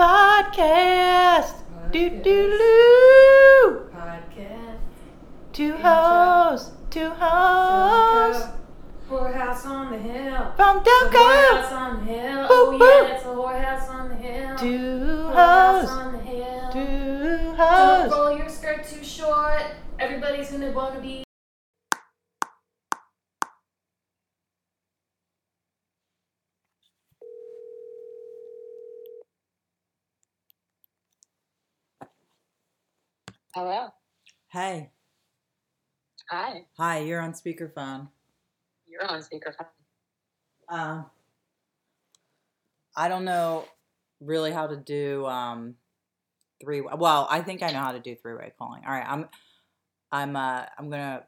Podcast. Do do do. Podcast. Two hoes. Two hoes. Whorehouse on the hill. From The whorehouse Delco. on the hill. Woo, Oh woo. yeah, it's a whorehouse on the hill. Two hoes. on the hill. Two Don't hoes. roll your skirt too short. Everybody's gonna wanna be. Hello. Hey. Hi. Hi, you're on speakerphone. You're on speakerphone. Um, I don't know really how to do um three. Well, I think I know how to do three way calling. All right, I'm I'm uh I'm gonna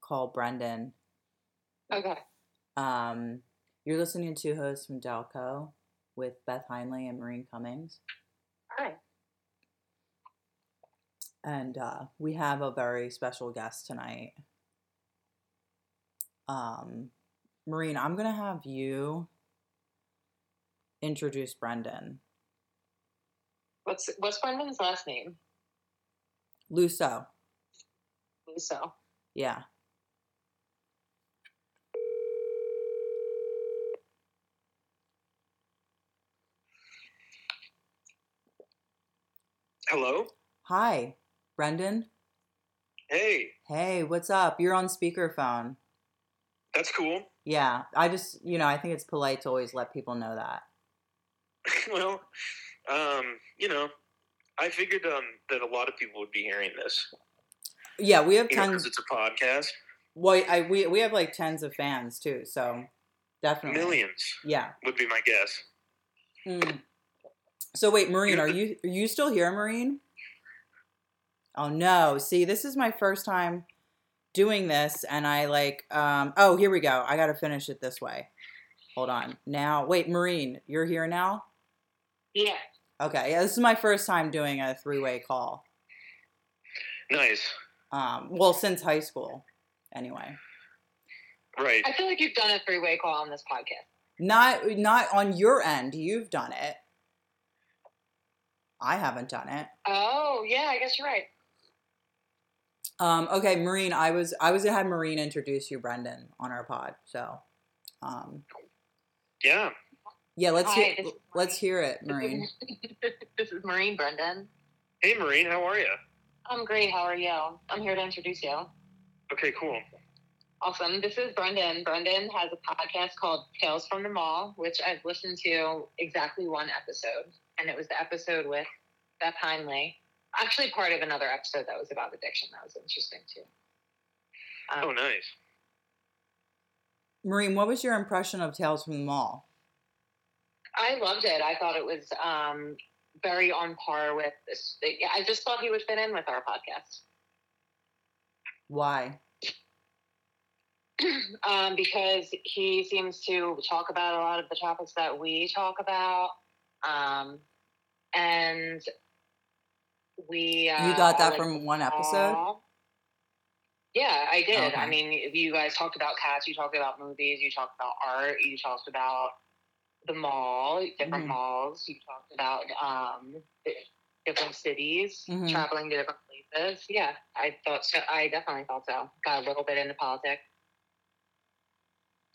call Brendan. Okay. Um, you're listening to hosts from Delco with Beth Heinley and Maureen Cummings, Hi. And uh, we have a very special guest tonight. Um, Maureen, I'm gonna have you introduce Brendan. What's what's Brendan's last name? Luso, Luso. yeah. Hello? Hi, Brendan. Hey, Hey, what's up? You're on speakerphone. that's cool. Yeah, I just, you know, I think it's polite to always let people know that. well, um, you know, I figured um, that a lot of people would be hearing this. Yeah, we have You tons. it's a podcast. Well, I we we have like tens of fans too, so definitely Millions Yeah. would be my guess. Mm. So wait, Maureen, are you are you still here, Maureen? Oh no! See, this is my first time doing this, and I like. Um. Oh, here we go. I got to finish it this way. Hold on. Now, wait, Maureen, you're here now. Yeah. Okay. Yeah, this is my first time doing a three way call. Nice. Um. Well, since high school, anyway. Right. I feel like you've done a three way call on this podcast. Not not on your end. You've done it. I haven't done it. Oh yeah, I guess you're right. Um, okay, Maureen, I was I was gonna have Maureen introduce you, Brendan, on our pod. So, um, Yeah. yeah, let's Hi, hear let's hear it, Maureen. this is Maureen Brendan. Hey, Maureen, how are you? I'm great. How are you? I'm here to introduce you. Okay, cool. Awesome. This is Brendan. Brendan has a podcast called Tales from the Mall, which I've listened to exactly one episode, and it was the episode with Beth Heinley. Actually, part of another episode that was about addiction. That was interesting too. Um, Oh, nice. Maureen, what was your impression of Tales from the Mall? I loved it. I thought it was um, very on par with this. I just thought he would fit in with our podcast Why? um, because he seems to talk about a lot of the topics that we talk about, um, and we. Uh, You got that like, from one episode? aw. Yeah, I did. Okay. I mean, you guys talked about cats. You talked about movies. You talked about art. You talked about the mall, different Mhm. malls. You talked about um, different cities, Mhm. traveling to different places. Yeah, I thought so. I definitely thought so. Got a little bit into politics.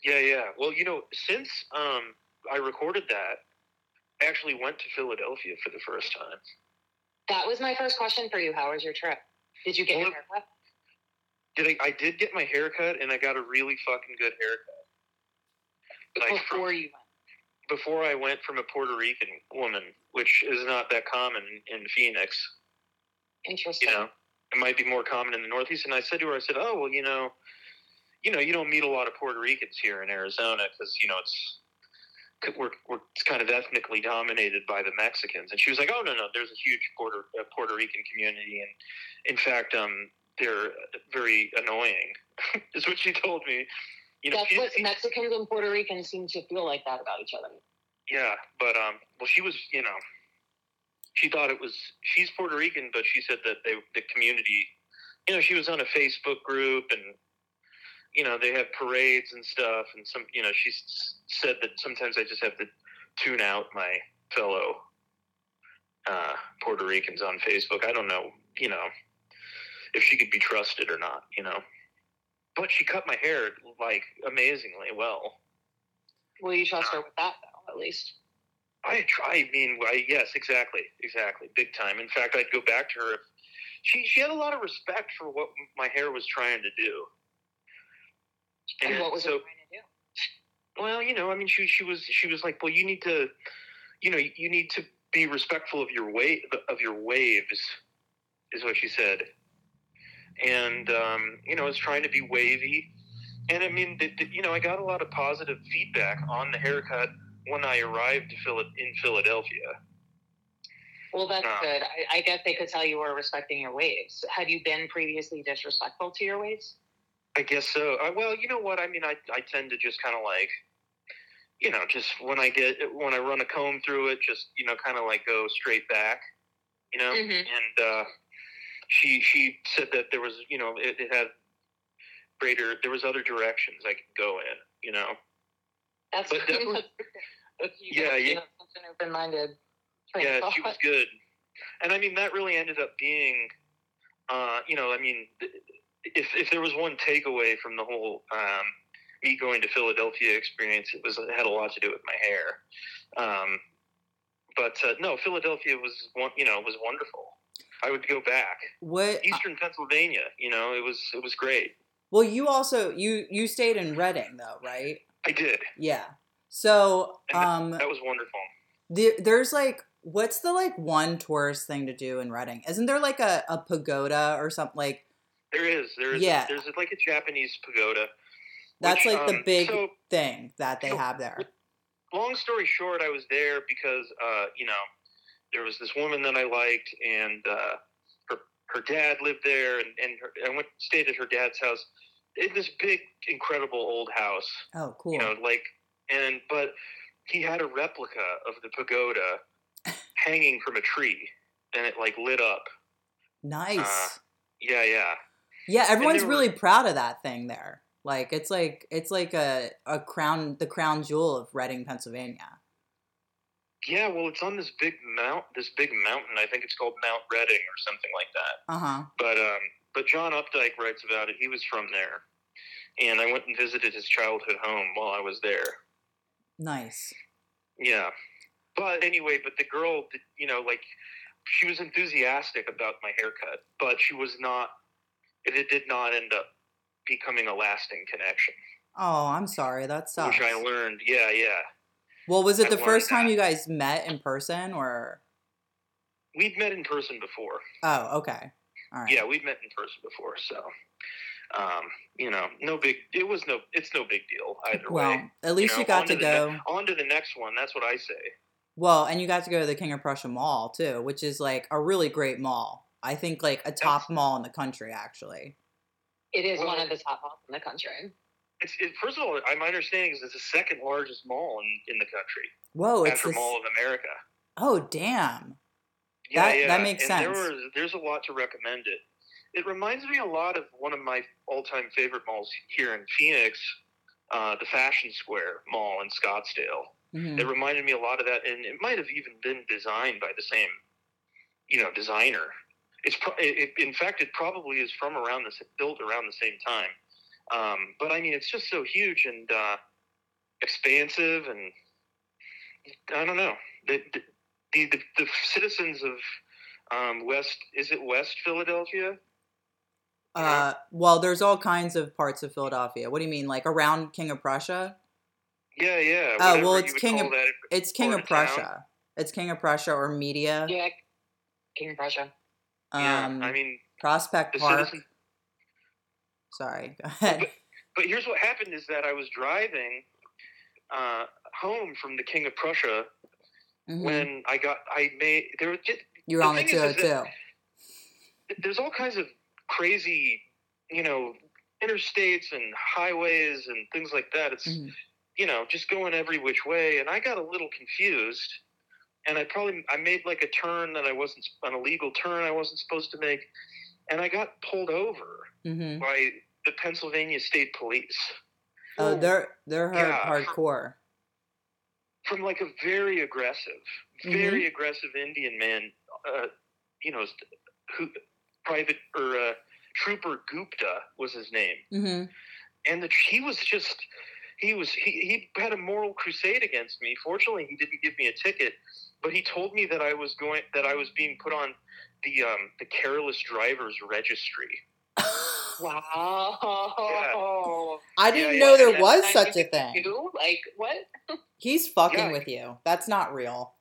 Yeah, yeah. Well, you know, since um, I recorded that, I actually went to Philadelphia for the first time. That was my first question for you. How was your trip? Did you get your haircut? Did I, I did get my haircut and I got a really fucking good haircut. Like from- Before you went. before I went from a Puerto Rican woman, which is not that common in Phoenix. Interesting. You know, it might be more common in the Northeast. And I said to her, I said, "Oh, well, you know, you know, you don't meet a lot of Puerto Ricans here in Arizona because you know it's we're we're kind of ethnically dominated by the Mexicans." And she was like, "Oh no, no, there's a huge Puerto uh, Puerto Rican community, and in fact, um, they're very annoying." is what she told me. You know, That's she- what Mexicans and Puerto Ricans seem to feel like that about each other. Yeah, but um, well, she was, you know, she thought it was. She's Puerto Rican, but she said that they, the community, you know, she was on a Facebook group, and you know, they have parades and stuff, and some, you know, she said that sometimes I just have to tune out my fellow uh, Puerto Ricans on Facebook. I don't know, you know, if she could be trusted or not, you know. But she cut my hair like amazingly well. Will you trust her uh, with that though? At least. I try. I mean, I, yes, exactly, exactly, big time. In fact, I'd go back to her. If, she she had a lot of respect for what my hair was trying to do. And, what was so, it trying to do? Well, you know, I mean, she she was she was like, well, you need to, you know, you need to be respectful of your wave of your waves, is what she said. And um, you know, I was trying to be wavy, and I mean, the, the, you know, I got a lot of positive feedback on the haircut when I arrived to Phil- in Philadelphia. Well, that's Uh, good. I, I guess they could tell you were respecting your waves. Had you been previously disrespectful to your waves? I guess so. I, well, you know what? I mean, I I tend to just kind of like, you know, just when I get when I run a comb through it, just you know, kind of like go straight back, you know. Mhm. And uh, she she said that there was, you know, it, it had greater. There was other directions I could go in, you know. That's, But that was- Yeah, yeah. such an open-minded. yeah, of she was good. And I mean, that really ended up being, uh, you know, I mean, if if there was one takeaway from the whole um, me going to Philadelphia experience, it was it had a lot to do with my hair. Um, but uh, no, Philadelphia was one, you know, was wonderful. I would go back. What? Eastern Pennsylvania, you know, it was it was great. Well, you also you you stayed in Reading though, right? I did. Yeah. So, that- um, That was wonderful. there, there's like, what's the like one tourist thing to do in Reading? Isn't there like a, a pagoda or something? Like There is there is Yeah. there's like a Japanese pagoda. that's which, like the um, big so- thing that they so- have there. long story short, I was there because uh, you know there was this woman that I liked, and uh, her her dad lived there, and and her, I went stayed at her dad's house. In this big, incredible old house, Oh, cool. you know, like and but he had a replica of the pagoda hanging from a tree, and it like lit up. nice. uh, Yeah, yeah. Yeah, everyone's were- really proud of that thing there. Like it's like it's like a, a crown the crown jewel of Reading, Pennsylvania. Yeah, well, it's on this big mount, this big mountain. I think it's called Mount Reading or something like that. Uh huh. But um, but John Updike writes about it. He was from there, and I went and visited his childhood home while I was there. Nice. Yeah, but anyway, but the girl, you know, like she was enthusiastic about my haircut, but she was not. It, it did not end up becoming a lasting connection, Oh, I'm sorry. That sucks. which I learned. Yeah, yeah. Well, was it I the first time that. you guys met in person, or? We'd met in person before. Oh, okay. All right. Yeah, we'd met in person before, so. Um, you know, no big. It was no. It's no big deal either Well, way. Well, at least you, know, got to go. ne- on to the next one. That's what I say. Well, and you got to go to the King of Prussia Mall too, which is like a really great mall. I think like a top mall in the country, actually. It is one of the top malls in the country. It's it, first of all, I- my understanding is it's the second largest mall in, in the country Whoa, it's after this. Mall of America. Oh, damn. Yeah, That- yeah. that makes and sense. There was, there's a lot to recommend it. It reminds me a lot of one of my all-time favorite malls here in Phoenix, uh, the Fashion Square Mall in Scottsdale. Mhm. It reminded me a lot of that, and it might have even been designed by the same, you know, designer. It's pro- it, it, in fact, it probably is from around this, built around the same time. Um, but I mean, it's just so huge and uh, expansive, and I don't know. The the, the, the, the citizens of um, West is it West Philadelphia? Uh, well, there's all kinds of parts of Philadelphia. What do you mean, like around King of Prussia? Yeah, yeah. Oh, whatever well, it's King of- that. It's King of of town. Prussia. It's King of Prussia or Media. Yeah, King of Prussia. Yeah, Um, I mean, Prospect Park. Sorry, go ahead. But here's what happened: is that I was driving uh, home from the King of Prussia Mhm. when I got I made there was just You're on the is, is 202. there's all kinds of crazy you know interstates and highways and things like that. It's Mhm. you know just going every which way, and I got a little confused. And I probably I made like a turn that I wasn't an illegal turn I wasn't supposed to make, and I got pulled over hmm by the Pennsylvania State Police. Oh, they're they're hard, Yeah. hardcore. from like a very aggressive, Mm-hmm. very aggressive Indian man uh, you know, who private or uh, Trooper Gupta was his name, hmm and the, he was just he was he, he had a moral crusade against me. Fortunately, he didn't give me a ticket, but he told me that I was going that I was being put on the um, the careless drivers registry. Wow. I didn't Yeah, know yeah, there was such a thing. Like what? He's fucking Yeah. with you. That's not real.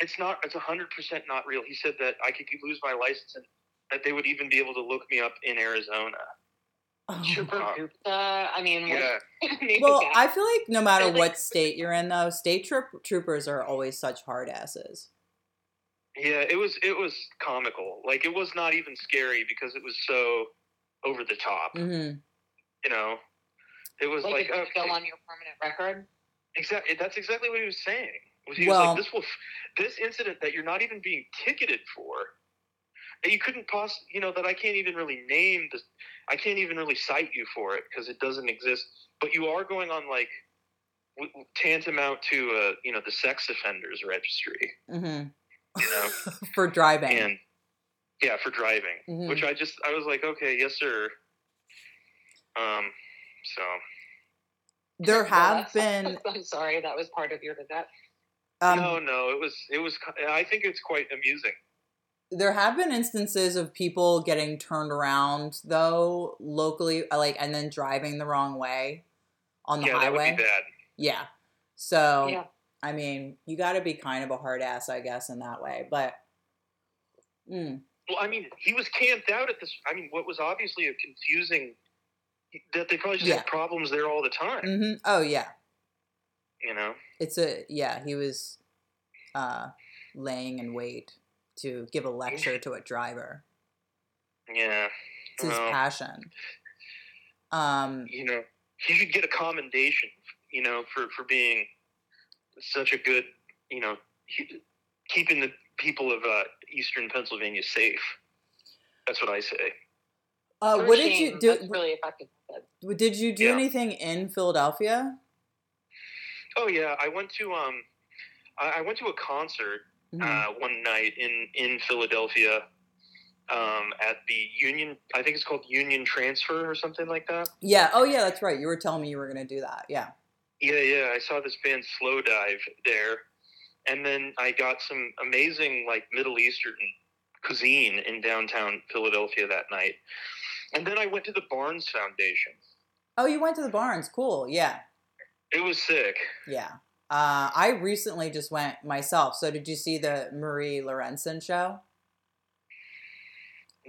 It's not. It's hundred percent not real. He said that I could lose my license and that they would even be able to look me up in Arizona. Oh. Trooper Uh, Gupta. I mean, Yeah, Well, I feel like no matter what state you're in, though, state troop- troopers are always such hard asses. yeah. It was. It was comical. Like it was not even scary because it was so over the top. hmm You know, it was like, like, if okay, go on your permanent record. exactly. That's exactly what he was saying. Was he Well- was like, this will, this incident that you're not even being ticketed for, that you couldn't poss, you know, that I can't even really name the, I can't even really cite you for it because it doesn't exist. But you are going on like w- w- tantamount to, uh, you know, the sex offenders registry, hmm you know, For driving. and yeah, for driving, Mhm. which I just, I was like, okay, yes, sir. Um, so there have that's- been. I'm sorry, that was part of your visit. Um, no, no, it was, it was, I think it's quite amusing. There have been instances of people getting turned around though locally like and then driving the wrong way on the yeah, that highway would be bad. yeah so Yeah. i mean you got to be kind of a hard ass i guess in that way but mm, Well, I mean, he was camped out at this. I mean, what was obviously a confusing that they probably just Yeah. had problems there all the time. hmm oh yeah You know, it's a yeah he was uh laying in wait to give a lecture to a driver yeah. it's his Well, passion um you know, he should get a commendation. You know, for for being such a good, you know, he, keeping the people of uh, Eastern Pennsylvania safe. That's what I say. uh what did you do That's really effective. did you do Yeah. anything in philadelphia Oh yeah, I went to um, I, I went to a concert Mhm. uh, one night in in Philadelphia um, at the Union. I think it's called Union Transfer or something like that. Yeah. Oh, yeah. That's right. You were telling me you were going to do that. Yeah. Yeah, yeah. I saw this band Slowdive there, and then I got some amazing like Middle Eastern cuisine in downtown Philadelphia that night. And then I went to the Barnes Foundation. Oh, you went to the Barnes. Cool. Yeah. It was sick. Yeah. Uh, I recently just went myself. So did you see the Marie Laurencin show?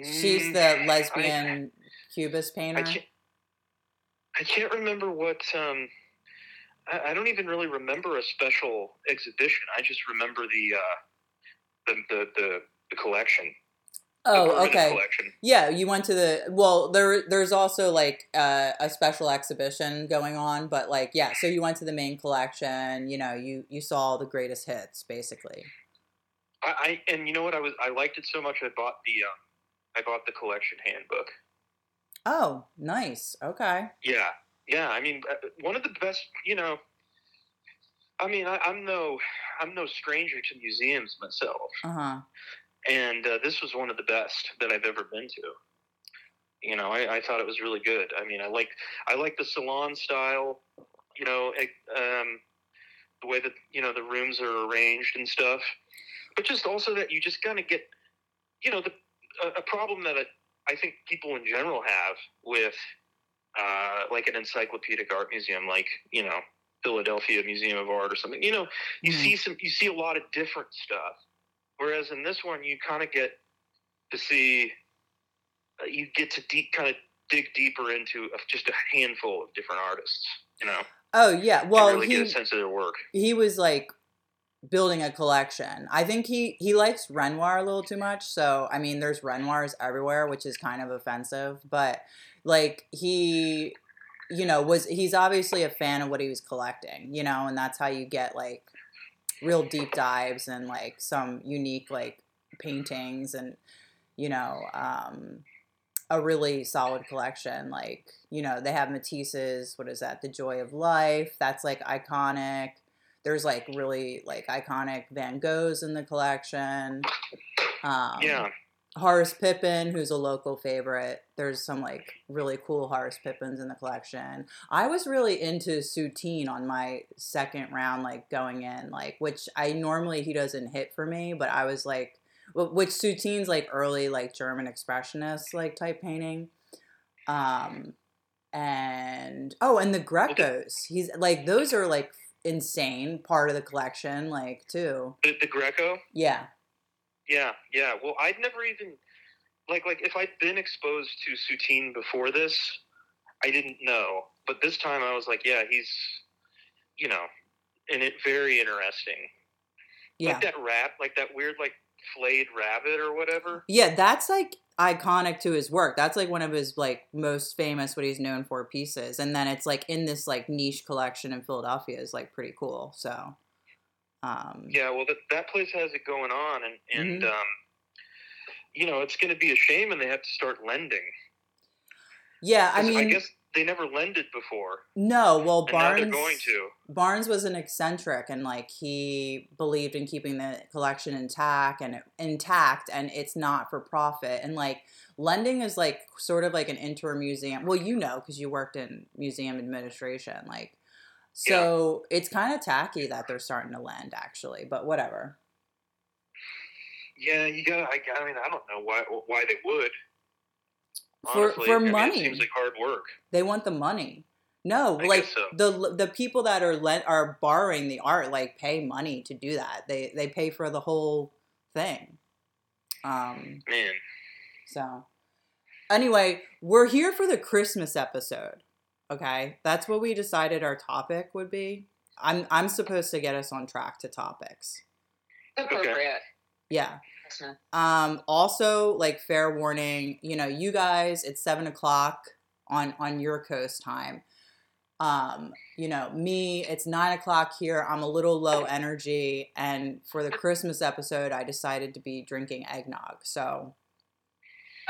She's Mm, the lesbian cubist I painter. can't, I can't remember what. Um, I, I don't even really remember a special exhibition. I just remember the uh, the, the the the collection. Oh, okay. Collection. Yeah, you went to the well. There, there's also like uh, a special exhibition going on, but like, yeah. So you went to the main collection. You know, you you saw the greatest hits, basically. I, I and you know what? I was I liked it so much. I bought the um, I bought the collection handbook. Oh, nice. Okay. Yeah, yeah. I mean, uh, one of the best. You know, I mean, I, I'm no I'm no stranger to museums myself, Uh huh. And uh, this was one of the best that I've ever been to. You know, I, I thought it was really good. I mean, I like I like the salon style. You know, um, the way that you know the rooms are arranged and stuff, but just also that you just kind of get, you know, the a, a problem that I, I think people in general have with uh, like an encyclopedic art museum, like you know Philadelphia Museum of Art or something. You know, you Mhm. see some, you see a lot of different stuff. Whereas in this one, you kind of get to see, uh, you get to deep, kind of dig deeper into just a handful of different artists. You know, Oh yeah. Well, really he get a sense of their work. he was like building a collection. I think he he likes Renoir a little too much. So I mean, there's Renoirs everywhere, which is kind of offensive. But like he, you know, was he's obviously a fan of what he was collecting. You know, and that's how you get like real deep dives and like some unique like paintings and you know um a really solid collection like you know they have matisse's what is that? The joy of life that's like iconic. There's like really like iconic van goghs in the collection. Um, yeah. Horace Pippin, who's a local favorite. There's some like really cool Horace Pippins in the collection. I was really into Soutine on my second round, like going in, like which I normally he doesn't hit for me, but I was like, which Soutine's like early like German expressionist like type painting. Um, and oh, and the Grecos. He's like those are like insane part of the collection, like too. The, the Greco. Yeah, Yeah, yeah. Well, I'd never even like like if I'd been exposed to Soutine before this, I didn't know. But this time I was like, yeah, he's you know, and it very interesting. yeah. Like that rat, like that weird like flayed rabbit or whatever. Yeah, that's like iconic to his work. That's like one of his like most famous what he's known for pieces. And then it's like in this like niche collection in Philadelphia is like pretty cool. So um Yeah, well that that place has it going on and and Mhm. um you know, it's going to be a shame and they have to start lending. yeah, I mean I guess they never lended before. no, well Barnes they're going to. Barnes was an eccentric and like he believed in keeping the collection intact and intact and it's not for profit and like lending is like sort of like an inter museum. Well, you know because you worked in museum administration like so it's kind of tacky that they're starting to lend actually, but whatever. Yeah, you got. I, I mean, I don't know why why they would. For Honestly, for I mean, money. it seems like hard work. They want the money. No, I like so. the the people that are lent are borrowing the art like pay money to do that. They they pay for the whole thing. Um Man, So, anyway, we're here for the Christmas episode. Okay, that's what we decided our topic would be. I'm I'm supposed to get us on track to topics. Appropriate. Yeah. Um. Also, like fair warning, you know, you guys, it's seven o'clock on on your coast time. Um, you know, me, it's nine o'clock here. I'm a little low energy, and for the Christmas episode, I decided to be drinking eggnog. So,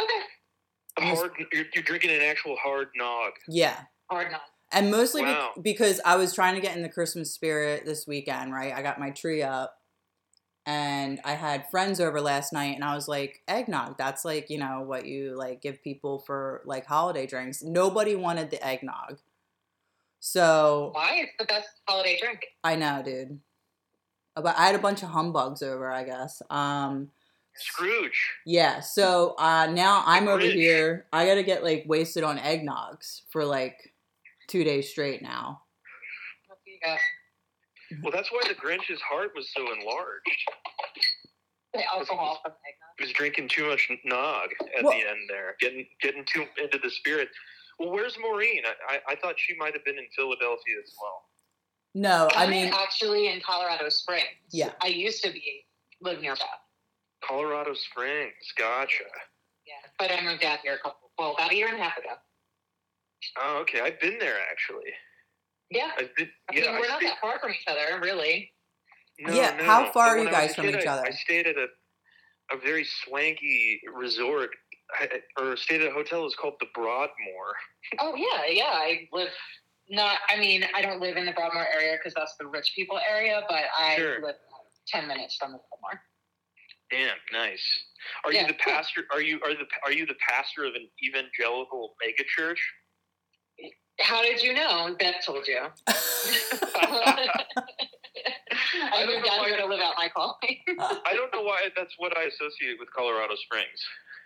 Okay. a hard. You're, you're drinking an actual hard nog. yeah. Hard not. And mostly be- because I was trying to get in the Christmas spirit this weekend, right? I got my tree up and I had friends over last night and I was like, eggnog, that's like, you know, what you like give people for like holiday drinks. Nobody wanted the eggnog. So Why? It's the best holiday drink. I know, dude. But I had a bunch of humbugs over, I guess. Um Scrooge. yeah, so uh now I'm over here. I gotta get like wasted on eggnogs for like two days straight now. What do you got? Well, that's why the Grinch's heart was so enlarged. The alcohol from eggnog. He was drinking too much nog at Well- the end there, getting getting too into the spirit. Well, where's Maureen? I, I, I thought she might have been in Philadelphia as well. No, I mean actually in Colorado Springs. Yeah. I used to be live nearby. Colorado Springs. Gotcha. Yeah. But I moved out here a couple well, about a year and a half ago. Oh, okay. I've been there actually. Yeah. I've been. I Yeah, mean, we're I not stayed- that far from each other, really. No, Yeah, no. how far But are you guys from kid, each I- other? I stayed at a a very swanky resort, I- or stayed at a hotel. It was called the Broadmoor. Oh yeah, yeah. I live not. I mean, I don't live in the Broadmoor area because that's the rich people area, but I Sure. live ten minutes from the Broadmoor. Damn, nice. Are Yeah, you the pastor? Are you are the are you the pastor of an evangelical megachurch? How did you know? Beth told you. I don't moved know down why- here to live out my calling. I don't know why that's what I associate with Colorado Springs.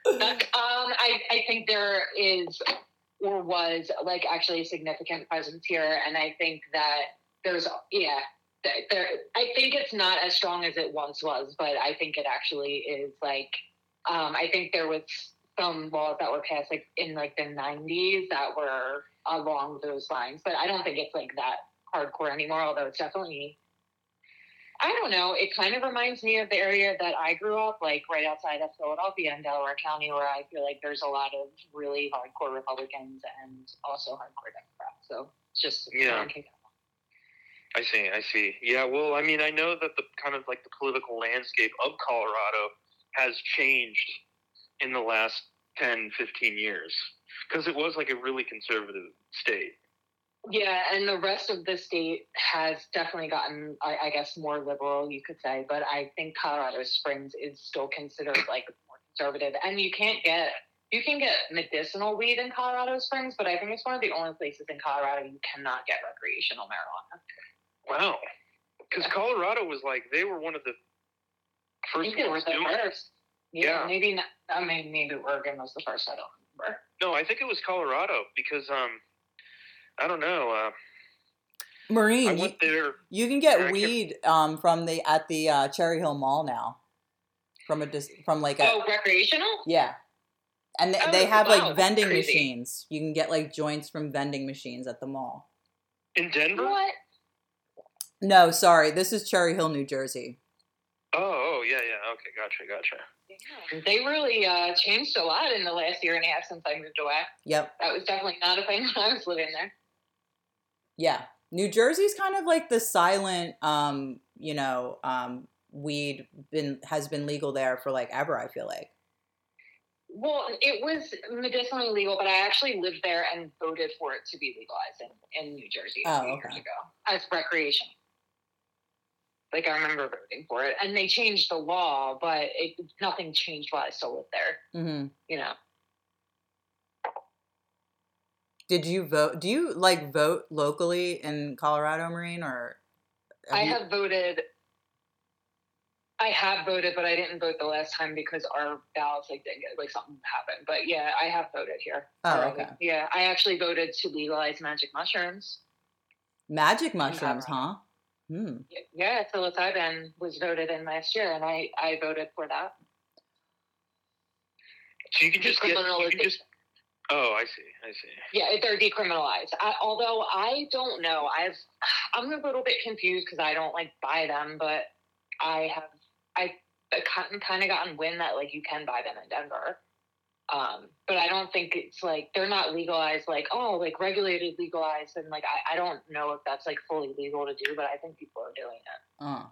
um, I, I think there is or was like actually a significant presence here, and I think that there's yeah. There, I think it's not as strong as it once was, but I think it actually is like. Um, I think there was some laws that were passed like in like the '90s that were along those lines, but I don't think it's like that hardcore anymore. Although it's definitely I don't know. It kind of reminds me of the area that I grew up, like right outside of Philadelphia in Delaware County, where I feel like there's a lot of really hardcore Republicans and also hardcore Democrats. So it's just Yeah. I see, I see. Yeah, well, I mean, I know that the kind of like the political landscape of Colorado has changed in the last 10, 15 years because it was like a really conservative state. Yeah, and the rest of the state has definitely gotten, I, I guess, more liberal, you could say. But I think Colorado Springs is still considered like more conservative, and you can't get you can get medicinal weed in Colorado Springs, but I think it's one of the only places in Colorado you cannot get recreational marijuana. Wow. Because Colorado was like they were one of the I first think it was ones the first. Yeah, Yeah. maybe not. I mean, maybe Oregon was the first. I don't remember. No, I think it was Colorado because um, I don't know. Uh, Maureen, you, there. you can get weed um, from the at the uh, Cherry Hill Mall now. From a dis- from like a Oh, recreational? yeah, and they, Oh, they have wow, like vending crazy. machines. You can get like joints from vending machines at the mall. In Denver? What? No, sorry, this is Cherry Hill, New Jersey. Oh, oh, yeah, yeah. Okay, gotcha, gotcha. Yeah. They really uh, changed a lot in the last year and a half since I moved away. Yep, That was definitely not a thing when I was living there. yeah. New Jersey's kind of like the silent, um, you know, um, weed been has been legal there for like ever. I feel like. Well, it was medicinally legal, but I actually lived there and voted for it to be legalized in, in New Jersey a Oh, few okay. years ago as recreation. Like I remember voting for it, and they changed the law, but it nothing changed while I still lived there. hmm You know, Did you vote? Do you like vote locally in Colorado, Maureen, or? I you- have voted. I have voted, but I didn't vote the last time because our ballots like didn't get like something happened. But yeah, I have voted here. Oh, okay. Yeah, I actually voted to legalize magic mushrooms. Magic mushrooms, huh? Colorado. Hmm. Y- Yeah, psilocybin was voted in last year, and I I voted for that. So you can just get. You can just. Oh, I see. I see. Yeah, they're decriminalized. I, although I don't know, I've I'm a little bit confused because I don't like buy them, but I have I kind of gotten wind that like you can buy them in Denver. Um, but I don't think it's like they're not legalized like oh like regulated legalized and like I, I don't know if that's like fully legal to do, but I think people are doing it. Uh.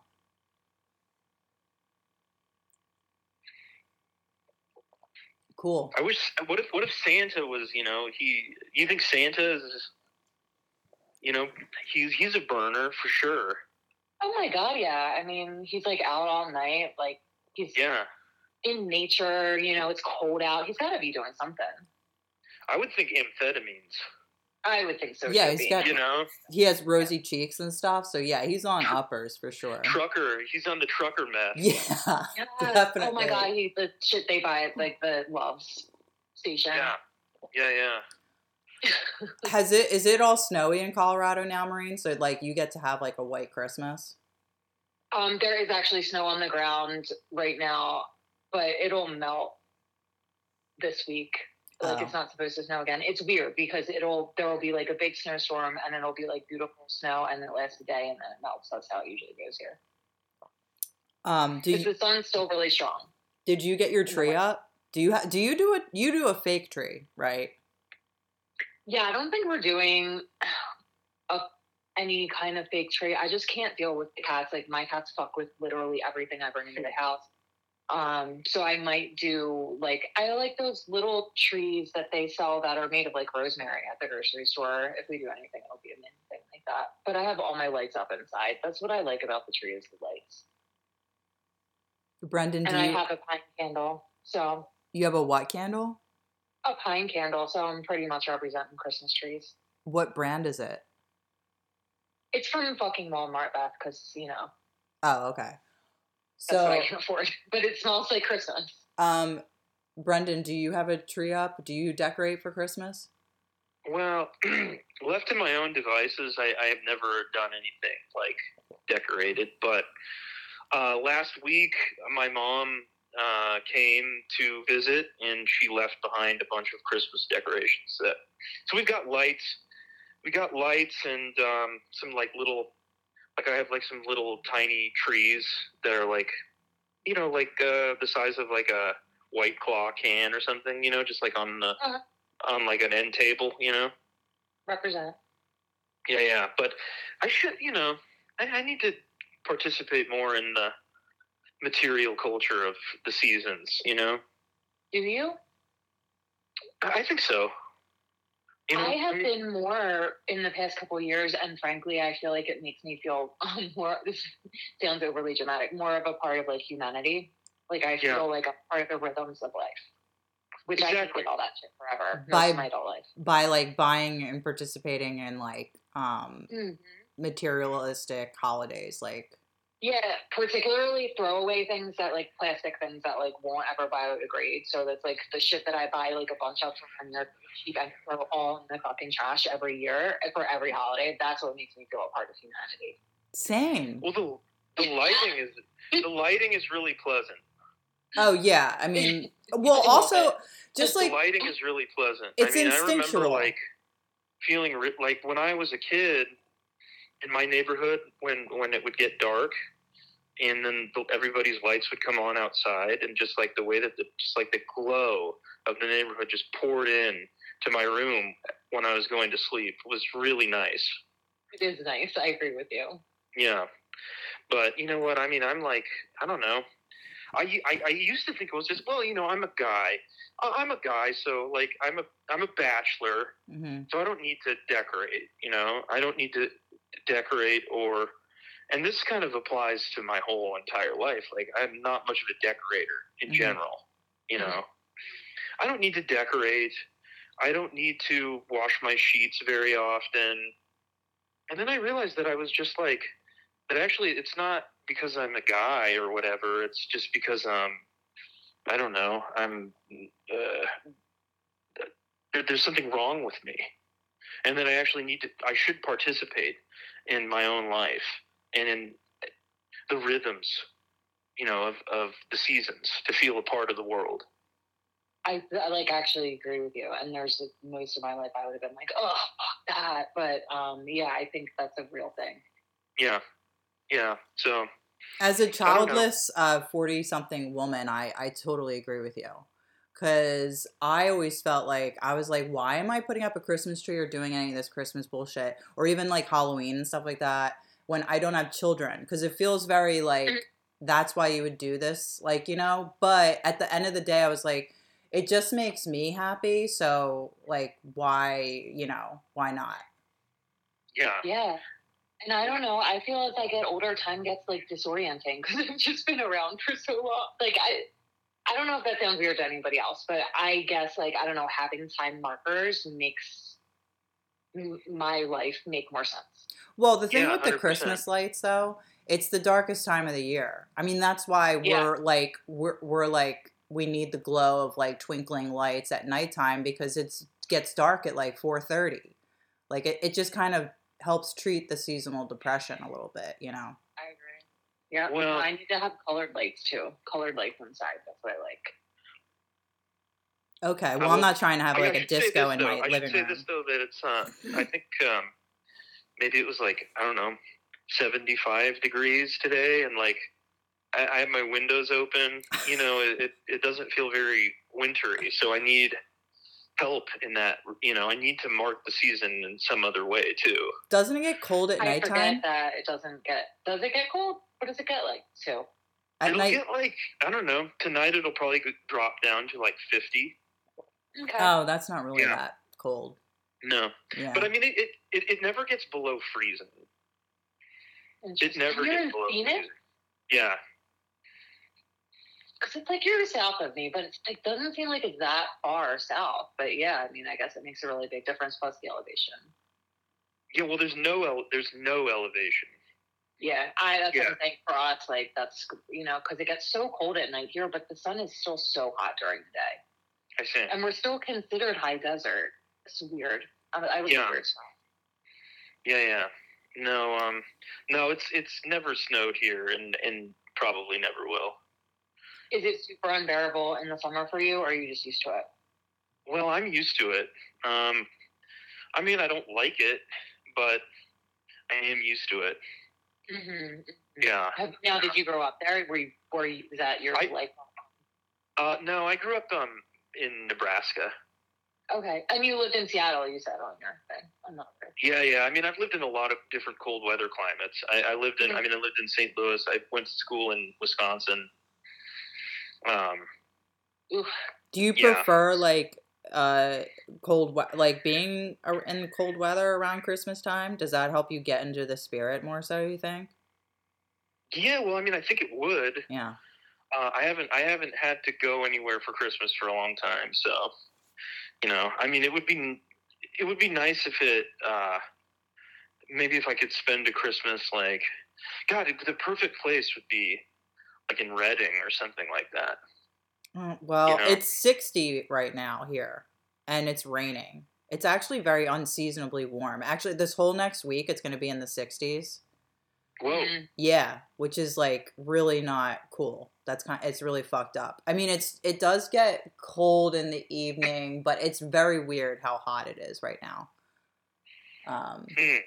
Cool. I wish. What if? What if Santa was? You know, he. You think Santa is? You know, he's he's a burner for sure. Oh my god, yeah. I mean, he's like out all night, like he's Yeah, in nature. You know, it's cold out. He's got to be doing something. I would think amphetamines. I would think so. Yeah, too, he's being- got- You know, He has rosy cheeks and stuff, so yeah, he's on uppers for sure. trucker. He's on the trucker meth. Yeah. Yeah. Oh my god, he the shit they buy at like the Loves station. Yeah, yeah, yeah. Has it is it all snowy in Colorado now, Maureen? So like you get to have like a white Christmas? Um, there is actually snow on the ground right now, but it'll melt this week. Like Oh. it's not supposed to snow again. It's weird because it'll there will be like a big snowstorm and it'll be like beautiful snow and then it lasts a day and then it melts. That's how it usually goes here. Um do Because you, the sun's still really strong. did you get your tree up? Do you ha- do you do a you do a fake tree, right? Yeah, I don't think we're doing a, any kind of fake tree. I just can't deal with the cats. Like my cats fuck with literally everything I bring into the house. Um, so I might do like I like those little trees that they sell that are made of like rosemary at the grocery store. If we do anything, it'll be a mini thing like that. But I have all my lights up inside. That's what I like about the tree is the lights. Brendan, do And I you have a pine candle. So you have a what candle? a pine candle. So I'm pretty much representing Christmas trees. What brand is it? It's from fucking Walmart, Beth, because you know Oh, okay. That's what So I can afford. But it smells like Christmas. um Brendan, do you have a tree up? Do you decorate for Christmas? Well, left to my own devices, I, I have never done anything like decorated. But uh, last week, my mom uh, came to visit, and she left behind a bunch of Christmas decorations. That so we've got lights, we got lights, and um, some like little, like I have like some little tiny trees that are like, you know, like uh, the size of like a white claw can or something. You know, just like on the Uh-huh. on like an end table. You know. Represent. Yeah, yeah, but I should, you know, I, I need to participate more in the material culture of the seasons. You know, Do you? I I think so. You I have mean, been more in the past couple of years, and frankly, I feel like it makes me feel um, more. This sounds overly dramatic. More of a part of like humanity. Like I feel Yeah. like a part of the rhythms of life, which I Exactly. did all that shit forever, By- my adult life. by like buying and participating in like um Mhm. materialistic holidays like Yeah, particularly throwaway things that like plastic things that like won't ever biodegrade. So that's like the shit that I buy like a bunch of from they're cheap and throw all in the fucking trash every year for every holiday. That's what makes me feel a part of humanity. same well, the the lighting is the lighting is really pleasant. oh yeah i mean well I also it. just the like lighting is really pleasant. It's I mean, I remember instinctual. like feeling like when I was a kid in my neighborhood when when it would get dark and then the, everybody's lights would come on outside and just like the way that the just like the glow of the neighborhood just poured in to my room when I was going to sleep was really nice. It is nice. I agree with you. Yeah. But you know what? I mean, I'm like, I don't know. I, I, I used to think it was just, well, you know, I'm a guy. I- I'm a guy, so like, I'm a I'm a bachelor, mhm. so I don't need to decorate. You know, I don't need to decorate or, and this kind of applies to my whole entire life. Like, I'm not much of a decorator in Mhm. general. You know, I don't need to decorate. I don't need to wash my sheets very often. And then I realized that I was just like, that actually it's not because I'm a guy or whatever. It's just because um, I don't know. I'm uh, there, there's something wrong with me, and that I actually need to. I should participate in my own life and in the rhythms, you know, of of the seasons to feel a part of the world. I, I like actually agree with you. And there's like, most of my life I would have been like, oh fuck that. But um, yeah, I think that's a real thing. Yeah, yeah. So as a know. childless uh 40 something woman i i totally agree with you because i always felt like i was like why am i putting up a christmas tree or doing any of this christmas bullshit or even like halloween and stuff like that when i don't have children because it feels very like Mhm. that's why you would do this like you know but at the end of the day i was like it just makes me happy so like why you know why not yeah, Yeah. And I don't know. I feel as I get older, time gets like disorienting because I've just been around for so long. Like I, I don't know if that sounds weird to anybody else, but I guess like I don't know, having time markers makes m- my life make more sense. Well, the thing Yeah, with the 100%. Christmas lights, though, it's the darkest time of the year. I mean, that's why we're like we're we're like we need the glow of like twinkling lights at nighttime because it's gets dark at like four thirty. Like it, it just kind of helps treat the seasonal depression a little bit, you know. I agree. Yeah. Well- I need to have colored lights too. Colored lights inside. That's what I like. Okay, well, will- I'm not trying to have I like a disco this, in though. my I should living say room. this though that it's uh, I think um, maybe it was like I don't know, seventy five degrees today, and like I, I have my windows open. You know, it, it it doesn't feel very wintry, so I need help in that. You know, I need to mark the season in some other way too. Doesn't it get cold at I nighttime? forget that it doesn't get. Does it get cold? What does it get like? Two. At it'll night. get like I don't know. Tonight it'll probably drop down to like fifty. Okay. Oh, that's not really Yeah. that cold. No, Yeah. but I mean it, it, it, it never gets below freezing. It never You're gets below Phoenix? freezing. Yeah. Because it's like you're south of me, but it's, it doesn't seem like it's that far south. But yeah, I mean, I guess it makes a really big difference. Plus the elevation. Yeah, well, there's no ele- there's no elevation. Yeah, I that's Yeah. what for us. Like that's you know because it gets so cold at night here, but the sun is still so hot during the day, I see. and we're still considered high desert. It's weird. I, I was Yeah. weird. Yeah, yeah. No, um, no, it's it's never snowed here, and and probably never will. Is it super unbearable in the summer for you, or are you just used to it? Well, I'm used to it. Um, I mean, I don't like it, but I am used to it. Mm-hmm. Yeah. Have, now, did you grow up there? Were you? Were you? Is that your I- life? Uh, no, I grew up um in Nebraska. Okay, and you lived in Seattle. You said on your thing. I'm not sure. Yeah, yeah. I mean, I've lived in a lot of different cold weather climates. I, I lived in. I mean, I lived in St. Louis. I went to school in Wisconsin. Um, Oof. Do you Yeah. prefer like uh cold we- like being in cold weather around Christmas time? Does that help you get into the spirit more? So you think? Yeah, well, I mean, I think it would. Yeah. Uh, I haven't I haven't had to go anywhere for Christmas for a long time, so you know, I mean, it would be it would be nice if it uh, maybe if I could spend a Christmas like God, it, the perfect place would be like in Reading or something like that. Uh, Well, You know? it's 60 right now here, and it's raining. It's actually very unseasonably warm. Actually, this whole next week, it's going to be in the 60s. Whoa, Mm. Yeah, which is like really not cool. That's kind. Of, It's really fucked up. I mean, it's it does get cold in the evening, but it's very weird how hot it is right now. Um, Hmm.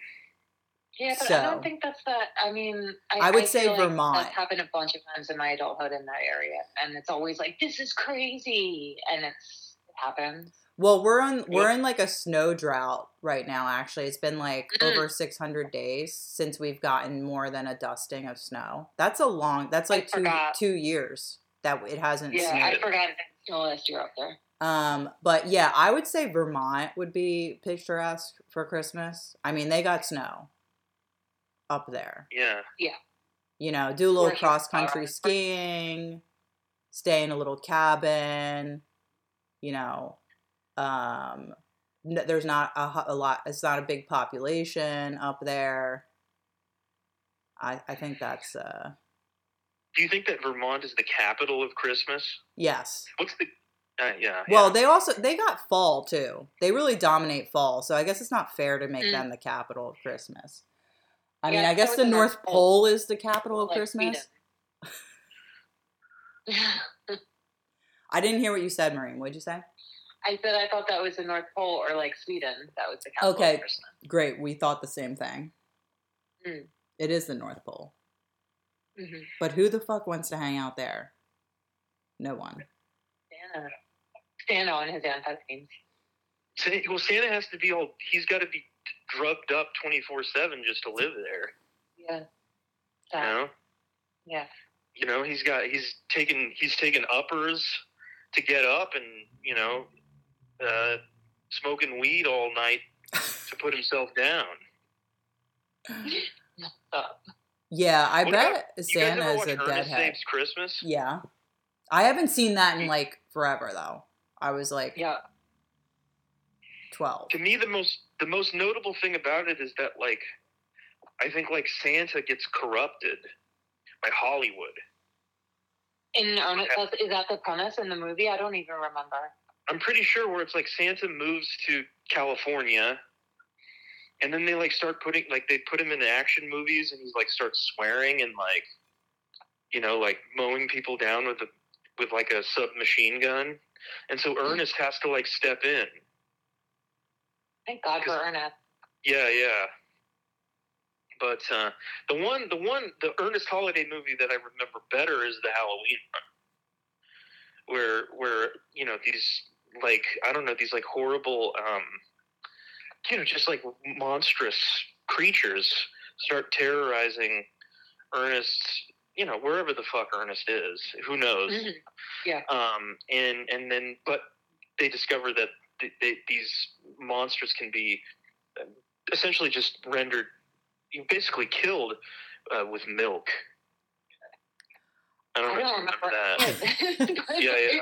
Yeah, but I don't think that's that. I mean, I, I would say feel like Vermont. That's happened a bunch of times in my adulthood in that area, and it's always like, "This is crazy," and it's it happens. Well, we're on we're in like a snow drought right now. Actually, it's been like Mm. over 600 days since we've gotten more than a dusting of snow. That's a long. That's I like two forgot. two years that it hasn't Yeah, snowed. I forgot that snow last year up there. Um, but yeah, I would say Vermont would be picturesque for Christmas. I mean, they got snow up there. yeah. Yeah. You know, do a little Or- cross country skiing, stay in a little cabin. You know, um, n- there's not a, a lot. It's not a big population up there. I I think that's uh Do you think that Vermont is the capital of Christmas? yes. What's the? Uh, yeah. Well, yeah. they also they got fall too. They really dominate fall, so I guess it's not fair to make Mm. them the capital of Christmas. I Yeah, mean, I guess the the North North Pole Pole. is the capital of Like Christmas. Sweden. I didn't hear what you said, Maureen. What'd you say? I said I thought that was the North Pole or like Sweden. That was the capital Okay. of Great, we thought the same thing. Mm. It is the North Pole, Mm-hmm. but who the fuck wants to hang out there? No one. Santa. Santa on his amphetamines. Sa- well, Santa has to be all. He's got to be drugged up twenty four seven just to live there. Yeah. You know. Yeah. You know, he's got he's taken he's taken uppers to get up, and you know, uh, smoking weed all night to put himself down. Stop. Yeah, I What bet about- Santa is a deadhead. Saves Christmas? Yeah, I haven't seen that in like forever though. I was like Yeah. twelve. To me, the most the most notable thing about it is that like, I think like Santa gets corrupted by Hollywood. In earnest, is that the premise in the movie? I don't even remember. I'm pretty sure where it's like Santa moves to California, and then they like start putting like they put him in the action movies, and he's like starts swearing and like, you know, like mowing people down with a with like a submachine gun, and so Ernest has to like step in. Thank God for Ernest. Yeah, yeah. But uh, the one, the one, the Ernest Holiday movie that I remember better is the Halloween one, where where you know these like I don't know these like horrible, um, you know, just like monstrous creatures start terrorizing Ernest. You know, wherever the fuck Ernest is, who knows? Mhm. um, and and then but they discover that th- they, these monsters can be uh, essentially just rendered, you basically killed uh, with milk. I don't, I don't you remember. that. Yeah, yeah.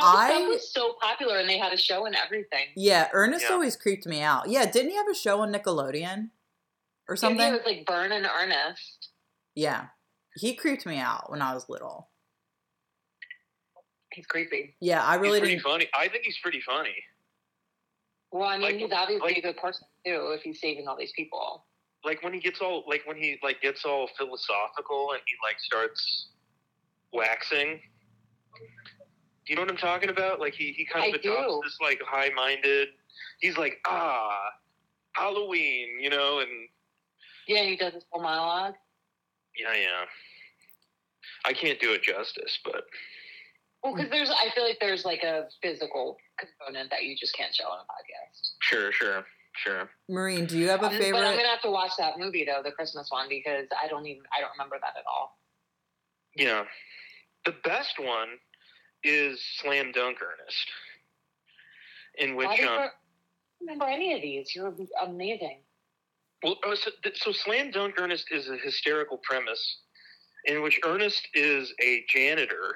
That, that, I- that was so popular, and they had a show and everything. Yeah, Ernest Yeah. always creeped me out. Yeah, didn't he have a show on Nickelodeon or Maybe something? it was like Vern and Ernest. yeah, he creeped me out when I was little. He's creepy. Yeah, I really he's pretty didn't. funny. I think he's pretty funny. Well, I mean, Like- he's obviously like- a good person too if he's saving all these people. Like when he gets all like when he like gets all philosophical and he like starts waxing. Do you know what I'm talking about? Like he, he kind of I adopts do. this like high minded. He's like ah, Halloween, you know, and Yeah, he does this whole monologue. yeah, yeah. I can't do it justice, but Well, because there's, I feel like there's like a physical component that you just can't show on a podcast. sure, sure, sure. Maureen, do you have a favorite? But I'm gonna have to watch that movie though, the Christmas one, because I don't even, I don't remember that at all. Yeah, the best one is Slam Dunk Ernest, in which I don't um, remember any of these. You're amazing. Well, uh, so, so Slam Dunk Ernest is a hysterical premise in which Ernest is a janitor,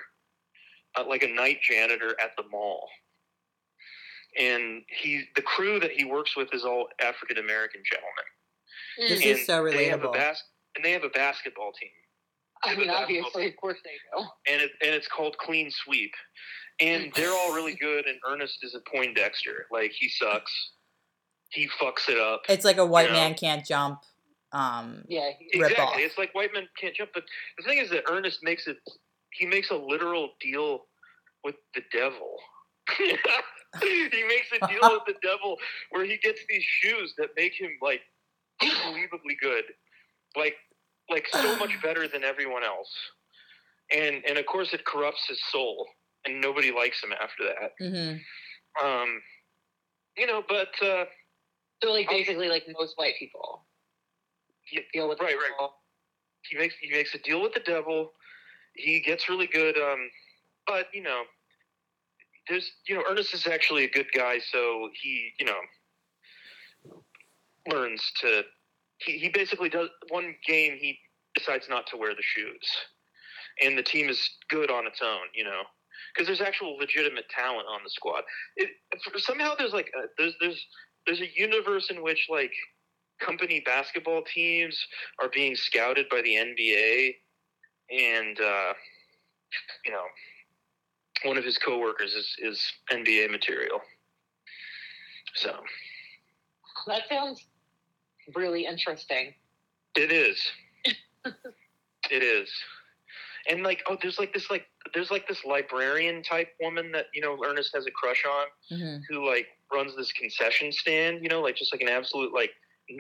uh, like a night janitor at the mall. And he, the crew that he works with is all African American gentlemen. This and is so They have a relatable. bas- and they have a basketball team, I mean, obviously, of course they do. and it and it's called Clean Sweep. And they're all really good, and Ernest is a Poindexter. Like he sucks. He fucks it up. It's like a white Yeah. man can't jump. Um, Yeah, Rip exactly. off. It's like white men can't jump. But the thing is that Ernest makes it. He makes a literal deal with the devil. he makes a deal with the devil where he gets these shoes that make him like unbelievably good, like like so much better than everyone else. And and of course it corrupts his soul, and nobody likes him after that. hmm Um, you know, but uh, so like basically like most white people Yeah, deal with right, right. people. he makes he makes a deal with the devil. He gets really good, um, but you know, there's you know, Ernest is actually a good guy, so he you know learns to. He, he basically does one game. He decides not to wear the shoes, and the team is good on its own. You know, because there's actual legitimate talent on the squad. It, somehow there's like a, there's there's there's a universe in which like company basketball teams are being scouted by the NBA, and uh, you know, one of his coworkers is is NBA material. So That sounds really interesting. it is, it is, and like oh, there's like this like there's like this librarian type woman that you know Ernest has a crush on. hmm who like runs this concession stand, you know, like just like an absolute like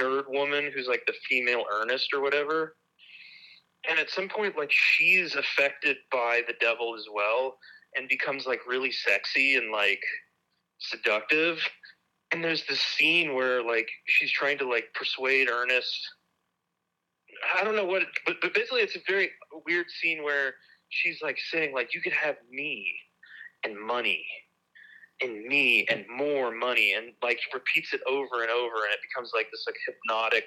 nerd woman who's like the female Ernest or whatever. And at some point, like she's affected by the devil as well and becomes like really sexy and like seductive. And there's this scene where like she's trying to like persuade Ernest. I don't know what, but, but basically it's a very weird scene where she's like saying like you could have me and money and me and more money and like repeats it over and over and it becomes like this like hypnotic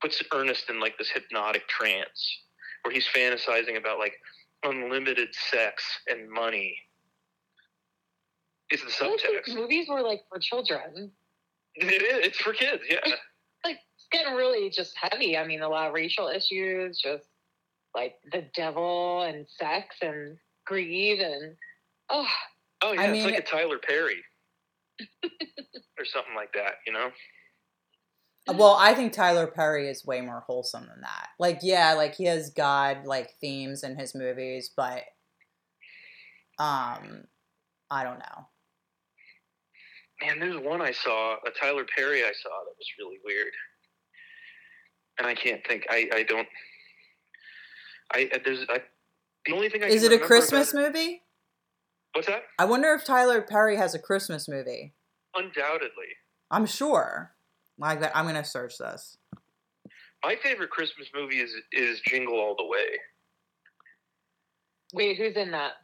puts Ernest in like this hypnotic trance where he's fantasizing about like unlimited sex and money is the I like subtext these movies were like for children. it is it's for kids yeah Like it's getting really just heavy. I mean, a lot of racial issues, just like the devil and sex and greed and oh, oh yeah I it's mean- like a Tyler Perry or something like that you know Well, I think Tyler Perry is way more wholesome than that. Like, yeah, like he has God like themes in his movies, but um, I don't know. Man, there's one I saw, a Tyler Perry I saw that was really weird, and I can't think. I I don't. I I- there's I. The only thing I Is can it a Christmas about it- movie? What's that? I wonder if Tyler Perry has a Christmas movie. Undoubtedly, I'm sure. Like that, I'm gonna search this. my favorite Christmas movie is is Jingle All the Way. wait, who's in that?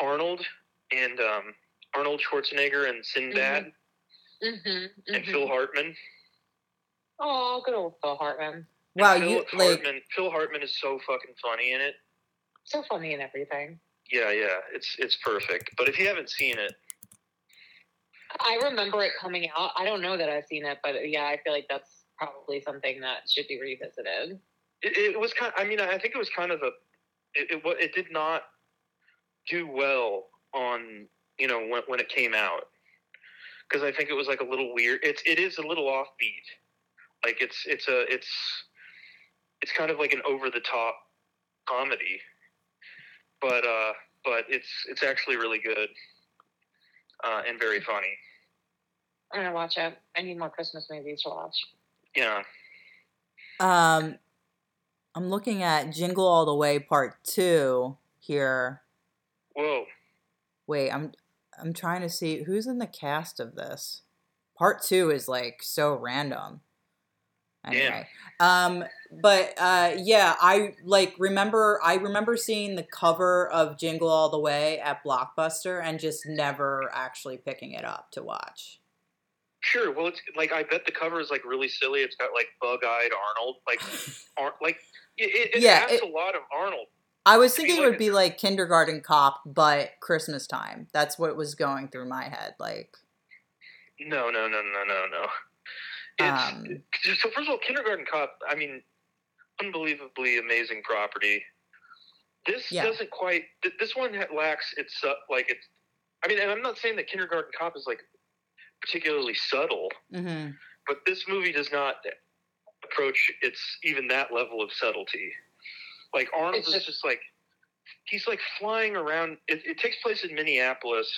Arnold and um, Arnold Schwarzenegger and Sinbad Mm-hmm. and Phil Hartman. Oh, good old Phil Hartman. And Wow, Phil you like Hartman. Phil Hartman is so fucking funny in it. So funny in everything. Yeah, yeah, it's it's perfect. But if you haven't seen it, I remember it coming out. I don't know that I've seen it, but yeah, I feel like that's probably something that should be revisited. it, it was kind. Of, I mean, I think it was kind of a. It it, it did not do well on you know when when it came out because I think it was like a little weird. It's it is a little offbeat. Like it's it's a it's it's kind of like an over the top comedy, but uh, but it's it's actually really good uh, and very funny. I'm gonna watch it. I need more Christmas movies to watch. Yeah. um, I'm looking at Jingle All the Way Part Two here. Whoa. Wait, I'm I'm trying to see who's in the cast of this. Part two is like so random. Anyway, um, But uh, yeah, I like remember. I remember seeing the cover of Jingle All the Way at Blockbuster and just never actually picking it up to watch. Sure. Well, it's like I bet the cover is like really silly. It's got like bug-eyed Arnold, like, Ar- like it, it, Yeah, has it- a lot of Arnold. I was thinking it would be like Kindergarten Cop, but Christmas time. That's what was going through my head. Like, No, no, no, no, no, no. It's um, so first of all, Kindergarten Cop. I mean, unbelievably amazing property. This Yeah. doesn't quite. This one lacks its uh, like it's. I mean, and I'm not saying that Kindergarten Cop is like particularly subtle, hmm but this movie does not approach its even that level of subtlety. Like Arnold is just- like he's like flying around. It, it takes place in Minneapolis,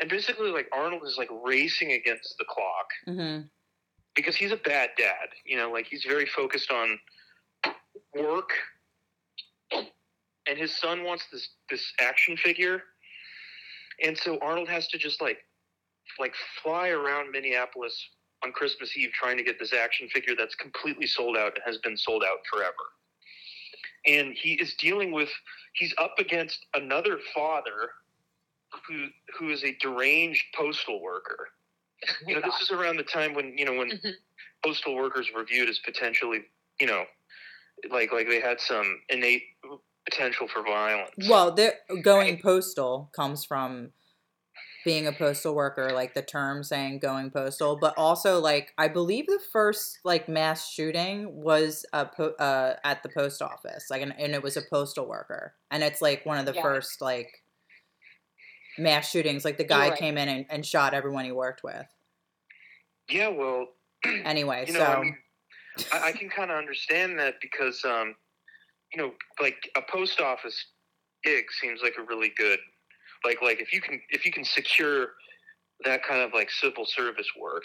and basically like Arnold is like racing against the clock hmm because he's a bad dad. You know, like he's very focused on work, and his son wants this this action figure, and so Arnold has to just like like fly around Minneapolis on Christmas Eve trying to get this action figure that's completely sold out and has been sold out forever. And he is dealing with he's up against another father who who is a deranged postal worker you know, this is around the time when you know when Mhm. postal workers were viewed as potentially, you know, like like they had some innate potential for violence. Well, they're- going postal comes from being a postal worker, like the term saying going postal, but also like I believe the first like mass shooting was a po- uh, at the post office, like and, and it was a postal worker, and it's like one of the Yeah. first like mass shootings. Like the guy right. came in and, and shot everyone he worked with. yeah, well, Anyway, you know, so I, mean, I, I can kind of understand that because, um, you know, like a post office gig seems like a really good, like like if you can if you can secure that kind of like civil service work,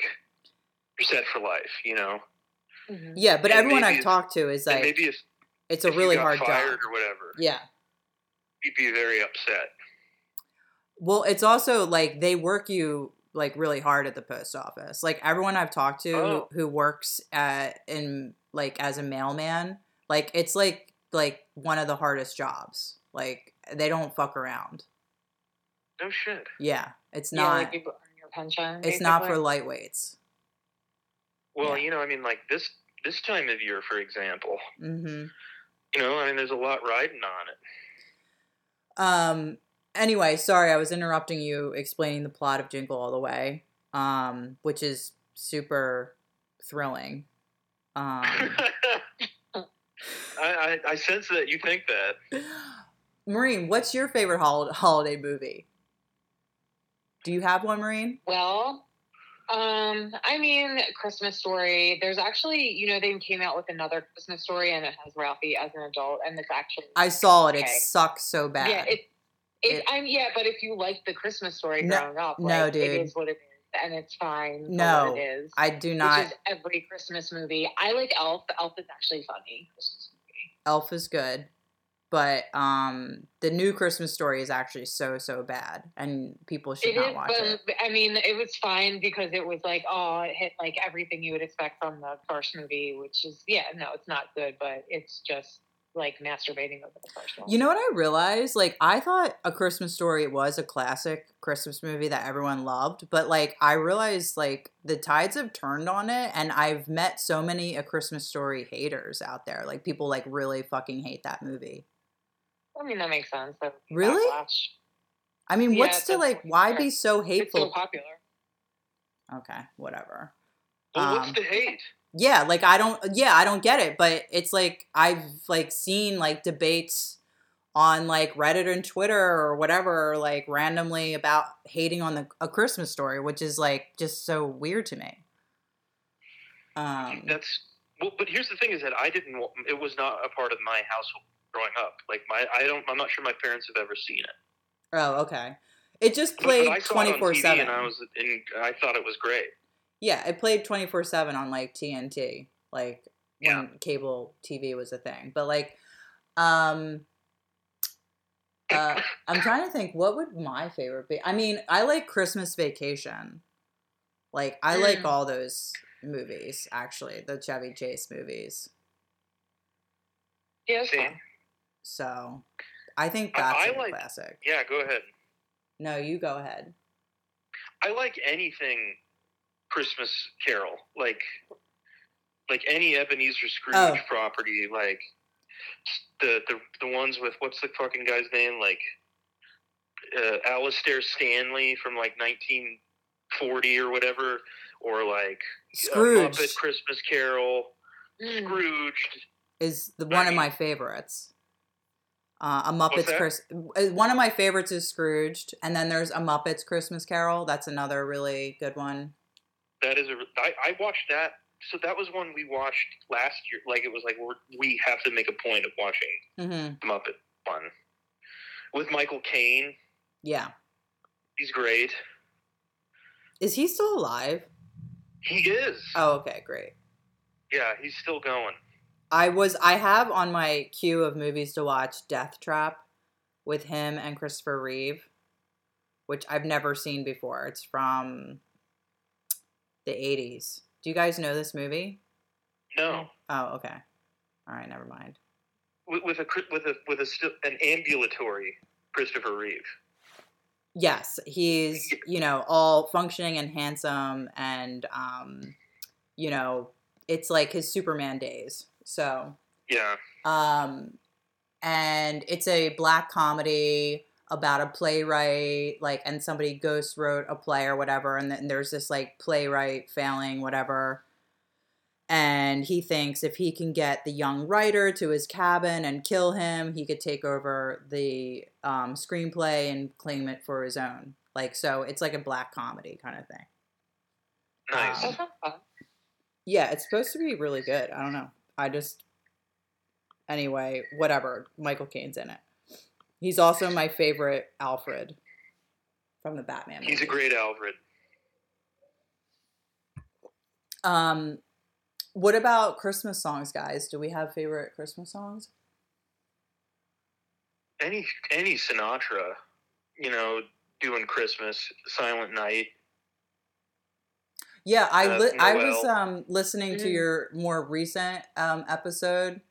you're set for life. You know, Mhm. yeah, but and everyone I've talked to is like maybe if it's a if you really got hard fired job. or whatever, Yeah. you'd be very upset. Well, it's also like they work you like really hard at the post office. Like everyone I've talked to Oh. who, who works at in like as a mailman, like it's like like one of the hardest jobs. Like they don't fuck around. No shit. Yeah, it's Yeah, not. like you earn your pension. it's not for lightweights. Well, Yeah. you know, I mean, like this this time of year, for example, hmm you know, I mean, there's a lot riding on it. Um. Anyway, sorry, I was interrupting you explaining the plot of Jingle All the Way, um, which is super thrilling. Um. I, I I sense that you think that. Maureen, what's your favorite hol- holiday movie? Do you have one, Maureen? Well, um, I mean, Christmas Story. There's actually, you know, they came out with another Christmas Story, and it has Ralphie as an adult, and it's actually I saw it. It sucks so bad. yeah, it, it, It- I'm yeah, but if you like the Christmas Story No- growing up, no, like, dude. it is what it is, and it's fine. No, it is. I do not. is every Christmas movie. I like Elf. Elf is actually funny. Christmas movie. Elf is good, but um, the new Christmas story is actually so so bad, and people should It not is, watch but it. I mean, it was fine because it was like, oh, it hit like everything you would expect from the first movie, which is yeah, no, it's not good, but it's just like masturbating over the first one. You know what I realized? Like, I thought A Christmas Story was a classic Christmas movie that everyone loved, but like, I realized like the tides have turned on it, and I've met so many A Christmas Story haters out there. Like, people like really fucking hate that movie. I mean, that makes sense. That Really? backlash. I mean, Yeah, what's to like? Why be so It's hateful? so popular. okay, whatever. Well, what's Um, the hate? yeah like i don't yeah i don't get it but it's like i've like seen like debates on like reddit and twitter or whatever like randomly about hating on the a christmas story which is like just so weird to me um That's well, but here's the thing: is that I didn't. It was not a part of my household growing up. Like my, I don't. I'm not sure my parents have ever seen it. oh okay it just But- but I played saw it on 24 TV 7 and I was, and I thought it was great. yeah it played 24 7 on like tnt like when Yeah. cable tv was a thing but like um uh, I'm trying to think what would my favorite be. I mean, I like Christmas Vacation. Like I like Mm. all those movies actually, the Chevy Chase movies. Yeah, it's See? fine. So I think that's I a like- classic. Yeah, go ahead. No, you go ahead. I like anything Christmas Carol, like like any Ebenezer Scrooge Oh. property, like the the the ones with what's the fucking guy's name, like uh, Alistair Stanley from like 1940 or whatever, or like Scrooge Muppet Christmas Carol, Mm. Scrooged. is the one of mean- my favorites. Uh, a Muppets? Chris. uh, One of my favorites is Scrooged, and then there's a Muppets Christmas Carol. That's another really good one. That is a. I, I watched that. So that was one we watched last year. Like it was like we're, we have to make a point of watching hmm the Muppet one with Michael Caine. Yeah, He's great. is he still alive? He is. Oh, okay, great. Yeah, he's still going. I was I have on my queue of movies to watch Death Trap with him and Christopher Reeve, which I've never seen before. It's from the 80s. Do you guys know this movie? No, Oh, okay. All right, never mind. with, with a with a with a an ambulatory Christopher Reeve. Yes, he's, you know, all functioning and handsome and um you know, it's like his Superman days. So, Yeah, um and it's a black comedy about a playwright like and somebody ghost wrote a play or whatever and then there's this like playwright failing whatever and he thinks if he can get the young writer to his cabin and kill him he could take over the um, screenplay and claim it for his own like so it's like a black comedy kind of thing nice. Um, That sounds fun. yeah, it's supposed to be really good. I don't know. I just anyway, whatever. Michael Caine's in it. He's also my favorite Alfred from the Batman. he's a great Alfred. Um, what about Christmas songs, guys? Do we have favorite Christmas songs? Any any Sinatra, you know, doing Christmas, Silent Night. Yeah, I Uh, li- I was um listening to Mm. your more recent um episode,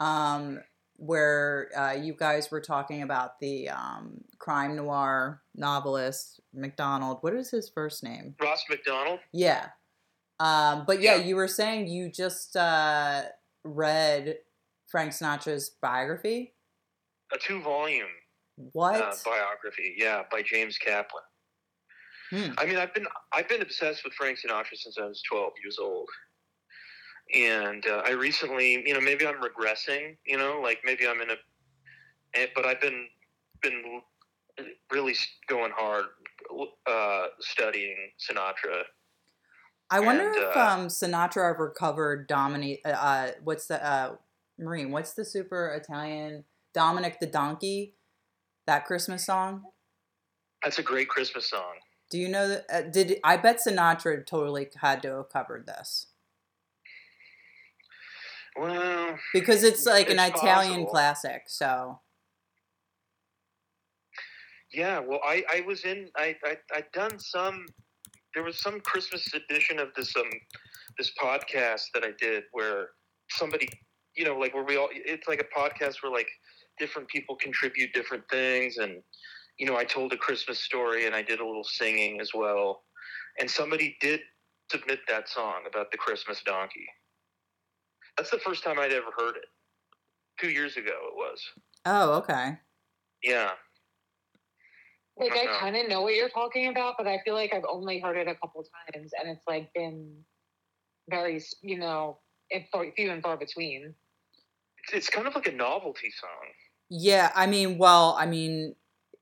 um where uh, you guys were talking about the um crime noir novelist Macdonald. What is his first name? Ross Macdonald. Yeah. Um, but yeah, Yeah. you were saying you just uh, read Frank Sinatra's biography. A two volume What? uh, biography. Yeah, by James Kaplan. Hmm. I mean, I've been I've been obsessed with Frank Sinatra since I was 12 years old, and uh, I recently, you know, maybe I'm regressing, you know, like maybe I'm in a, eh, but I've been been really going hard uh, studying Sinatra. I wonder and, if uh, um, Sinatra ever covered Dominic. Uh, uh, what's the uh, Maureen? What's the super Italian Dominic the Donkey? That Christmas song. That's a great Christmas song. Do you know that? Uh, did I bet Sinatra totally had to have covered this Well, because it's like an It's Italian classic. So Yeah, well, I, I was in I I I'd done some. There was some Christmas edition of this um this podcast that I did where somebody you know like where we all it's like a podcast where like different people contribute different things and you know I told a Christmas story and I did a little singing as well and somebody did submit that song about the Christmas donkey. That's the first time I'd ever heard it. Two years ago it was. oh okay. Yeah. Like I Uh-huh. kind of know what you're talking about, but I feel like I've only heard it a couple times, and it's like been very, you know, few and far between. It's, it's kind of like a novelty song. Yeah, I mean, well, I mean,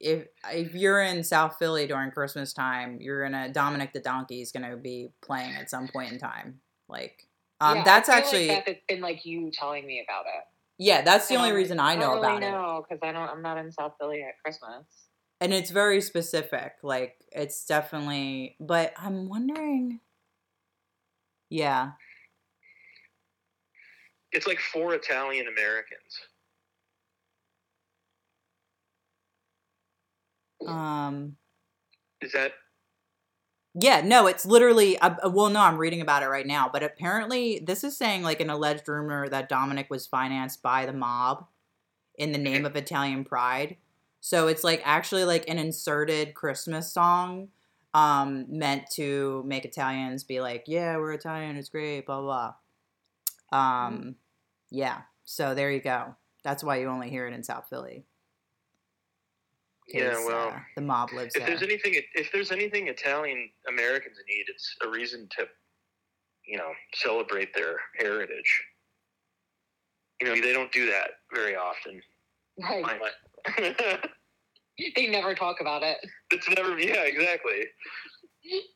if if you're in South Philly during Christmas time, you're gonna Dominic the Donkey is gonna be playing at some point in time. Like, um, Yeah, I that's feel actually like that it's been like you telling me about it. yeah, that's the And only reason I know don't about really it, know because I don't. I'm not in South Philly at Christmas. and it's very specific. Like, it's definitely. But I'm wondering. Yeah, It's like four Italian Americans. Um, Is that Yeah, no, it's literally. Uh, uh, well, no, I'm reading about it right now, but apparently, this is saying like an alleged rumor that Dominic was financed by the mob in the name of Italian pride. So it's like actually like an inserted Christmas song um, meant to make Italians be like, yeah, we're Italian, it's great, blah, blah. Um, yeah, so there you go. That's why you only hear it in South Philly. Yeah, 'Cause, well, uh, the mob lives if there. there's anything, if there's anything Italian Americans need, it's a reason to, you know, celebrate their heritage. You know, they don't do that very often. Right. I- They never talk about it. it's never, yeah, exactly.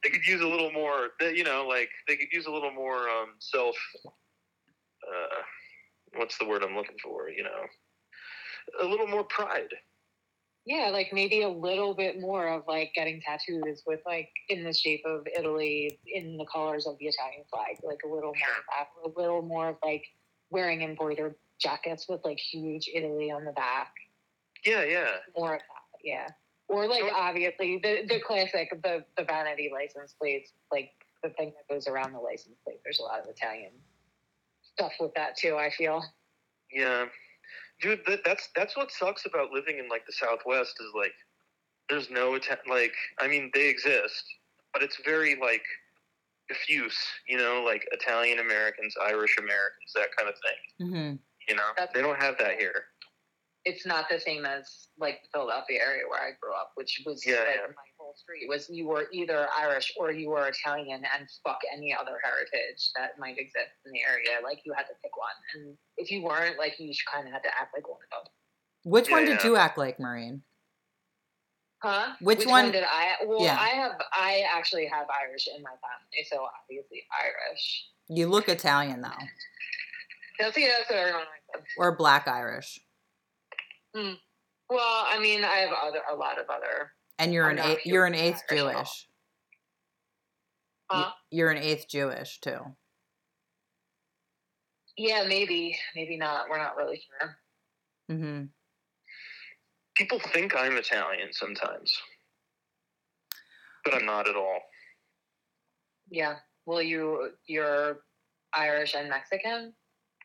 They could use a little more, you know, like they could use a little more um, self. Uh, what's the word I'm looking for? You know, a little more pride. Yeah, like maybe a little bit more of like getting tattoos with like in the shape of Italy in the colors of the Italian flag, like a little more of that, a little more of like wearing embroidered jackets with like huge Italy on the back, Yeah, yeah. more of that, yeah. Or like obviously the the classic the the vanity license plates, like the thing that goes around the license plate. There's a lot of Italian stuff with that too. I feel. Yeah, dude, that, that's that's what sucks about living in like the Southwest is like there's no Ita- like I mean they exist, but it's very like diffuse, you know, like Italian Americans, Irish Americans, that kind of thing. hmm You know, That's- they don't have that here. it's not the same as like the Philadelphia area where I grew up, which was Yeah, yeah. my whole street was you were either Irish or you were Italian and fuck any other heritage that might exist in the area. Like you had to pick one, and if you weren't, like you kind of had to act like one of them. Which one did yeah. you act like, Maureen? Huh? Which one- did I? Well, Yeah. I have. I actually have Irish in my family, so obviously Irish. You look Italian though, Now, see, that's what everyone said. or Black Irish, Hmm. Well, I mean, I have other a lot of other. And you're I'm an not eighth, you're an eighth Irish at all. Jewish. You- Huh? You're an eighth Jewish too. Yeah, maybe, maybe not. We're not really sure. hmm People think I'm Italian sometimes, but I'm not at all. Yeah. Well, you you're Irish and Mexican.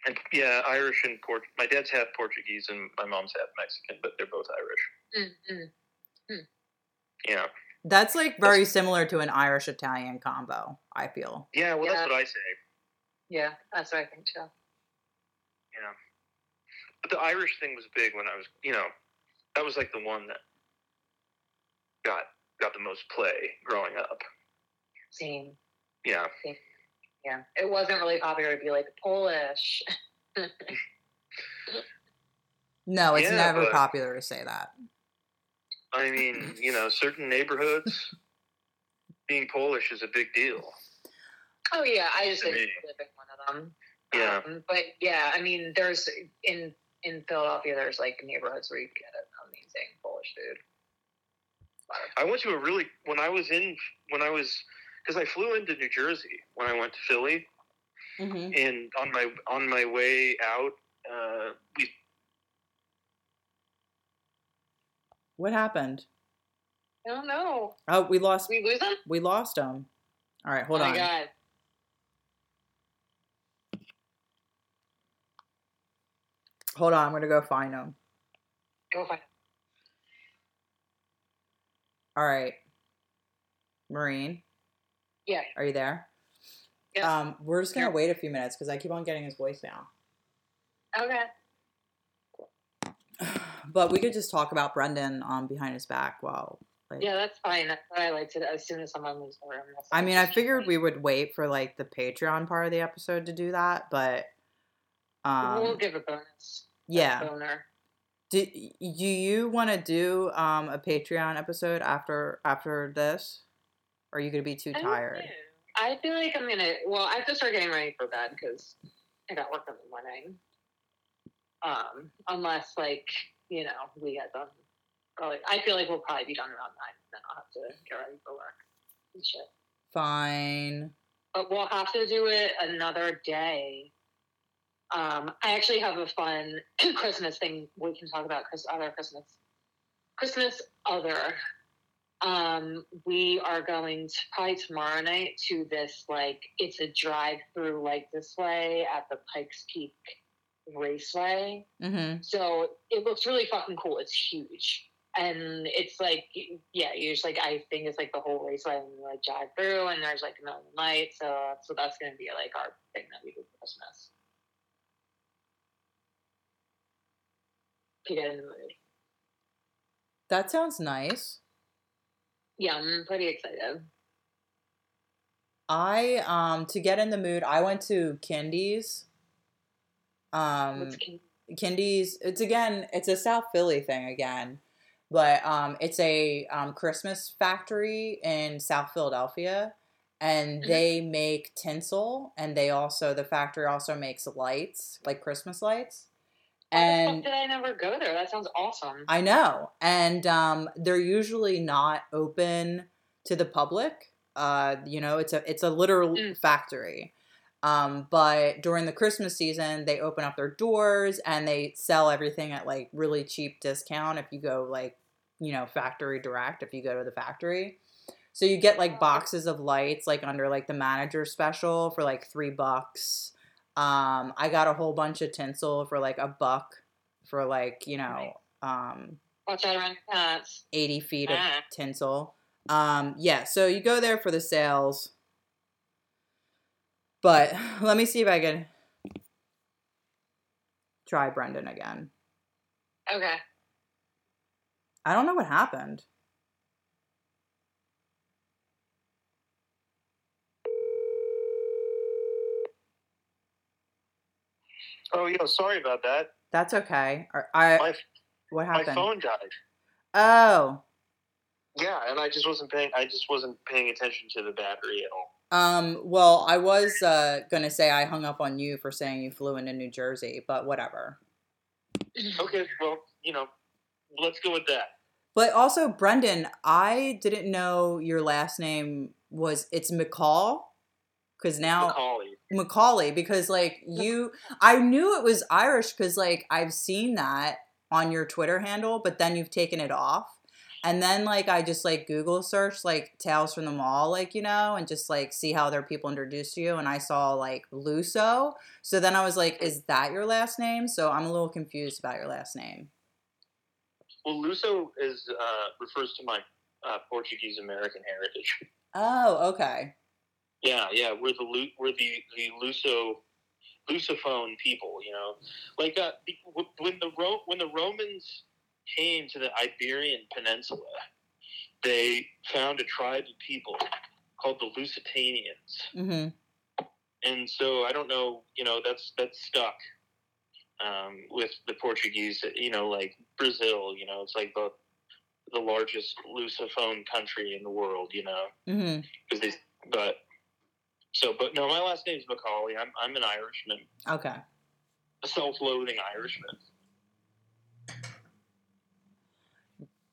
And yeah, Irish and Port. My dad's half Portuguese and my mom's half Mexican, but they're both Irish. Mm-mm. Yeah, That's like very similar to an Irish Italian combo. I feel. yeah. Well, Yeah. that's what I say. Yeah, that's what I think too. Yeah. But the Irish thing was big when I was, you know, that was like the one that got got the most play growing up. Same. Yeah. Same. Yeah. It wasn't really popular to be like Polish. No, it's Yeah, never but- popular to say that. I mean, you know, certain neighborhoods being Polish is a big deal. oh yeah, I just To didn't me. live in one of them. Yeah. Um, but yeah, I mean, there's in in Philadelphia, there's like neighborhoods where you get amazing Polish food. I went to a really when I was in when I was because I flew into New Jersey when I went to Philly, hmm and on my on my way out, uh, we What happened? I don't know. Oh, we lost. We lose them? We lost him. All right, hold oh on. my god. Hold on. I'm gonna go find him. Go find. All right, Maureen, Yeah. are you there? Yeah. Um, we're just gonna Yeah. wait a few minutes because I keep on getting his voicemail. Okay. But we could just talk about Brendan um behind his back while. Like, Yeah, that's fine. That's what I like to. As soon as someone leaves the room. I mean, I figured we would wait for like the Patreon part of the episode to do that, but um, we'll give a bonus. yeah. Boner. Do, do you want to do um a Patreon episode after after this? Or are you gonna be too I tired? I feel like I'm gonna. Well, I have to start getting ready for bed because I got work in the morning. Um, unless like you know we get done. Probably, I feel like we'll probably be done around nine. Then I'll have to get ready for work and shit. Fine. But we'll have to do it another day. Um, I actually have a fun Christmas thing we can talk about. Chris, other Christmas, Christmas other Um, we are going to, probably tomorrow night to this like it's a drive through like display at the Pikes Peak Raceway. Mm-hmm. So it looks really fucking cool. It's huge. And it's like, yeah, you're just like, I think it's like the whole raceway and you like drive through and there's like a million lights. So, so that's going to be like our thing that we do for Christmas. To get in the mood. That sounds nice. Yeah, I'm pretty excited. I um to get in the mood, I went to Kindy's. Um Kindy's it's again it's a South Philly thing again. But um it's a um Christmas factory in South Philadelphia and Mhm. they make tinsel and they also the factory also makes lights, like Christmas lights. And fuck did I never go there? That sounds awesome. I know. And um, they're usually not open to the public. Uh, you know, it's a it's a literal Mm. factory. Um, but during the Christmas season, they open up their doors and they sell everything at like really cheap discount if you go like, you know, factory direct if you go to the factory. So you get like boxes of lights like under like the manager special for like three bucks. Um, I got a whole bunch of tinsel for like a buck for like, you know, um, Watch out around your cats. 80 feet of Ah. tinsel. Um, yeah, so you go there for the sales. But let me see if I can try Brendan again. Okay. I don't know what happened. Oh, yeah. Sorry about that. That's okay. Or- I My what happened? my phone died. Oh, Yeah, and I just wasn't paying. I just wasn't paying attention to the battery at all. Um. Well, I was uh, gonna say I hung up on you for saying you flew into New Jersey, but whatever. Okay, well, you know, let's go with that. But also, Brendan, I didn't know your last name was it's McCall, because now Macaulay. Macaulay because like you I knew it was Irish cuz like I've seen that on your Twitter handle but then you've taken it off and then like I just like Google search like Tales from the Mall like you know and just like see how other people introduced you and I saw like Luso. So then I was like is that your last name? So I'm a little confused about your last name. Well, Luso is uh, refers to my uh, Portuguese American heritage. Oh okay. Yeah, yeah, we're the we're the the Luso Lusophone people. You know, like uh, when the Ro- when the Romans came to the Iberian Peninsula, they found a tribe of people called the Lusitanians. mhm and so I don't know, you know, that's that's stuck um, with the Portuguese. You know, like Brazil. You know, it's like the the largest Lusophone country in the world. You know, because they. But so, but no, my last name is Macaulay. I'm I'm an Irishman, okay a self-loathing Irishman.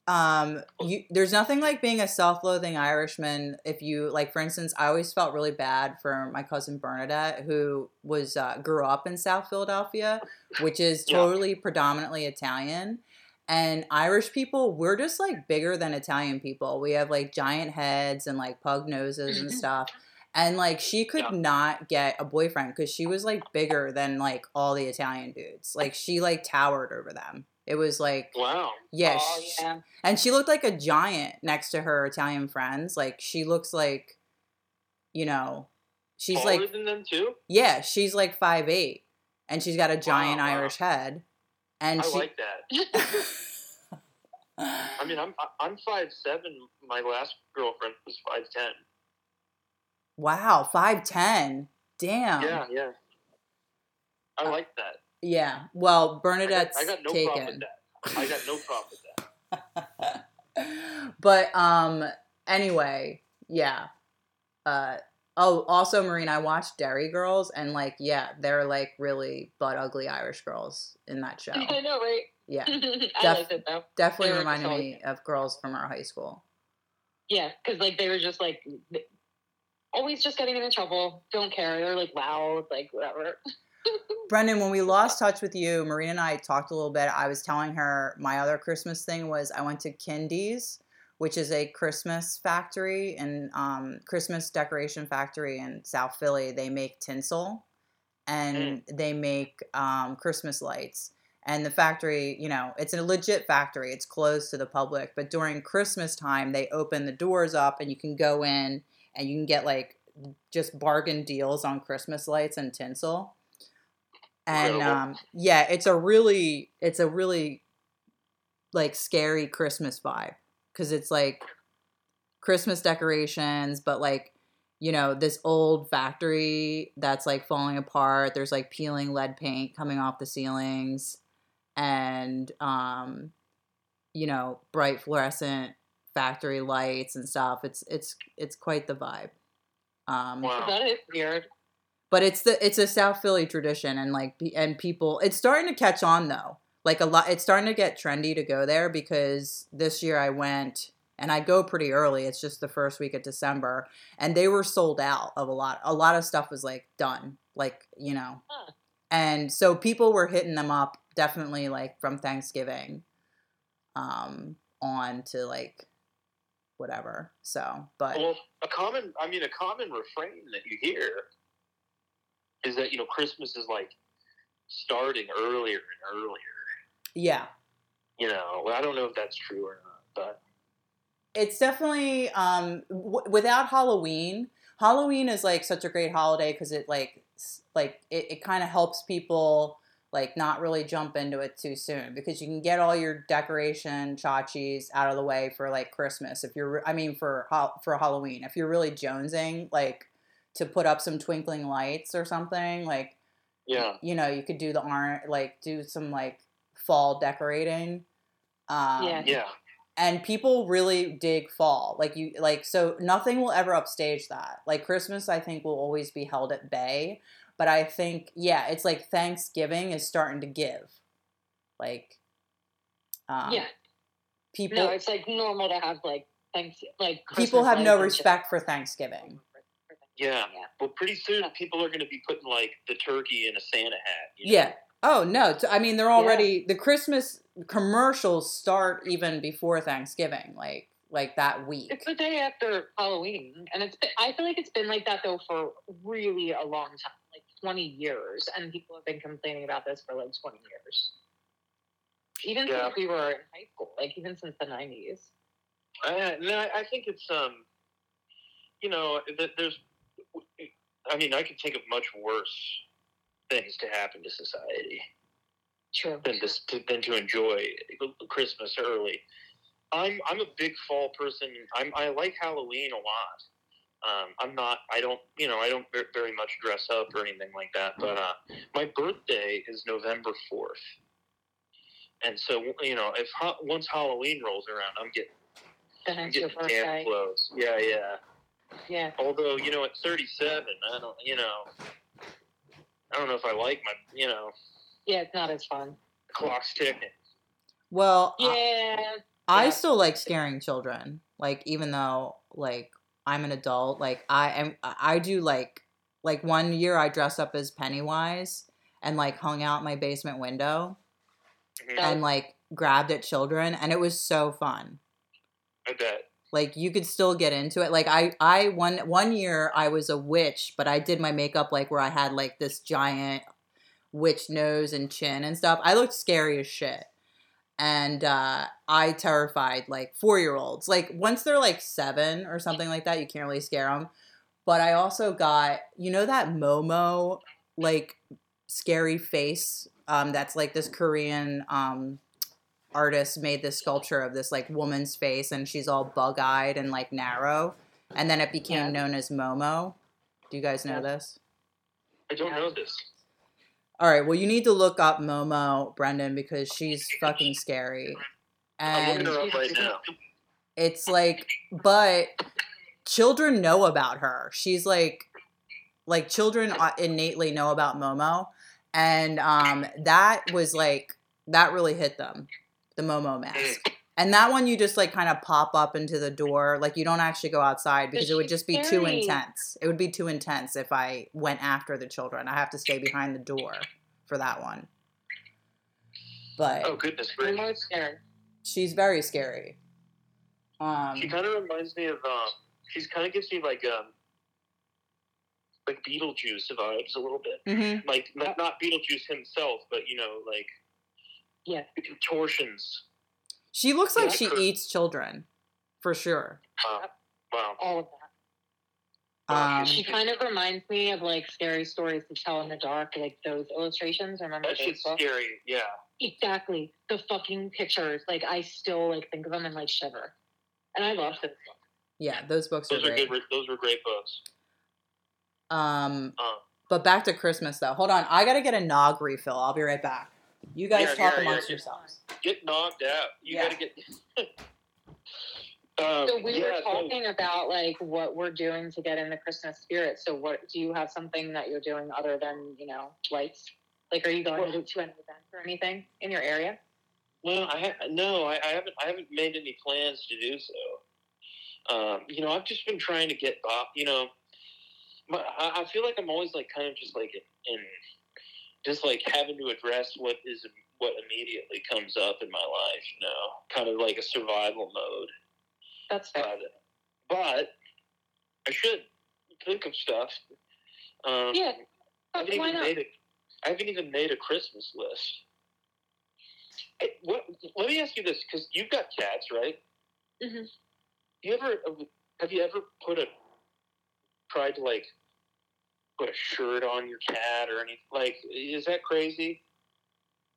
Um you there's nothing like being a self-loathing irishman if you like for instance i always felt really bad for my cousin bernadette who was uh, grew up in south philadelphia which is Yeah. totally predominantly italian and irish people we're just like bigger than italian people we have like giant heads and like pug noses and stuff and like she could Yeah. not get a boyfriend because she was like bigger than like all the italian dudes like she like towered over them it was like Wow. yeah, Oh, sh- yeah. and she looked like a giant next to her Italian friends. Like she looks like, you know, she's like Taller like than them too. yeah, she's like five eight, and she's got a giant wow. Irish head. And I she, like that. I mean, I'm I'm five seven. My last girlfriend was five ten. wow, five ten. Damn. Yeah, yeah. I uh like that. Yeah. Well, I got, Bernadette's I got no problem taken. with that. I got no problem with that. but um anyway, yeah. Uh oh, also Maureen, I watched Derry Girls and like yeah, they're like really butt ugly Irish girls in that show. I know, right? Yeah. I Def- it though. Definitely They reminded me of girls from our high school. Yeah, because like they were just like always just getting into trouble. Don't care. They're like loud, like whatever. Brendan, when we lost touch with you, Marina and I talked a little bit. I was telling her my other Christmas thing was I went to Kindy's, which is a Christmas factory and um, Christmas decoration factory in South Philly. They make tinsel and they make um, Christmas lights. And the factory, you know, it's a legit factory. It's closed to the public, but during Christmas time, they open the doors up and you can go in and you can get like just bargain deals on Christmas lights and tinsel. And um, yeah, it's a really, it's a really like scary Christmas vibe because it's like Christmas decorations, but like you know this old factory that's like falling apart. There's like peeling lead paint coming off the ceilings, and um, you know bright fluorescent factory lights and stuff. It's it's it's quite the vibe. Um, Wow. That is weird. But it's the it's a South Philly tradition, and like and people, it's starting to catch on though. Like a lot, it's starting to get trendy to go there because this year I went and I go pretty early. It's just the first week of December, and they were sold out of a lot. A lot of stuff was like done, like you know, Huh. and so people were hitting them up definitely like from Thanksgiving, um, on to like whatever. So, but Well, a common, I mean, a common refrain that you hear is that you know Christmas is like starting earlier and earlier. yeah. You know, Well, I don't know if that's true or not, but it's definitely um w- without halloween halloween is like such a great holiday because it like like it, it kind of helps people like not really jump into it too soon because you can get all your decoration chachis out of the way for like christmas if you're i mean for for halloween if you're really jonesing like to put up some twinkling lights or something like yeah, you know you could do the orange like do some like fall decorating um Yeah. yeah, and people really dig fall like you like so nothing will ever upstage that like christmas i think will always be held at bay but i think yeah it's like thanksgiving is starting to give like um, yeah. people No, it's like normal to have like thanks like people have no lights and shit. respect for thanksgiving yeah. Yeah. Well, pretty soon people are going to be putting like the turkey in a Santa hat. you know? yeah oh no I mean they're already the christmas commercials start even before thanksgiving like like that week It's the day after Halloween, and it's. Been, I feel like it's been like that though for really a long time, like twenty years, and people have been complaining about this for like twenty years. Even Yeah. since we were in high school, like even since the nineties. I, no, I think it's um, you know, that there's. I mean, I could think of much worse things to happen to society True. than to, to than to enjoy Christmas early. I'm I'm a big fall person. I'm I like Halloween a lot. Um, I'm not. I don't. You know. I don't very much dress up or anything like that. But uh, my birthday is November fourth, and so you know, if once Halloween rolls around, I'm getting I'm getting dance clothes. Yeah, yeah. Yeah. Although you know, at 37, I don't. You know, I don't know if I like my. You know, Yeah, it's not as fun. the clock's ticking. well I- Yeah. I Yeah. still like scaring children. Like even though like I'm an adult, like I am I do like like one year I dressed up as Pennywise and like hung out my basement window Mhm. and like grabbed at children and it was so fun. I bet. Like you could still get into it. Like I I one one year I was a witch, but I did my makeup like where I had like this giant witch nose and chin and stuff. I looked scary as shit. And uh, I terrified like four year olds. Like once they're like seven or something like that, you can't really scare them. But I also got, you know, that Momo like scary face. Um, that's like this Korean um, artist made this sculpture of this like woman's face, and she's all bug eyed and like narrow. And then it became Yeah. known as Momo. Do you guys know Yeah. this? I don't know this. All right, well, you need to look up Momo, Brendan, because she's fucking scary. I'm And looking her up right now. it's like, but children know about her. She's like, like children uh, innately know about Momo, and um, that was like that really hit them, the Momo mask. And that one you just like kind of pop up into the door, like you don't actually go outside because it would just be too intense. It would be too intense if I went after the children. I have to stay behind the door for that one. But Oh goodness I'm gracious! scared. she's very scary. Um, She kind of reminds me of. Um, she's kind of gives me like um, like Beetlejuice vibes a little bit. mhm. Like not, not Beetlejuice himself, but you know, like Yeah. the contortions. She looks like Yeah. she eats children, for sure. Wow. wow. All of that. Um, She kind of reminds me of like scary stories to tell in the dark, like those illustrations. I remember That those shit's books? scary. Yeah. Exactly. The fucking pictures. Like I still like think of them and like shiver. And I love those yeah, those books are are great. good. Those were great books. Um, Uh, but back to Christmas though. Hold on, I gotta get a nog refill. I'll be right back. You guys Yeah, talk yeah, yeah, amongst yeah. yourselves. get knocked out. You Yeah. gotta get. um, So we yeah, were so- talking about like what we're doing to get in the Christmas spirit. So what do you have something that you're doing other than, you know, lights? Like are you going to, to an event or anything in your area? Well, I ha- no, I, I haven't. I haven't made any plans to do so. Um, you know, I've just been trying to get off. You know, my, I, I feel like I'm always like kind of just like in, in just like having to address what is what immediately comes up in my life. You know, kind of like a survival mode. That's fair. But, but I should think of stuff. Um, Yeah, I haven't why even not? made a, I haven't even made a Christmas list. What, let me ask you this, because you've got cats, right? Mm-hmm. You ever have you ever put a tried to like put a shirt on your cat or anything? Like, is that crazy?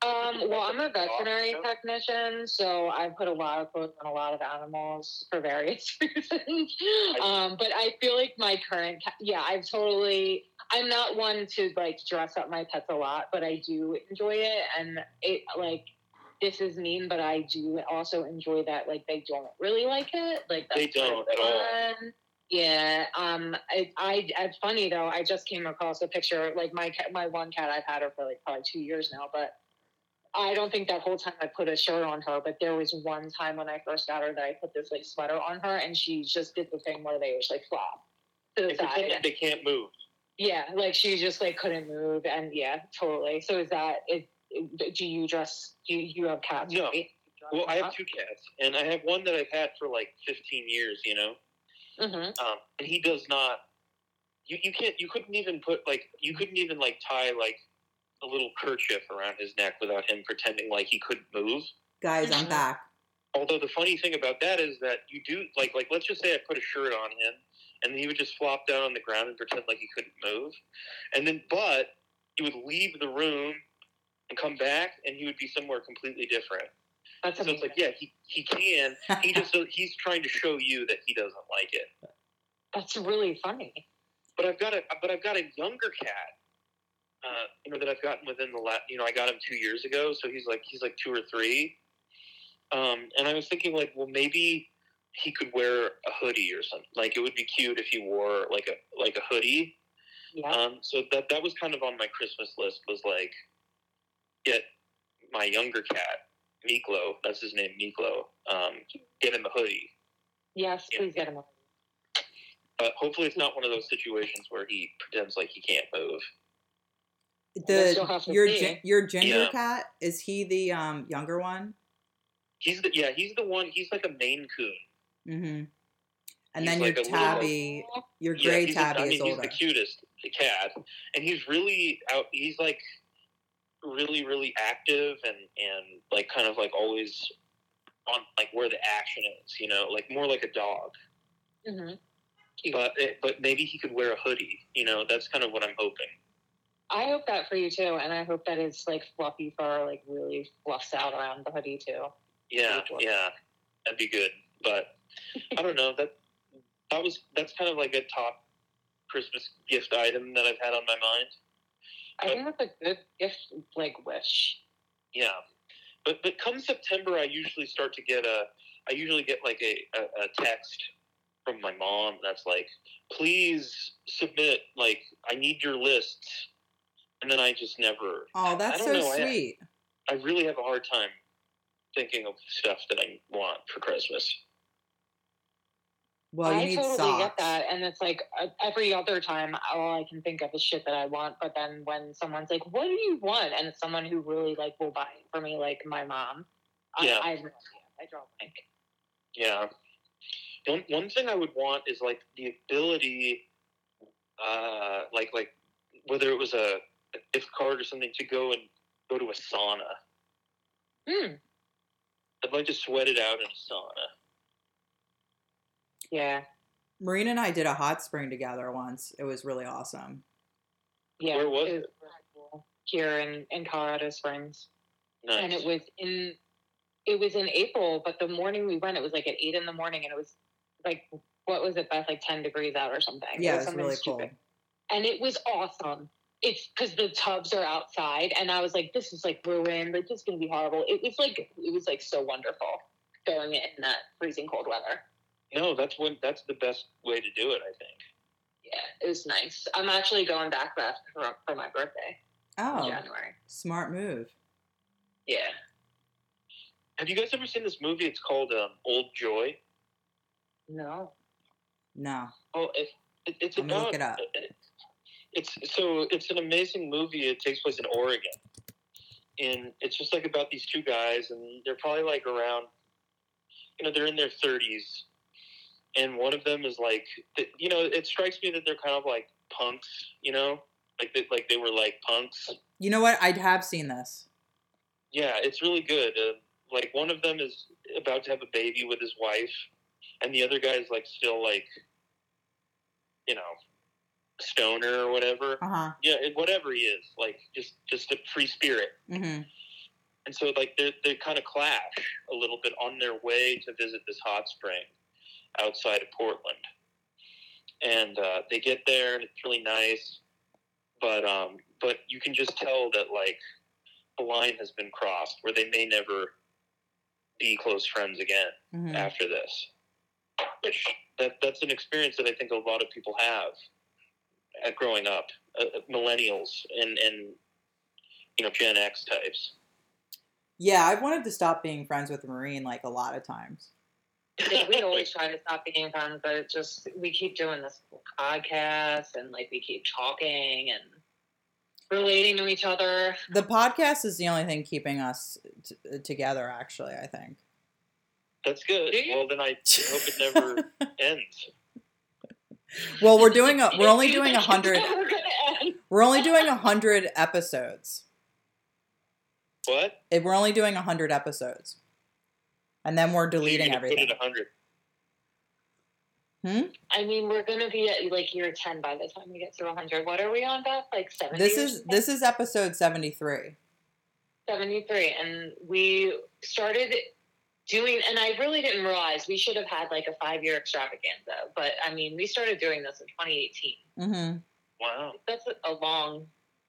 Um, well, I'm a veterinary technician, so I put a lot of clothes on a lot of animals for various reasons. Um, but I feel like my current, cat, yeah, I've totally. I'm not one to like dress up my pets a lot, but I do enjoy it, and it like this is mean, but I do also enjoy that like they don't really like it, like They don't at all. Yeah, um, I, I, it's funny though. I just came across a picture. Like my cat, my one cat, I've had her for like probably two years now, but I don't think that whole time I put a shirt on her, but there was one time when I first got her that I put this like sweater on her, and she just did the thing where they just like flop to the They side. can't, they can't move. Yeah, like she just like couldn't move, and yeah, totally. So is that it? Do you dress? Do you, you have cats? No. right? Well, I have two cats, and I have one that I've had for like 15 years. You know, Mm-hmm. um, and he does not. You, you can't. You couldn't even put like. You couldn't even like tie like a little kerchief around his neck without him pretending like he couldn't move. Guys, I'm Mhm. back. Although the funny thing about that is that you do like like let's just say I put a shirt on him and he would just flop down on the ground and pretend like he couldn't move, and then but he would leave the room and come back and he would be somewhere completely different. That's So it's like yeah he he can he just he's trying to show you that he doesn't like it. That's really funny. But I've got a but I've got a younger cat. Uh, you know that I've gotten within the last. You know, I got him two years ago, so he's like he's like two or three. Um, and I was thinking like, well, maybe he could wear a hoodie or something. Like it would be cute if he wore like a like a hoodie. Yeah. Um, so that that was kind of on my Christmas list. Was like get my younger cat Miklo. That's his name, Miklo. Um, get him a hoodie. yes, please get him. a- But hopefully, it's not one of those situations where he pretends like he can't move. We'll The your see. your ginger Yeah. cat is he the um younger one? He's the yeah, he's the one. He's like a Maine Coon. Mm-hmm. And He's then like your a little- tabby, your gray he's tabby the, I is mean, he's older. the cutest cat, and he's really out. He's like really, really active and and like kind of like always on like where the action is. You know, like more like a dog. Mhm. But it, but maybe he could wear a hoodie. You know, that's kind of what I'm hoping. I hope that for you too, and I hope that it's like fluffy fur, like really fluffs out around the hoodie too. Yeah, yeah, that'd be good. But I don't know that that was that's kind of like a top Christmas gift item that I've had on my mind. I think that's a good gift, like wish. Yeah, but but come September, I usually start to get a. I usually get like a, a, a text from my mom that's like, "Please submit. Like, I need your lists." And then I just never. Oh, that's I so don't know, I- sweet. I really have a hard time thinking of stuff that I want for Christmas. Well, you I need totally socks. get that, and it's like uh, every other time, all I can think of is shit that I want. But then when someone's like, "What do you want?" and it's someone who really like will buy it for me, like my mom, Yeah. I, I, have no idea. I draw blank. Yeah. One one thing I would want is like the ability, uh, like like whether it was a, a gift card or something to go and go to a sauna. Hmm. I'd like to sweat it out in a sauna. Yeah. Marina and I did a hot spring together once. It was really awesome. Yeah. Where was it? it? Here in, in Colorado Springs. Nice. And it was in it was in April, but the morning we went, it was like at eight in the morning and it was like what was it, Beth? Like ten degrees out or something. Yeah, it was was something really stupid. cool. and it was awesome. It's because the tubs are outside, and I was like, "This is like ruined. Like, this is gonna be horrible." It was like it was like so wonderful going in that freezing cold weather. No, that's when that's the best way to do it. I think. Yeah, it was nice. I'm actually going back Beth for, for my birthday in Oh, January. smart move. Yeah, Have you guys ever seen this movie? It's called um, Old Joy. no, No. Oh, it, it, it's I'm about. look it up. It's so it's an amazing movie. It takes place in Oregon, and it's just like about these two guys, and they're probably like around, you know, they're in their thirties, and one of them is like, you know, it strikes me that they're kind of like punks, you know, like they, like they were like punks. You know what? I have seen this. Yeah, it's really good. Uh, like one of them is about to have a baby with his wife, and the other guy is like still like, you know, stoner or whatever. Uh huh. Yeah, it- whatever he is, like just just a free spirit. Mm-hmm. And so like they they kind of clash a little bit on their way to visit this hot spring outside of Portland. And uh, they get there and it's really nice, but um, but you can just tell that like the line has been crossed where they may never be close friends again Mm-hmm. after this. Which that that's an experience that I think a lot of people have at growing up, uh, millennials and and you know Gen X types. Yeah, I've wanted to stop being friends with Maureen like a lot of times. Yeah, we always try to stop being friends, but it just we keep doing this podcast and like we keep talking and relating to each other. The podcast is the only thing keeping us t- together. Actually, I think. That's good. Well, then I hope it never ends. Well, we're doing a. We're only doing a think it's hundred. gonna end? We're only doing a hundred episodes. What? It, we're only doing a hundred episodes, and then we're So you're deleting everything. Put it hundred. I mean, we're gonna be at like year ten by the time we get to 100. What are we on, Beth? Like 70? This is this is episode seventy three. 73, and we started doing, and I really didn't realize we should have had like a five year extravaganza, but I mean, we started doing this in 2018. Mm-hmm. Wow. That's a long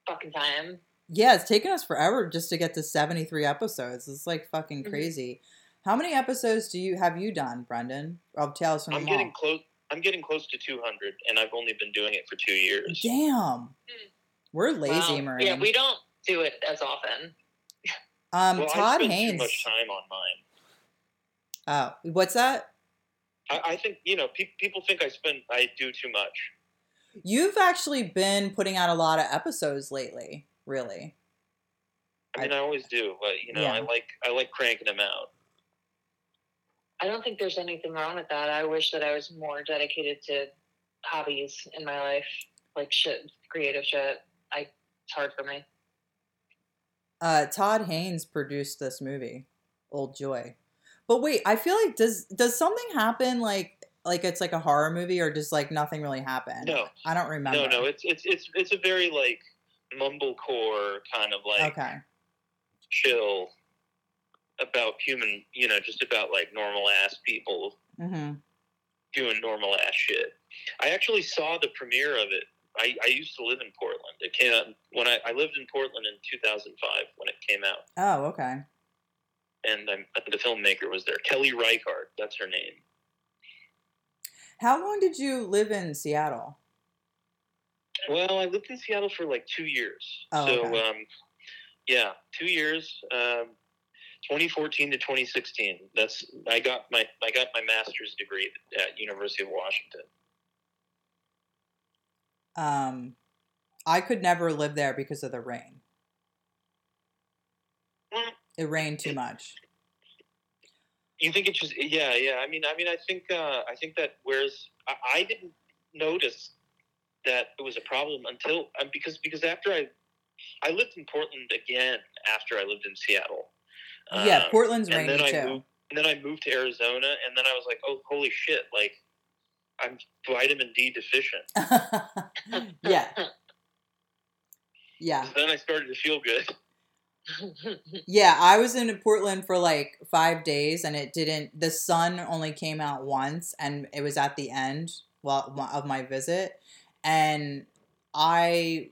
fucking time. Yeah, it's taken us forever just to get to seventy three episodes. It's like fucking Mhm. crazy. How many episodes do you have you done, Brendan? Of Tales from the I'm Mall. getting close. I'm getting close to 200, and I've only been doing it for two years. Damn, we're lazy, Wow. Maureen. Yeah, we don't do it as often. um, well, I Todd spend Haynes. too much time on mine. Oh, what's that? I, I think you know pe- people think I spend I do too much. You've actually been putting out a lot of episodes lately. Really? I mean, I, always do, but you know, Yeah. I like I like cranking them out. I don't think there's anything wrong with that. I wish that I was more dedicated to hobbies in my life, like shit, creative shit. I it's hard for me. Uh, Todd Haynes produced this movie, Old Joy. But wait, I feel like does does something happen like like it's like a horror movie or does like nothing really happen? No. I don't remember. No, no, it's it's it's it's a very like mumblecore kind of like okay. chill about human, you know, just about like normal ass people Mm-hmm. doing normal ass shit. I actually saw the premiere of it. I, I used to live in Portland. It came out when I, I lived in Portland in 2005 when it came out, Oh, okay. and I'm, the filmmaker was there. Kelly Reichardt, that's her name. How long did you live in Seattle? Well, I lived in Seattle for like two years. Oh, so, okay. um, yeah, two years. Um, 2014 to 2016. That's I got my I got my master's degree at University of Washington. Um, I could never live there because of the rain. Mm. It rained too much. You think it just yeah yeah. I mean I mean I think uh, I think that whereas I, I didn't notice that it was a problem until um, because because after I I lived in Portland again after I lived in Seattle. Yeah, Um, Portland's and rainy then I too. moved and then I moved to Arizona and then I was like oh holy shit like I'm vitamin D deficient. yeah, yeah. So then I started to feel good. Yeah, I was in Portland for like five days, and it didn't. The sun only came out once, and it was at the end well of my visit, and I,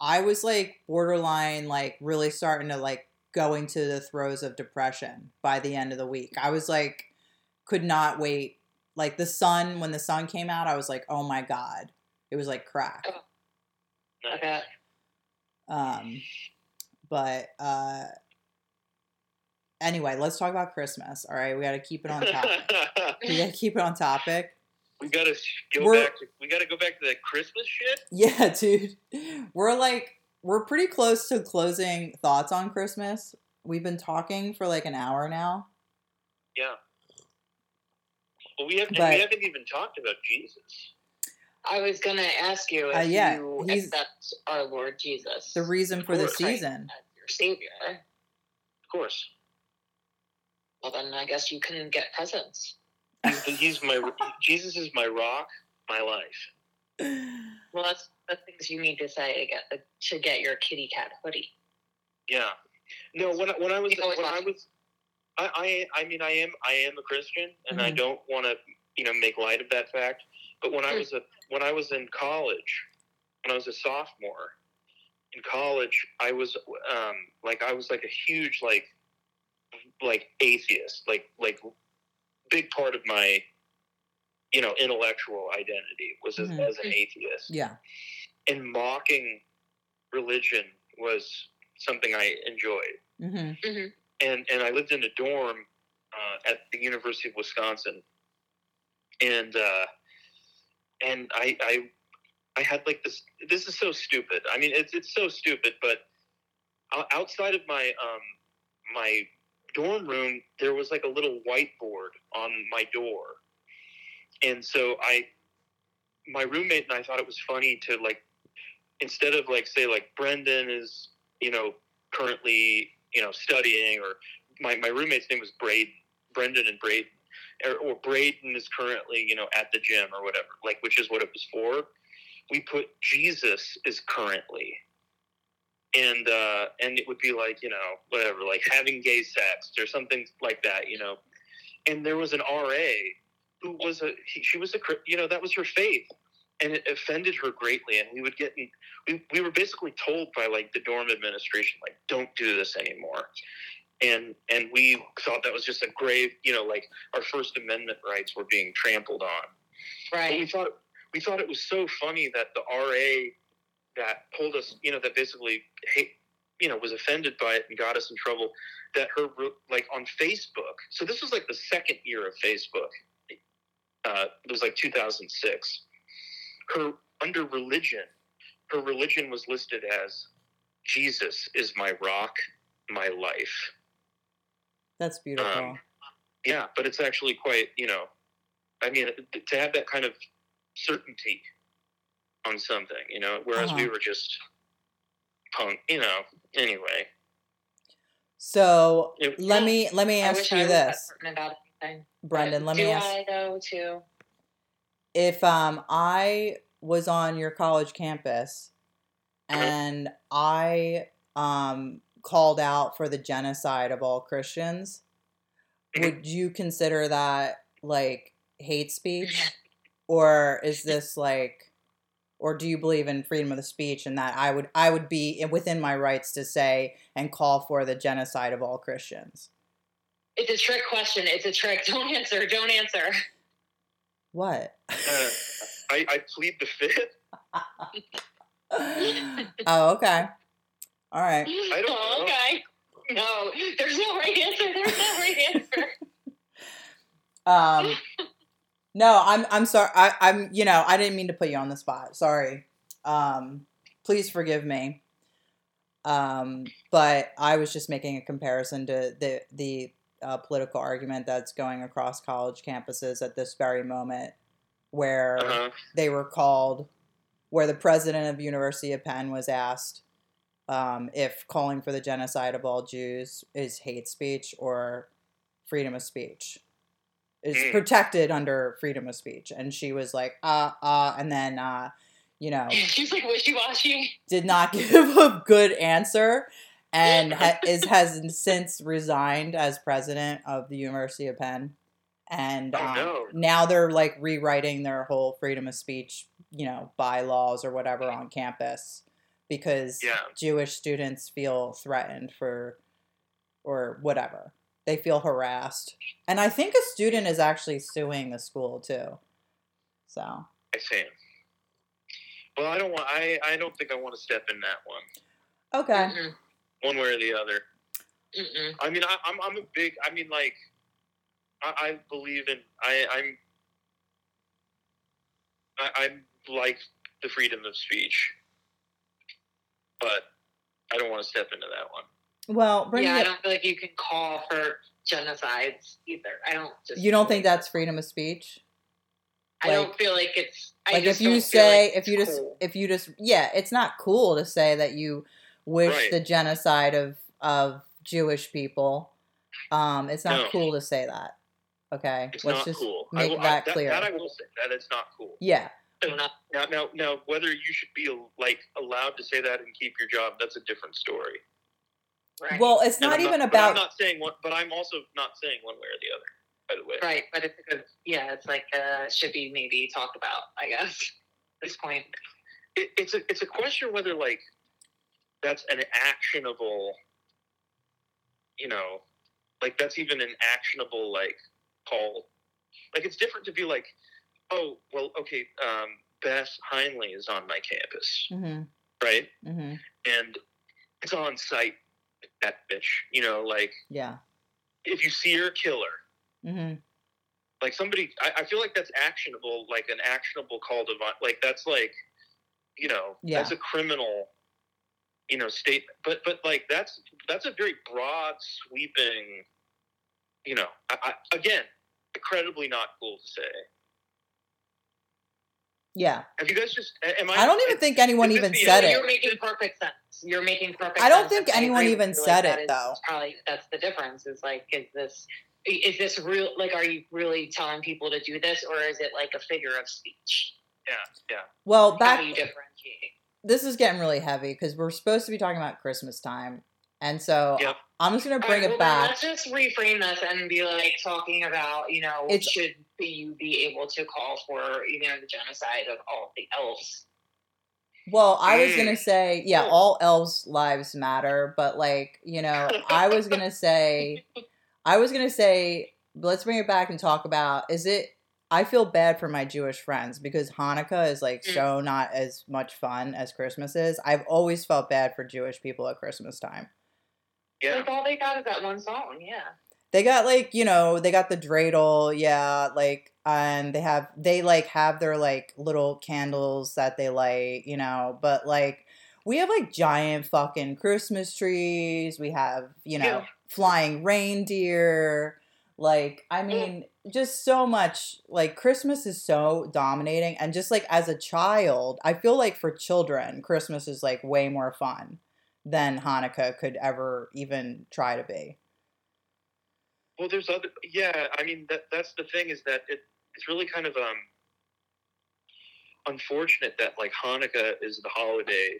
I was like borderline, like really starting to like go to the throes of depression by the end of the week. I was like, could not wait. Like the sun, when the sun came out, I was like, oh my god, it was like crack. okay. Um, but uh, anyway, let's talk about Christmas. All right, we got to keep it on topic. we got to keep it on topic. we gotta go We're- back. To, we gotta go back to that Christmas shit. Yeah, dude, we're like we're pretty close to closing thoughts on Christmas. We've been talking for like an hour now. Yeah. Well, we haven't. But- we haven't even talked about Jesus. I was gonna ask you if Uh, yeah, you accept our Lord Jesus The reason for the course, right. season. as your Savior. Of course. Well, then I guess you can get presents. He's, he's my Jesus is my rock, my life. Well, that's the things you need to say to get the, to get your kitty cat hoodie. Yeah. No, when I, when I was when I was, I, I I mean I am I am a Christian, and I Mhm. don't want to you know make light of that fact. But when I Mm. was a when I was in college, when I was a sophomore in college, I was um like I was like a huge like like atheist, like like big part of my you know intellectual identity was as, Mhm. as an atheist Yeah. and mocking religion was something I enjoyed. hmm And and I lived in a dorm uh, at the University of Wisconsin, and uh, and I, I I had like this. This is so stupid. I mean, it's it's so stupid. But outside of my um my dorm room, there was like a little whiteboard on my door, and so I my roommate and I thought it was funny to like instead of like say like Brendan is you know currently you know studying or my, my roommate's name was Braden Brendan and Braden or, or Braden is currently you know at the gym or whatever like which is what it was for. We put Jesus is currently. And uh and it would be like you know whatever like having gay sex or something like that you know. And there was an RA who was a he, she was a you know that was her faith. And it offended her greatly. And we would get we, we were basically told by like the dorm administration like don't do this anymore. And and we thought that was just a grave you know like our first amendment rights were being trampled on. But we thought we thought it was so funny that the RA that pulled us you know that basically hate you know was offended by it and got us in trouble that her like on Facebook so this was like the second year of Facebook uh, it was like 2006 her under religion her religion was listed as jesus is my rock my life. That's beautiful. Um, yeah but it's actually quite you know i mean to have that kind of certainty on something you know whereas we Uh-huh. were just punk you know anyway. So It- let me let me I ask wish you I was that this, anything. Brendan. But Let do me ask I though too? if um I was on your college campus and I um called out for the genocide of all Christians, would you consider that like hate speech or is this like or do you believe in freedom of the speech and that I would I would be within my rights to say and call for the genocide of all Christians? It's a trick question. It's a trick. Don't answer. Don't answer. What? uh, I, I plead the fifth oh, okay. All right. I don't oh, know. okay. No, there's no right answer. There's no right answer. Um, no, I'm I'm sorry. I, I'm you know I didn't mean to put you on the spot. Sorry. Um, please forgive me. Um, but I was just making a comparison to the the uh, political argument that's going across college campuses at this very moment, where Uh-huh. they were called, where the president of University of Penn was asked um, if calling for the genocide of all Jews is hate speech or freedom of speech. Is Mm. protected under freedom of speech, and she was like, uh, uh, and then, uh, you know, She's like wishy washy. did not give a good answer and ha- is has since resigned as president of the University of Penn. And Oh, um, no. now they're like rewriting their whole freedom of speech, you know, bylaws or whatever on campus because Yeah. Jewish students feel threatened for or whatever. They feel harassed. And I think a student is actually suing the school too. So, I see. Well, I don't want. I, I don't think I want to step in that one, okay. Mm-mm. One way or the other. Mm-mm. I mean, I, I'm I'm a big. I mean, like, I, I believe in. I I'm. I, I'm like the freedom of speech, but I don't want to step into that one. Well, bring Yeah, I don't feel like you can call for genocides either. I don't just. You don't think that's freedom of speech? I don't feel like it's. I Like just if you say like if you it's just if you just yeah, it's not cool to say that you wish Right. the genocide of of Jewish people. Um it's not No. cool to say that. Okay? It's Let's not just cool. Make will- I- that that, clear. That I will say that it's not cool. yeah. So not- Now, now, now, whether you should be like allowed to say that and keep your job, that's a different story. right. Well, it's And not I'm even but I'm not saying one, but I'm also not saying one way or the other. By the way, right, but it's a good. Yeah, it's like uh, should be maybe talked about. I guess at this point. it, it's a it's a question whether like that's an actionable, you know, like that's even an actionable like call. Like it's different to be like, oh well, okay, um, Beth Heinley is on my campus, Mhm. right? Mhm. And it's on site. That bitch, you know, like Yeah. if you see her, kill her. Mhm. like somebody I, I feel like that's actionable like an actionable call to like that's like you know Yeah. that's a criminal you know statement but but like that's that's a very broad sweeping you know I, I, again incredibly not cool to say Yeah. have you guys just am i I don't even think anyone is this even the- said You're it. making perfect sense. You're making perfect. I don't sense, think and anyone even said like, it, though. Probably that's the difference. Is like, is this is this real? Like, are you really telling people to do this, or is it like a figure of speech? yeah yeah Well, How back do you differentiate? This is getting really heavy because we're supposed to be talking about Christmas time. And so Yep. I'm just going to bring All right, it well, back. Let's just reframe this and be like talking about, you know, It's- should be you be able to call for, you know, the genocide of all the elves? Well, I was Mm. gonna say, yeah, all elves' lives matter, but like, you know, I was gonna say, I was gonna say, let's bring it back and talk about is it? I feel bad for my Jewish friends because Hanukkah is like Mm. so not as much fun as Christmas is. I've always felt bad for Jewish people at Christmas time. yeah Like all they got is that one song, yeah. They got like, you know, they got the dreidel, yeah, like and they have they like have their like little candles that they light, you know, but like we have like giant fucking Christmas trees. We have, you know, Yeah. flying reindeer. Like, I mean, just so much like Christmas is so dominating and just like as a child, I feel like for children, Christmas is like way more fun than Hanukkah could ever even try to be. Well, there's other. Yeah, I mean that that's the thing is that it it's really kind of um unfortunate that like Hanukkah is the holiday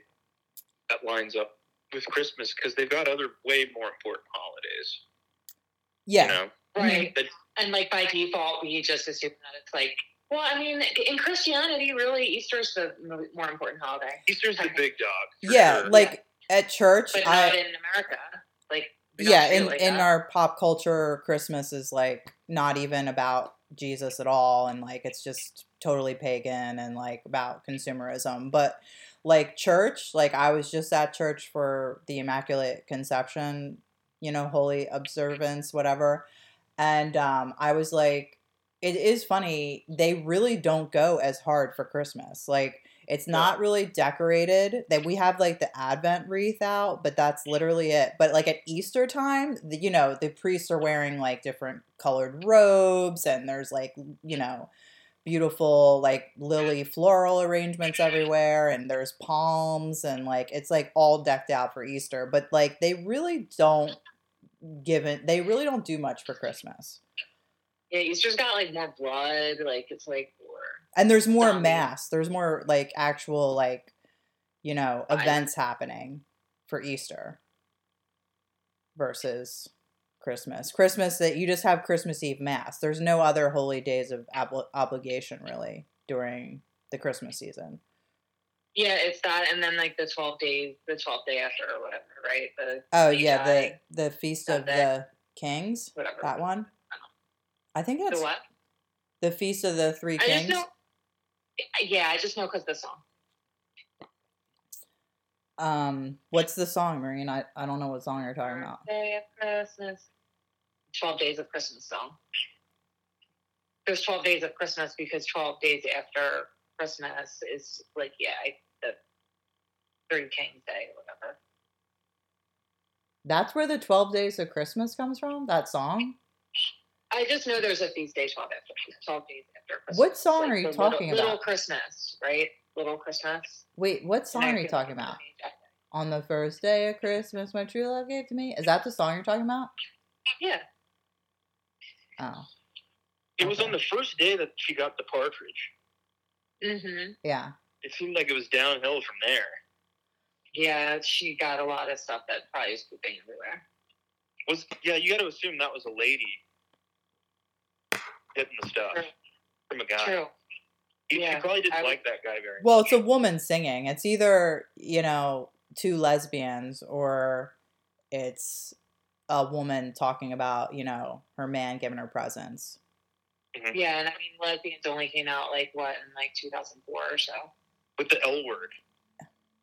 that lines up with Christmas because they've got other way more important holidays. Yeah. You know, Right. That- And like by default, we just assume that it's like, well, I mean, in Christianity, really, Easter's the more important holiday, Easter's the big dog. yeah, sure. like at church, but not I in America. Like, yeah, in like in that. our pop culture, Christmas is like not even about Jesus at all, and like it's just totally pagan and like about consumerism. But like church, like I was just at church for the Immaculate Conception, you know, holy observance, whatever, and um, I was like, it is funny. They really don't go as hard for Christmas, like. It's not really decorated. That we have like the Advent wreath out, but that's literally it. But like at Easter time, the, you know, the priests are wearing like different colored robes, and there's like you know, beautiful like lily floral arrangements everywhere, and there's palms, and like it's like all decked out for Easter. But like they really don't give it. They really don't do much for Christmas. Yeah, Easter's got like more blood. Like it's like more. and there's more Zombie. mass there's more like actual like you know events happening for easter versus christmas christmas that you just have christmas eve mass there's no other holy days of obli obligation really during the christmas season Yeah, it's that, and then like the twelve days, the twelfth day after or whatever, right? The oh yeah the the feast of the kings whatever. that one i think it's The what? the feast of the three I just kings know. Yeah, I just know because the song. um what's the song Maureen I, I don't know what song you're talking about Day of Christmas. Twelve days of Christmas song. There's twelve days of Christmas because twelve days after Christmas is like yeah, I- the Three Kings Day or whatever. That's where the 12 days of Christmas comes from? That song? I just know there's a feast day twelve after twelve days after Christmas. What song Like are you talking little- talking Little? Christmas, right? Little Christmas. Wait, what song And are you talking about? On the first day of Christmas, my true love gave to me? Is that the song you're talking about? Yeah. Oh, It was Okay. on the first day that she got the partridge. Mm-hmm. yeah. It seemed like it was downhill from there. Yeah, she got a lot of stuff that probably is pooping everywhere. Was yeah, you got to assume that was a lady getting the stuff True. from a guy. True. He, Yeah, she probably didn't I would- like that guy very Well, much. it's a woman singing. It's either, you know, two lesbians or it's a woman talking about, you know, her man giving her presents. Mm-hmm. Yeah, and I mean, lesbians only came out like what in like 2004 or so. with the L word.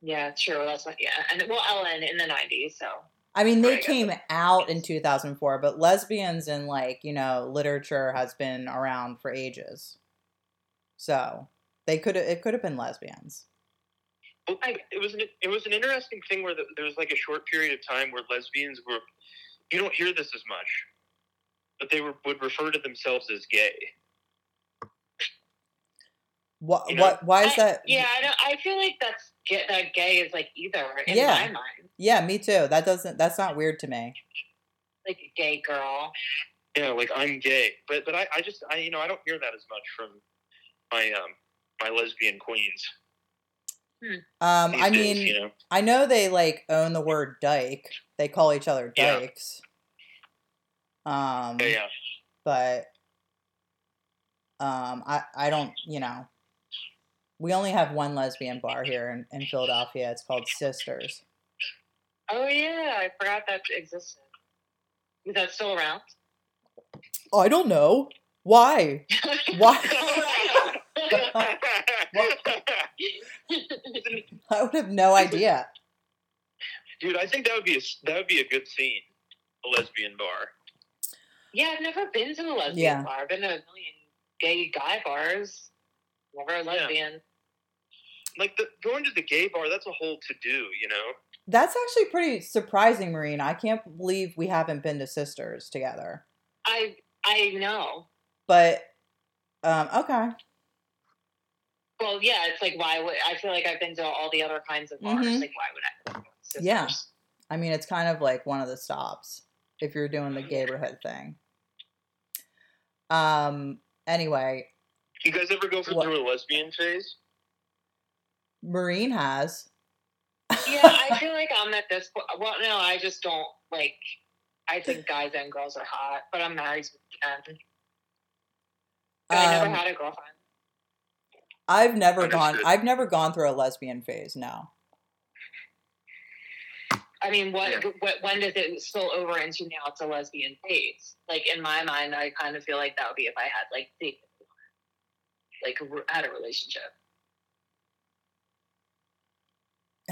Yeah, true. That's what. Yeah, and well, Ellen in the 90s. So I mean, they I came out in 2004, but lesbians in like, you know, literature has been around for ages. So, they could have it could have been lesbians. I- it was an it was an interesting thing where the, there was like a short period of time where lesbians were. You don't hear this as much, but they were would refer to themselves as gay. What You know- what why is I- that Yeah, I don't. I feel like that's get that gay is like either in Yeah. my mind, Yeah, me too. That doesn't that's not weird to me. like a gay girl. Yeah, like I'm gay, but but I, I just I you know I don't hear that as much from my um my lesbian queens. Um these I days, mean, you know, I know they like own the word dyke. They call each other Yeah. dykes. Um yeah, yeah. but um I I don't, you know. We only have one lesbian bar here in, in Philadelphia. It's called Sisters. Oh yeah, I forgot that existed. Is that still around? I don't know. Why? Why? I would have no idea. Dude, I think that would be a that would be a good scene, a lesbian bar. yeah, I've never been to a lesbian Yeah. bar. I've been to a million gay guy bars. Never a lesbian. Like the, going to the gay bar, that's a whole to do, you know. That's actually pretty surprising, Maureen. I can't believe we haven't been to Sisters together. I I know. But um okay. Well, yeah, it's like why would I feel like I've been to all the other kinds of bars? Mhm. Like why would I? Sisters? Yeah. I mean, it's kind of like one of the stops if you're doing the neighborhood thing. Um. Anyway, You guys ever go What? through a lesbian phase? Maureen has. Yeah, I feel like I'm at this point. Well, no, I just don't like. I think guys and girls are hot, but I'm married to Ken. But I never Um, had a girlfriend. I've never gone. I've never gone through a lesbian phase. No. I mean, what, Yeah. what when does it spill over into now it's a lesbian phase? Like in my mind, I kind of feel like that would be if I had like dated, like had a relationship.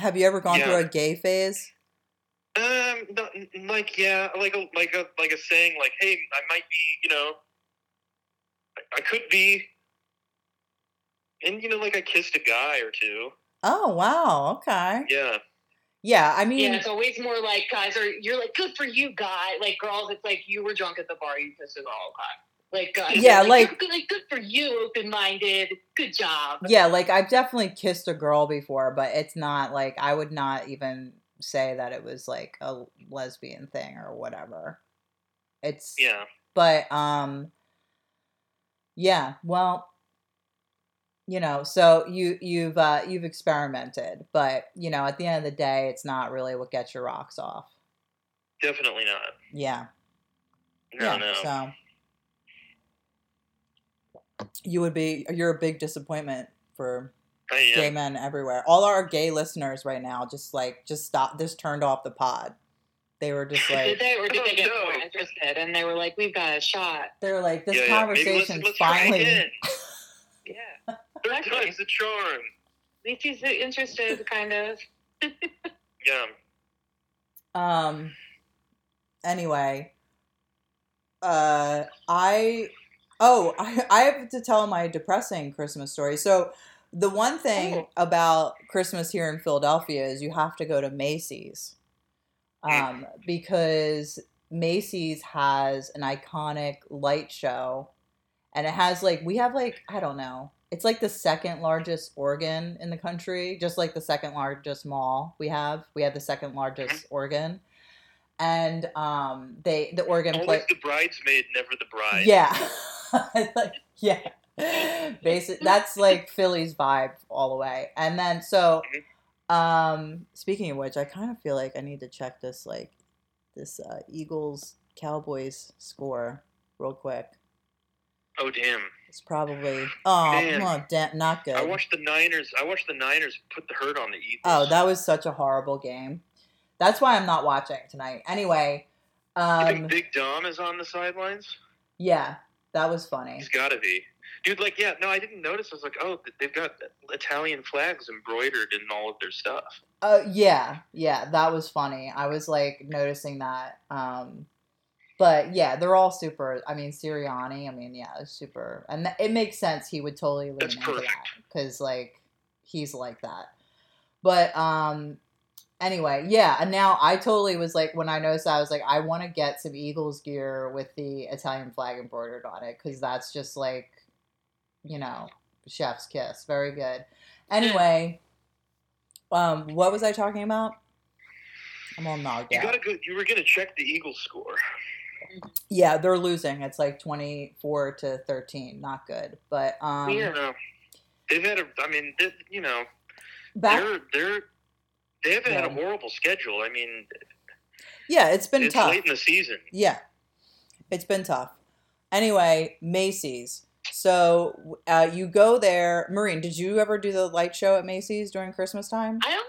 Have you ever gone Yeah. through a gay phase? Um, not, like yeah, like a like a like a saying like, hey, I might be, you know, I, I could be And you know, like I kissed a guy or two. Oh wow, okay. Yeah. Yeah, I mean, Yeah, it's always more like guys are. You're like, good for you, guy. Like girls, it's like you were drunk at the bar, you kissed a girl. guy. Like guys, Yeah, like- good, like good for you, open minded. Good job. yeah, like I've definitely kissed a girl before, but it's not like I would not even say that it was like a lesbian thing or whatever. It's Yeah. but um yeah, well, you know, so you you've uh you've experimented, but you know, at the end of the day, it's not really what gets your rocks off. Definitely not. Yeah. No, yeah. no. So you would be you're a big disappointment for gay men everywhere. All our gay listeners right now just like just stop just turned off the pod. They were just like, Did they, or did they get more interested? And they were like, "We've got a shot." they were like this Yeah, yeah. Conversation's let's finally. Yeah, Third Exactly. time's the charm. at least he's interested, kind of. Yeah. Um. Anyway, uh, I oh I I have to tell my depressing Christmas story. So the one thing Oh. about Christmas here in Philadelphia is you have to go to Macy's, um, because Macy's has an iconic light show, and it has like we have like I don't know. It's like the second largest organ in the country, just like the second largest mall we have. We have the second largest organ, and um, they the organ plays. The bridesmaid, never the bride. Yeah, Like, yeah. Basic. That's like Philly's vibe all the way. And then so, um, speaking of which, I kind of feel like I need to check this like this uh, Eagles Cowboys score real quick. Oh damn! It's probably oh, Man. well, da- not good. I watched the Niners. I watched the Niners put the hurt on the Eagles. Oh, that was such a horrible game. That's why I'm not watching tonight. Anyway, um, think Big Dom is on the sidelines? yeah, that was funny. He's got to be. Dude, like, yeah, no, I didn't notice. I was like, oh, they've got Italian flags embroidered in all of their stuff. Uh, yeah, yeah, that was funny. I was like noticing that. Um, but yeah, they're all super. I mean, Sirianni. I mean, yeah, super, and th- it makes sense. He would totally lean into that because like he's like that. But um, anyway, yeah, and now I totally was like when I noticed that I was like I want to get some Eagles gear with the Italian flag embroidered on it because that's just like, you know, chef's kiss. Very good. Anyway, um, what was I talking about? I'm all knocked You out. gotta go. You were gonna check the Eagles score. Yeah, they're losing. It's like 24 to 13. Not good. But um, you know, they've had a. I mean, they, you know, back. they're they're they haven't had a horrible schedule. I mean, Yeah, it's been it's tough. late in the season. Yeah, it's been tough. Anyway, Macy's. So uh, you go there, Maureen. Did you ever do the light show at Macy's during Christmas time? I don't.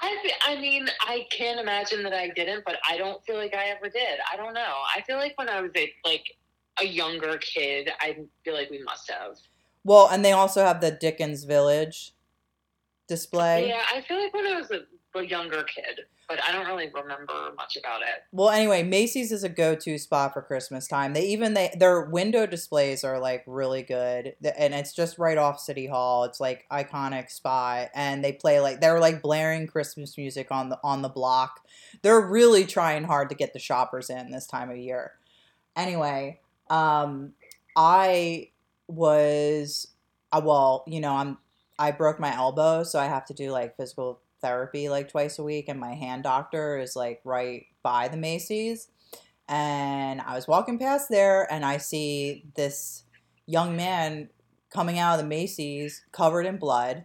I, I mean, I can't imagine that I didn't, but I don't feel like I ever did. I don't know. I feel like when I was a like a younger kid, I feel like we must have. Well, and they also have the Dickens Village display. Yeah, I feel like when I was a, a younger kid, but I don't really remember much about it. Well, anyway, Macy's is a go-to spot for Christmas time. They even they their window displays are like really good, and it's just right off City Hall. It's like iconic spot, and they play like they're like blaring Christmas music on the on the block. They're really trying hard to get the shoppers in this time of year. Anyway, um, I was, uh, well, you know, I'm I broke my elbow, so I have to do like physical therapy like twice a week, and my hand doctor is like right by the Macy's. And I was walking past there, and I see this young man coming out of the Macy's covered in blood.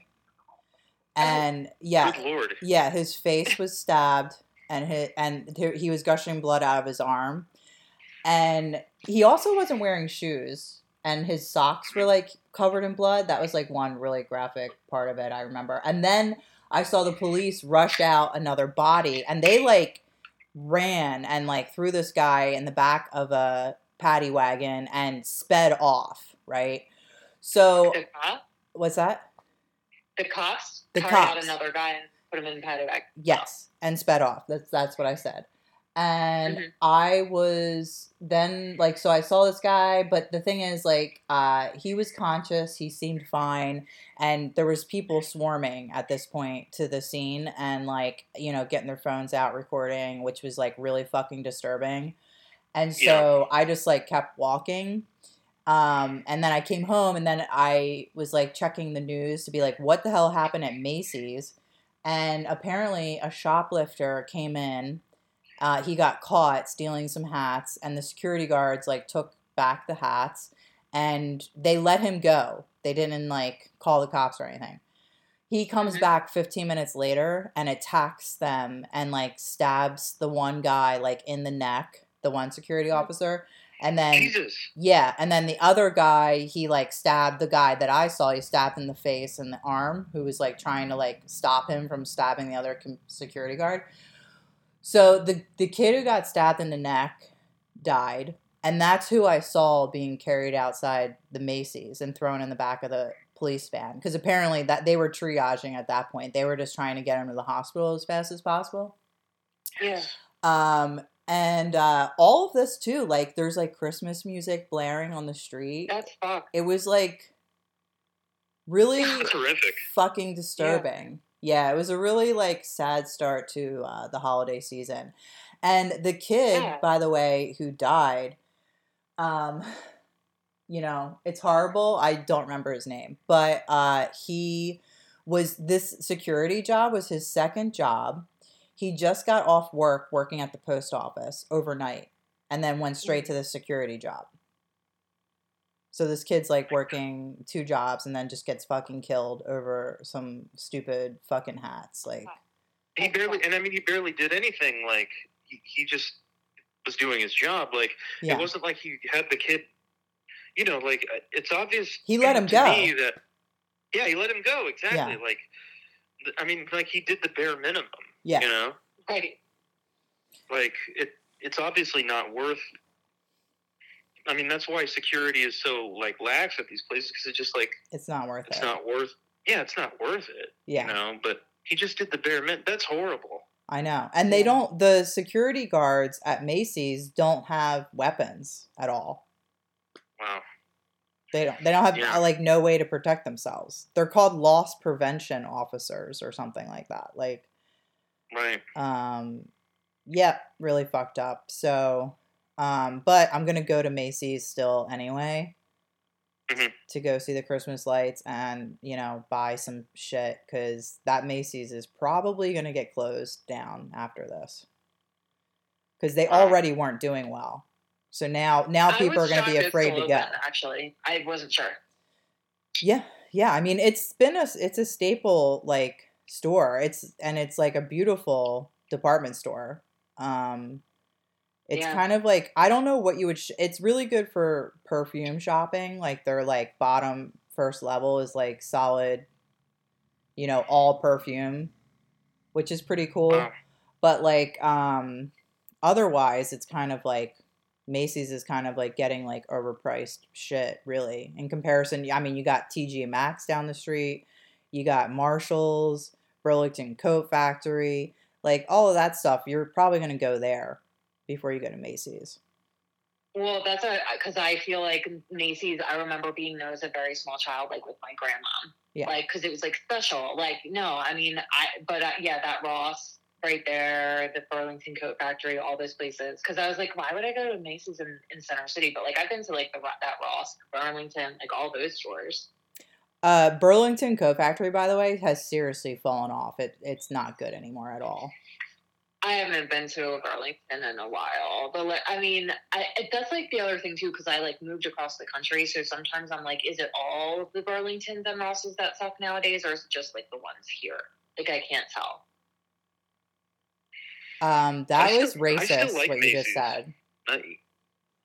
Oh, and yeah, lord. yeah, his face was stabbed, and his, and he was gushing blood out of his arm, and he also wasn't wearing shoes, and his socks were like covered in blood. That was like one really graphic part of it I remember. And then I saw the police rush out another body, and they like ran and like threw this guy in the back of a paddy wagon and sped off. Right. So The cop, what's that? the cops, The cops. another guy and put him in the paddy wagon. Yes, and sped off. That's that's what I said. And Mhm. I was then like so I saw this guy, but the thing is like uh he was conscious, he seemed fine, and there was people swarming at this point to the scene and like, you know, getting their phones out recording, which was like really fucking disturbing. And so I just like kept walking. Um, and then I came home and then I was like checking the news to be like, what the hell happened at Macy's? And apparently a shoplifter came in. Uh, he got caught stealing some hats, and the security guards like took back the hats and they let him go. They didn't like call the cops or anything. He comes Mhm. back 15 minutes later and attacks them and like stabs the one guy like in the neck, the one security officer. And then Jesus. yeah, and then the other guy, he like stabbed the guy that I saw. He stabbed in the face and the arm, who was like trying to like stop him from stabbing the other security guard. So the the kid who got stabbed in the neck died, and that's who I saw being carried outside the Macy's and thrown in the back of the police van because apparently that they were triaging at that point. They were just trying to get him to the hospital as fast as possible. Yeah. Um, and uh, all of this too, like there's like Christmas music blaring on the street. That's fucked. It was like really horrific. fucking disturbing. Yeah. it was a really like sad start to uh, the holiday season. And the kid, Yeah. by the way, who died, um, you know, it's horrible. I don't remember his name, but uh, he was this security job was his second job. He just got off work working at the post office overnight and then went straight to the security job. So this kid's like working two jobs and then just gets fucking killed over some stupid fucking hats. Like, He barely, and I mean, he barely did anything. Like he, he just was doing his job. Like yeah, it wasn't like he had the kid. You know, like uh, it's obvious. He let him go. That, yeah, he let him go. Exactly. Yeah. Like, I mean, like he did the bare minimum. Yeah. You know, Right. like it. It's obviously not worth. I mean, that's why security is so like lax at these places because it's just like it's not worth it's it. It's not worth. Yeah, it's not worth it. yeah. You know, but he just did the bare minimum. That's horrible. I know. And they don't the security guards at Macy's don't have weapons at all. Wow. They don't they don't have Yeah. like no way to protect themselves. They're called loss prevention officers or something like that. Like Right. um yeah, really fucked up. So um but I'm going to go to Macy's still anyway. Mhm. To go see the Christmas lights and, you know, buy some shit cuz that Macy's is probably going to get closed down after this. Cuz they already weren't doing well. So now now I people are going to be afraid to go. Actually, I wasn't sure. Yeah, yeah. I mean, it's been a it's a staple like store. It's and it's like a beautiful department store. Um, it's Yeah. kind of like I don't know what you would. Sh- it's really good for perfume shopping. Like their like bottom first level is like solid, you know, all perfume, which is pretty cool. But like um, otherwise, it's kind of like Macy's is kind of like getting like overpriced shit, really. In comparison, I mean, you got TJ Maxx down the street, you got Marshalls, Burlington Coat Factory, like all of that stuff. You're probably going to go there before you go to Macy's. Well, that's a because I feel like Macy's. I remember being there as a very small child, like with my grandma. Yeah. Like because it was like special. Like no, I mean, I but uh, yeah, that Ross right there, the Burlington Coat Factory, all those places. Because I was like, why would I go to Macy's in, in Center City? But like I've been to like the that Ross, Burlington, like all those stores. Uh, Burlington Coat Factory, by the way, has seriously fallen off. It it's not good anymore at all. I haven't been to a Burlington in a while, but like, I mean, I, that's like the other thing too, because I like moved across the country, so sometimes I'm like, is it all of the Burlingtons and Rosses that suck nowadays, or is it just like the ones here? Like, I can't tell. Um, that I was still- racist. like what you just said. I,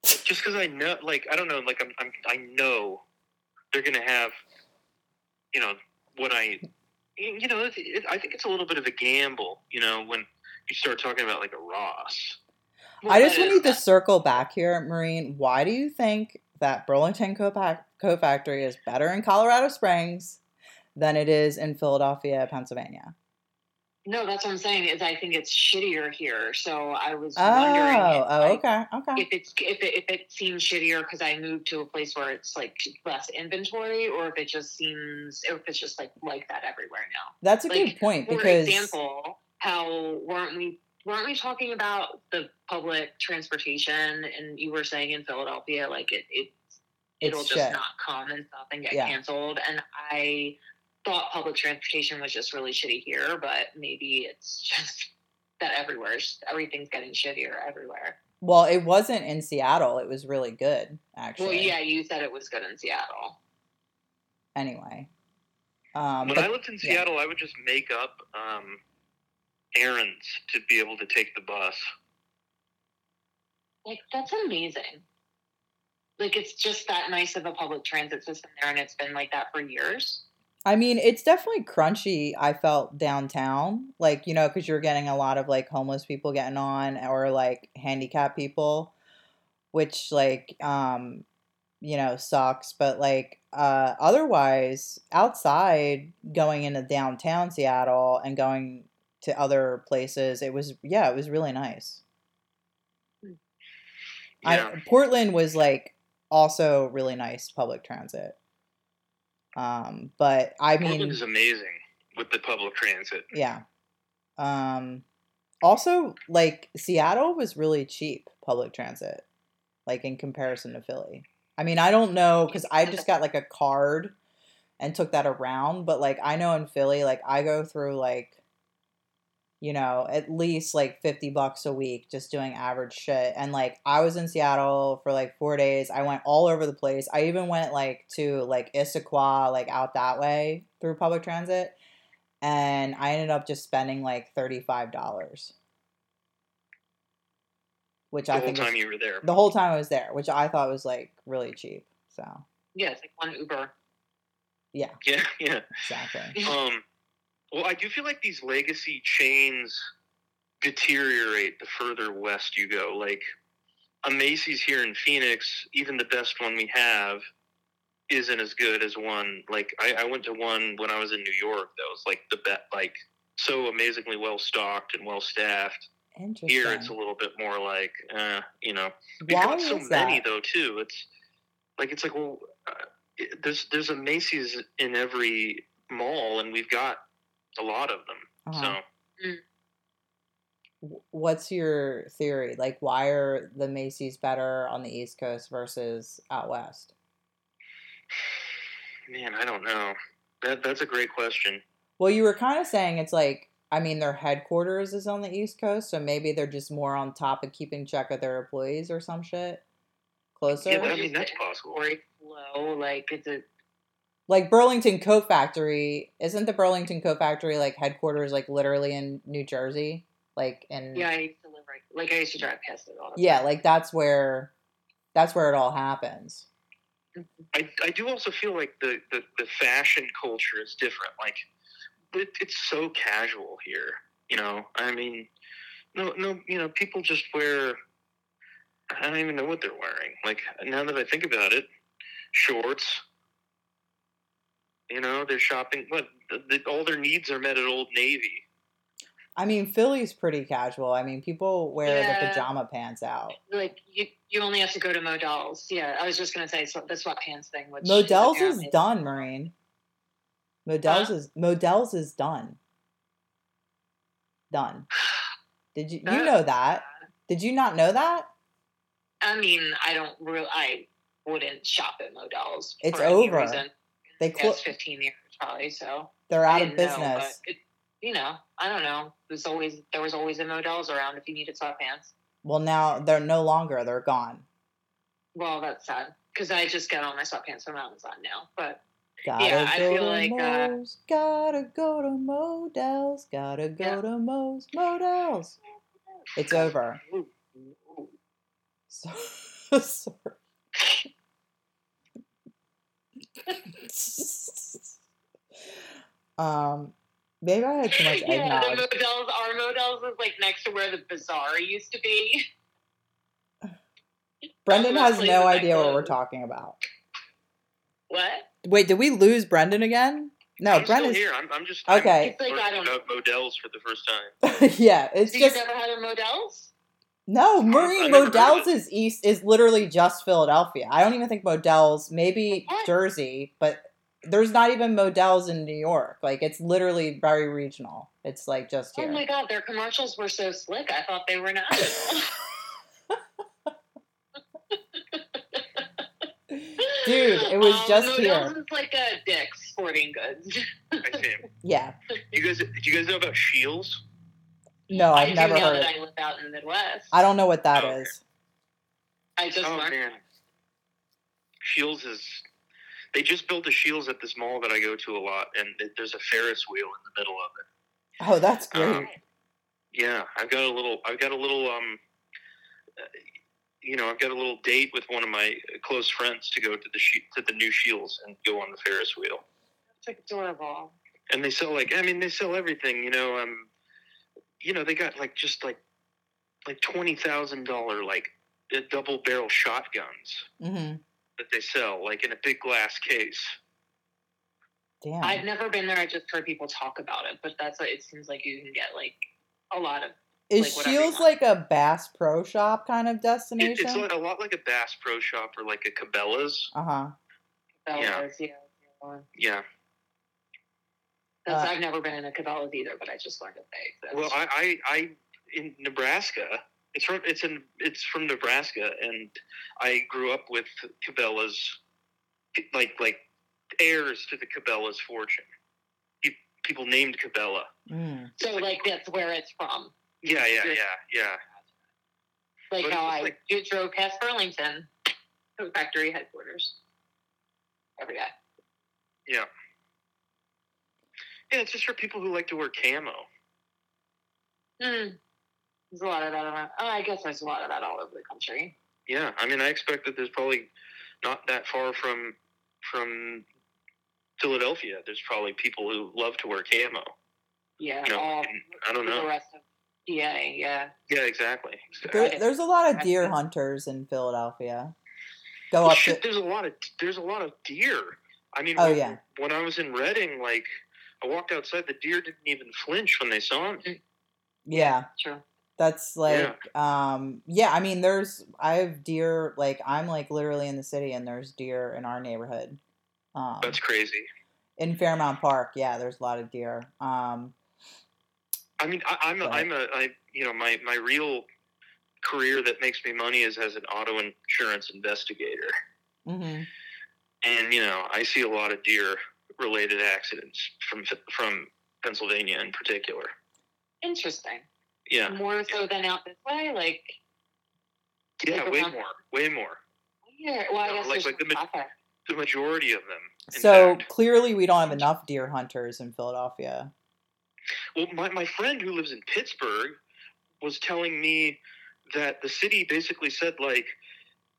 just because I know, like, I don't know, like, I'm, I'm, I know they're gonna have, you know, what I, you know, it, it, I think it's a little bit of a gamble, you know, when you start talking about like a Ross. I just Well, need to circle back here, Maureen. Why do you think that Burlington Coat Factory is better in Colorado Springs than it is in Philadelphia, Pennsylvania? No, that's what I'm saying. Is I think it's shittier here. So I was Oh, wondering. if, oh, like, okay, okay. If it's if it, if it seems shittier because I moved to a place where it's like less inventory, or if it just seems, if it's just like like that everywhere now. That's a like, good point For because example, how weren't we weren't we talking about the public transportation and you were saying in Philadelphia like it, it it'll It's just shit. not come and stuff and get Yeah. canceled and I thought public transportation was just really shitty here, but maybe it's just that everywhere everything's getting shittier everywhere. well, it wasn't in Seattle. It was really good, actually. Well, yeah, you said it was good in Seattle. Anyway, um, When but- I lived in yeah. Seattle, I would just make up um, errands to be able to take the bus. Like that's amazing. Like it's just that nice of a public transit system there, and it's been like that for years. I mean, it's definitely crunchy. I felt downtown, like you know, because you're getting a lot of like homeless people getting on, or like handicapped people, which like um, you know sucks. But like uh, otherwise, outside going into downtown Seattle and going to other places, it was yeah, it was really nice. Yeah. I, Portland was like also really nice public transit. Um, but I mean, Portland is amazing with the public transit. yeah. Um, also, like Seattle was really cheap public transit, like in comparison to Philly. I mean, I don't know because I just got like a card and took that around, but like I know in Philly, like I go through like, you know, at least like 50 bucks a week just doing average shit. And like I was in Seattle for like four days. I went all over the place. I even went like to like Issaquah, like out that way through public transit and I ended up just spending like thirty five dollars, which The I whole think time is, you were there. the whole time I was there, which I thought was like really cheap. So Yeah, it's like one Uber. yeah, Yeah, yeah. exactly. Um, well, I do feel like these legacy chains deteriorate the further west you go. Like a Macy's here in Phoenix, even the best one we have, isn't as good as one. Like I, I went to one when I was in New York that was like the bet, like so amazingly well stocked and well staffed. Here, it's a little bit more like, uh, you know, we've Why got so many that? though too. It's like it's like well, uh, it- there's there's a Macy's in every mall, and we've got a lot of them. Uh-huh. So What's your theory? Like, why are the Macy's better on the East Coast versus out west? man, I don't know. That that's a great question. Well, you were kind of saying it's like, I mean, their headquarters is on the East Coast, so maybe they're just more on top of keeping check of their employees or some shit closer. Yeah, I mean, that's the possible. inventory Flow, like it's a like Burlington Coat Factory, isn't the Burlington Coat Factory like headquarters like literally in New Jersey? Like in yeah. I used to live right, like I used to drive past it all. the yeah, time. like that's where that's where it all happens. I, I do also feel like the, the, the fashion culture is different. Like it, it's so casual here. You know, I mean, no no, you know, people just wear. I don't even know what they're wearing. Like now that I think about it, shorts. You know, they're shopping. What the, the, all their needs are met at Old Navy. I mean, Philly's pretty casual. I mean, people wear Yeah. the pajama pants out. like you, you only have to go to Modell's. Yeah, I was just gonna say so, the sweatpants thing. Which Modell's is apparently- done, Maureen. Modell's Huh? is Modell's is done. Done. Did you you know that? Did you not know that? I mean, I don't real. I wouldn't shop at Modell's. It's for over. Reason. They Yeah, clo- fifteen years probably. So they're out of didn't know, business. it, you know, I don't know. There's always there was always a Modell's around if you needed sweatpants. Well, now they're no longer. They're gone. Well, that's sad because I just get all my sweatpants from Amazon now. But Gotta Yeah, I go feel to like, uh, Gotta go to Modell's. Gotta go Yeah. to Mo's. Modell's. It's over. So, sorry. um, maybe I had too much yeah, the Modell's, our Modell's is like next to where the bazaar used to be. Brendan has no idea what we're talking about. What? Wait, did we lose Brendan again? No, I'm Brent still is here. I'm, I'm just Okay. It's like, I don't about Modell's for the first time. yeah, it's So just you've never had a Modell's? No. Marie Maureen never Modell's it. is east is literally just Philadelphia. I don't even think Modell's maybe Jersey, but there's not even Modell's in New York. Like it's literally very regional. It's like just Oh here. my god, their commercials were so slick. I thought they were national. Dude, it was Um, just Modell's here. is like a Dick's Sporting Goods. I see. Yeah. You guys, do you guys know about Scheels? No, I I've do never know heard that. I live out in the Midwest. I don't know what that Oh, okay. is. I just Oh learned. man, Scheels is. They just built the Scheels at this mall that I go to a lot, and it- there's a Ferris wheel in the middle of it. Oh, that's great. Um, yeah, I've got a little. I've got a little. Um, uh, you know, I've got a little date with one of my close friends to go to the to the new Scheels and go on the Ferris wheel. It's adorable. And they sell like I mean they sell everything. You know, um, you know they got like just like like twenty thousand dollar like uh, double barrel shotguns hmm that they sell like in a big glass case. Damn. I've never been there. I just heard people talk about it, but that's what it seems like you can get like a lot of. is like, whatever Scheels like a Bass Pro Shop kind of It, destination? it's like, a lot like a Bass Pro Shop or like a Cabela's. uh huh. Cabela's, yeah. yeah. Yeah. That's, Uh, I've never been in a Cabela's either, but I just learned that they exist. Well, I, I, I in Nebraska. It's from it's in it's from Nebraska, and I grew up with Cabela's, like like heirs to the Cabela's fortune. People named Cabela. Mm. so like that's where it's from. Yeah, yeah, yeah, yeah. Like But how it's I like- do- drove past Burlington, the factory headquarters, every day. Yeah. Yeah, it's just for people who like to wear camo. Hmm. There's a lot of that around. Oh, I guess there's a lot of that all over the country. Yeah, I mean, I expect that there's probably not that far from from Philadelphia. There's probably people who love to wear camo. Yeah, You know, all and I don't know. the know. rest of PA. Yeah. Yeah, exactly. There, there's a lot of deer hunters in Philadelphia. Go Well, up shit, to there's a lot of there's a lot of deer. I mean, Oh, when, yeah. when I was in Reading, like I walked outside, the deer didn't even flinch when they saw me. yeah. True. That's like um yeah, I mean there's I have deer like I'm like literally in the city and there's deer in our neighborhood. Um That's crazy. in Fairmount Park, yeah, there's a lot of deer. Um I mean, I, I'm a, Right. I'm a I you know my my real career that makes me money is as an auto insurance investigator, mhm. and you know I see a lot of deer related accidents from from Pennsylvania in particular. Interesting. Yeah, More so than out this way, like. yeah, way around- more, way more. Yeah. Well, I No, guess like- like the ma- The majority of them. So fact. clearly we don't have enough deer hunters in Philadelphia. Well, my, my friend who lives in Pittsburgh was telling me that the city basically said like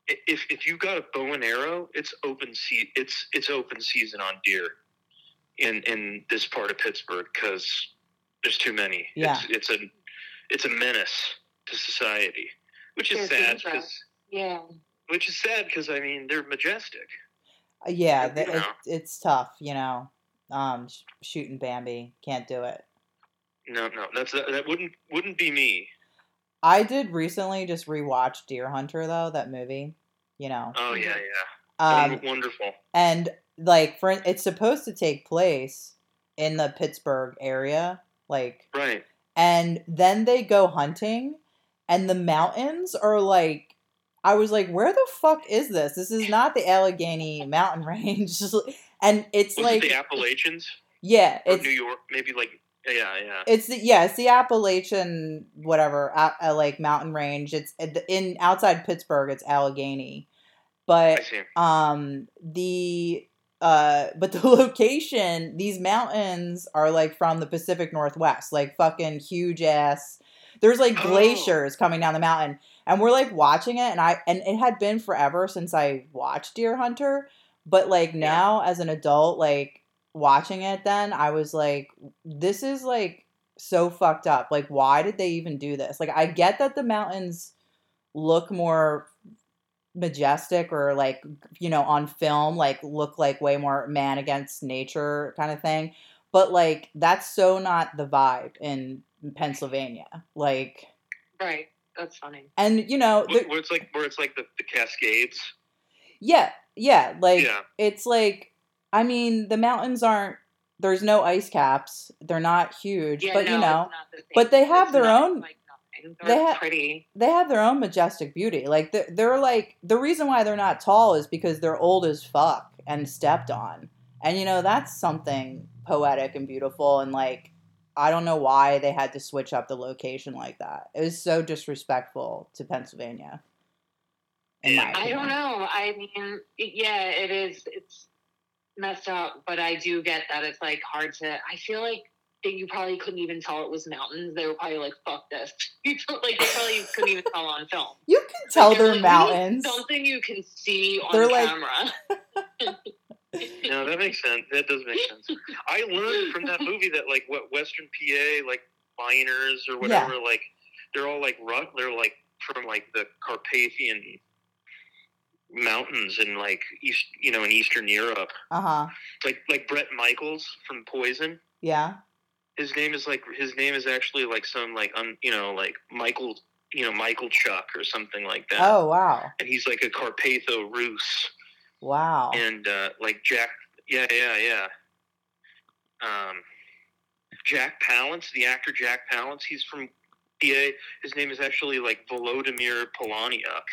if if you got a bow and arrow, it's open se- it's it's open season on deer in in this part of Pittsburgh because there's too many. Yeah. It's, it's a it's a menace to society, which is There's sad because Yeah. which is sad because I mean they're majestic. Uh, yeah, You th- it, it's tough, you know. Um sh- shooting Bambi, can't do it. No, no, that's that, that wouldn't wouldn't be me. I did recently just rewatch Deer Hunter though, that movie, you know. Oh yeah, yeah, Um wonderful. and like for it's supposed to take place in the Pittsburgh area, like Right. and then they go hunting and the mountains are like I was like, where the fuck is this? This is not the Allegheny mountain range. and it's Was like it the Appalachians? yeah, Or it's New York, maybe like yeah, yeah. it's the yeah, it's the Appalachian whatever, uh, uh, like mountain range. It's in- in outside Pittsburgh, it's Allegheny. But um the uh but the location these mountains are like from the pacific northwest like fucking huge ass there's like Oh. glaciers coming down the mountain and we're like watching it and i and it had been forever since i watched deer hunter but like Yeah. now as an adult like watching it then i was like this is like so fucked up like why did they even do this like i get that the mountains look more majestic or like you know on film like look like way more man against nature kind of thing but like that's so not the vibe in pennsylvania like Right. That's funny. and you know Where, the- where it's like where it's like the, the Cascades. yeah yeah like yeah. it's like i mean the mountains aren't there's no ice caps they're not huge Yeah, but no, you know not the same. but they have It's their not own- Like they They're ha- pretty. they have their own majestic beauty. Like they're, they're like the reason why they're not tall is because they're old as fuck and stepped on. And you know that's something poetic and beautiful. And like I don't know why they had to switch up the location like that. It was so disrespectful to Pennsylvania. I don't know. I mean, yeah, it is. It's messed up, but I do get that it's like hard to. I feel like you probably couldn't even tell it was mountains. They were probably like, "Fuck this." You don't- like they probably couldn't even tell on film. You can tell Like, they're like, we need mountains. Something you can see on They're like- camera. No, that makes sense. That does make sense. I learned from that movie that like what Western PA, like miners or whatever, like they're all like rut. They're like from like the Carpathian mountains in like east, you know, in Eastern Europe. Uh huh. Like like Bret Michaels from Poison. Yeah. His name is like his name is actually like some like un, you know like Michael you know Michael Chuck or something like that. Oh wow. And he's like a Carpatho Rus. Wow. and uh, like Jack, yeah, yeah, yeah. Um, Jack Palance, the actor Jack Palance, he's from PA. His name is actually like Volodymyr Polaniuk,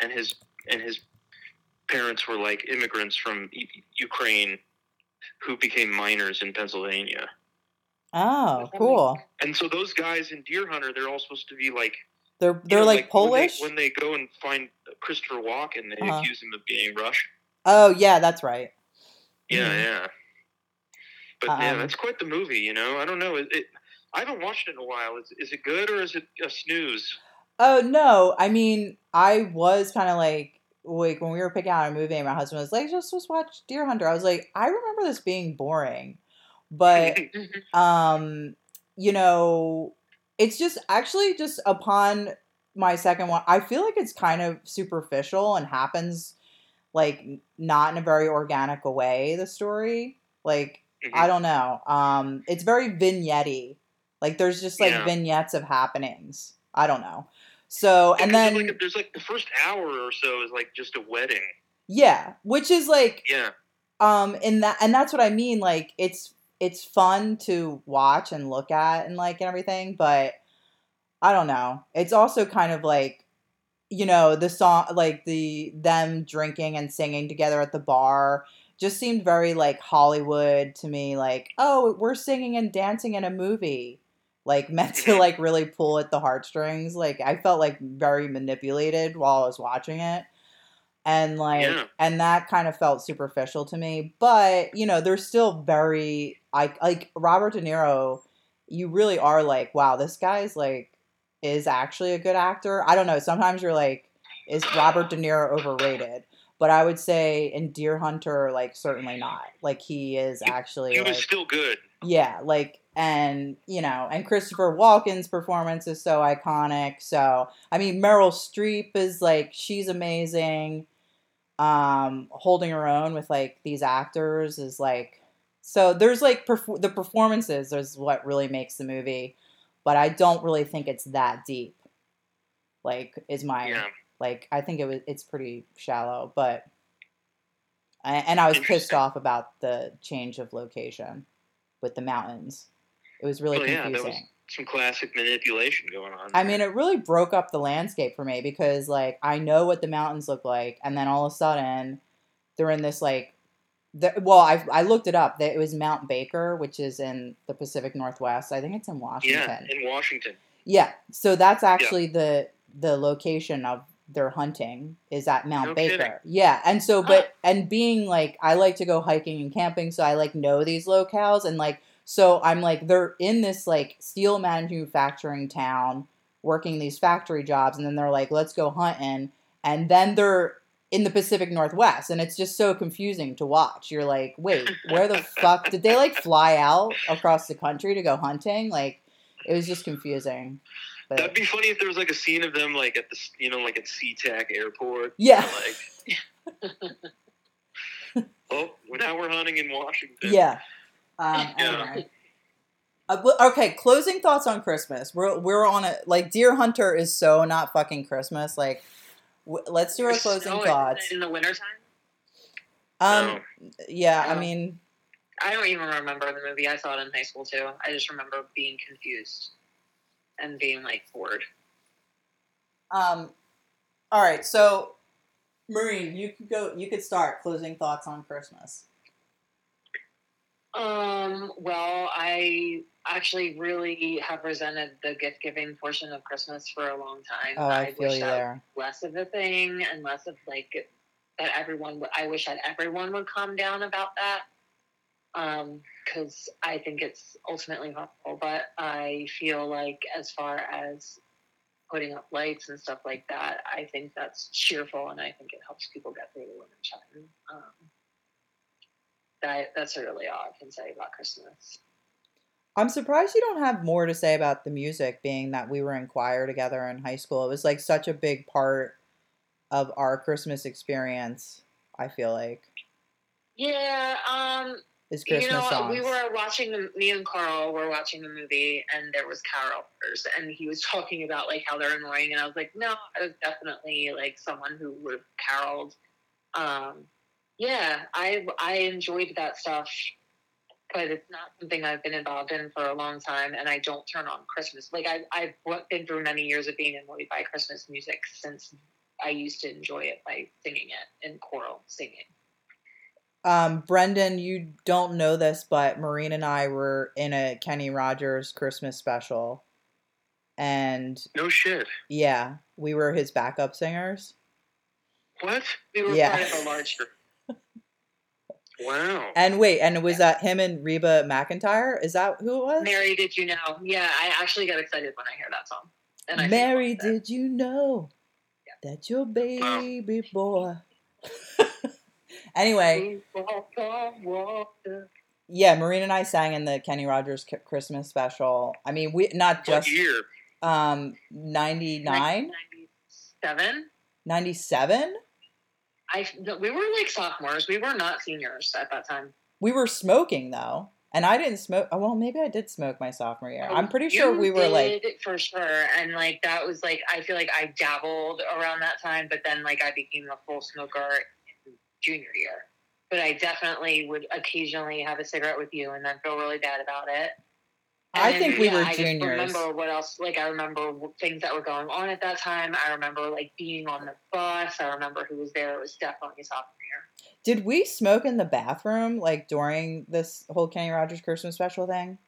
and his and his parents were like immigrants from Ukraine who became miners in Pennsylvania. Oh, cool. And so those guys in Deer Hunter, they're all supposed to be like they're they're know, like, when they- Polish. When they, go and find Christopher Walken, they Uh-huh. accuse him of being Russian. oh yeah, that's right. Yeah, Mhm. yeah. But yeah, Um, that's quite the movie. You know, I don't know. It, it I haven't watched it in a while. Is, is it good or is it a snooze? Oh no, I mean, I was kind of like, like when we were picking out a movie, my husband was like, "Just just watch Deer Hunter." I was like, I remember this being boring, but um, you know, it's just actually just upon my second one, I feel like it's kind of superficial and happens like not in a very organic way. The story, like I don't know, um, it's very vignette Like there's just like Yeah. vignettes of happenings. I don't know. So and then like, there's like the first hour or so is like just a wedding. yeah, which is like Yeah, um in that and that's what i mean like it's it's fun to watch and look at and like and everything but i don't know it's also kind of like you know the song like the them drinking and singing together at the bar just seemed very like hollywood to me like oh we're singing and dancing in a movie like meant to like really pull at the heartstrings like i felt like very manipulated while i was watching it and like Yeah. and that kind of felt superficial to me but you know they're still very like like robert de niro you really are like wow this guy's like is actually a good actor i don't know sometimes you're like is robert de niro overrated but i would say in deer hunter like certainly not like he is actually he like, was still good. yeah, like and you know, and Christopher Walken's performance is so iconic. So I mean, Meryl Streep is like she's amazing. Um, holding her own with like these actors is like so. There's like perf- the performances is what really makes the movie, but I don't really think it's that deep. Like, is my Yeah, like I think it was it's pretty shallow, but and and I was pissed off about the change of location with the mountains. It was really Well, yeah, that was- confusing. some classic manipulation going on. I mean, it really broke up the landscape for me because like I know what the mountains look like, and then all of a sudden they're in this like. The, well, I I looked it up. It was Mount Baker, which is in the Pacific Northwest. I think it's in Washington. yeah, in Washington. Yeah, so that's actually the the location of their hunting is at Mount No Baker. kidding. Yeah, and so but ah. and being like I like to go hiking and camping, so I like know these locales and like so I'm like they're in this like steel manufacturing town working these factory jobs and then they're like let's go hunting and then they're in the Pacific Northwest and it's just so confusing to watch. You're like, "Wait, where the fuck did they like fly out across the country to go hunting?" Like It was just confusing. But That'd be funny if there was like a scene of them like at the you know like at SeaTac Airport. yeah, Like, oh, now we're hunting in Washington. yeah. Um, Yeah. anyway. Uh, okay, closing thoughts on Christmas. We're we're on a like Deer Hunter is so not fucking Christmas. Like, let's do our There's closing snow thoughts. in the wintertime. Um, yeah, I Oh. mean, I don't even remember the movie. I saw it in high school too. I just remember being confused and being like bored. um, all right. So, Maureen, you could go. You could start closing thoughts on Christmas. Um, well, I actually really have resented the gift giving portion of Christmas for a long time. Oh, I feel wish you that there. less of a thing and less of like that everyone would- I wish that everyone would calm down about that. Um, because I think it's ultimately harmful, but I feel like as far as putting up lights and stuff like that, I think that's cheerful and I think it helps people get through the winter time. Um, that that's really all I can say about Christmas. I'm surprised you don't have more to say about the music, being that we were in choir together in high school. It was like such a big part of our Christmas experience. I feel like Yeah, um, is Christmas you know, songs. we were watching the me and Carl were watching the movie, and there was carolers, and he was talking about like how they're annoying, and I was like, no, I was definitely like someone who would have caroled. Um, yeah, I I enjoyed that stuff, but it's not something I've been involved in for a long time, and I don't turn on Christmas. Like I I've been through many years of being annoyed by Christmas music since I used to enjoy it by singing it in choral singing. Um, Brendan, you don't know this, but Maureen and I were in a Kenny Rogers Christmas special, and No shit. yeah, we were his backup singers. What? We were Yeah. part of a large Wow. And wait, and was that him and Reba McEntire? Is that who it was? Mary, did you know? Yeah, I actually get excited when I hear that song. And I Mary, along with it. did you know that your baby boy? anyway, We walk on water. yeah, Maureen and I sang in the Kenny Rogers Christmas special. I mean, we not What just year? um 99, 1997. 97? I we were like sophomores. We were not seniors at that time. We were smoking though. And I didn't smoke. Oh, well, maybe I did smoke my sophomore year. I'm pretty sure we were like for sure, and like that was like I feel like I dabbled around that time, but then like I became a full smoker junior year. But I definitely would occasionally have a cigarette with you, and then feel really bad about it. I And, think we were I just juniors. remember what else? Like I remember things that were going on at that time. I remember like being on the bus. I remember who was there. It was definitely sophomore year. Did we smoke in the bathroom like during this whole Kenny Rogers Christmas special thing?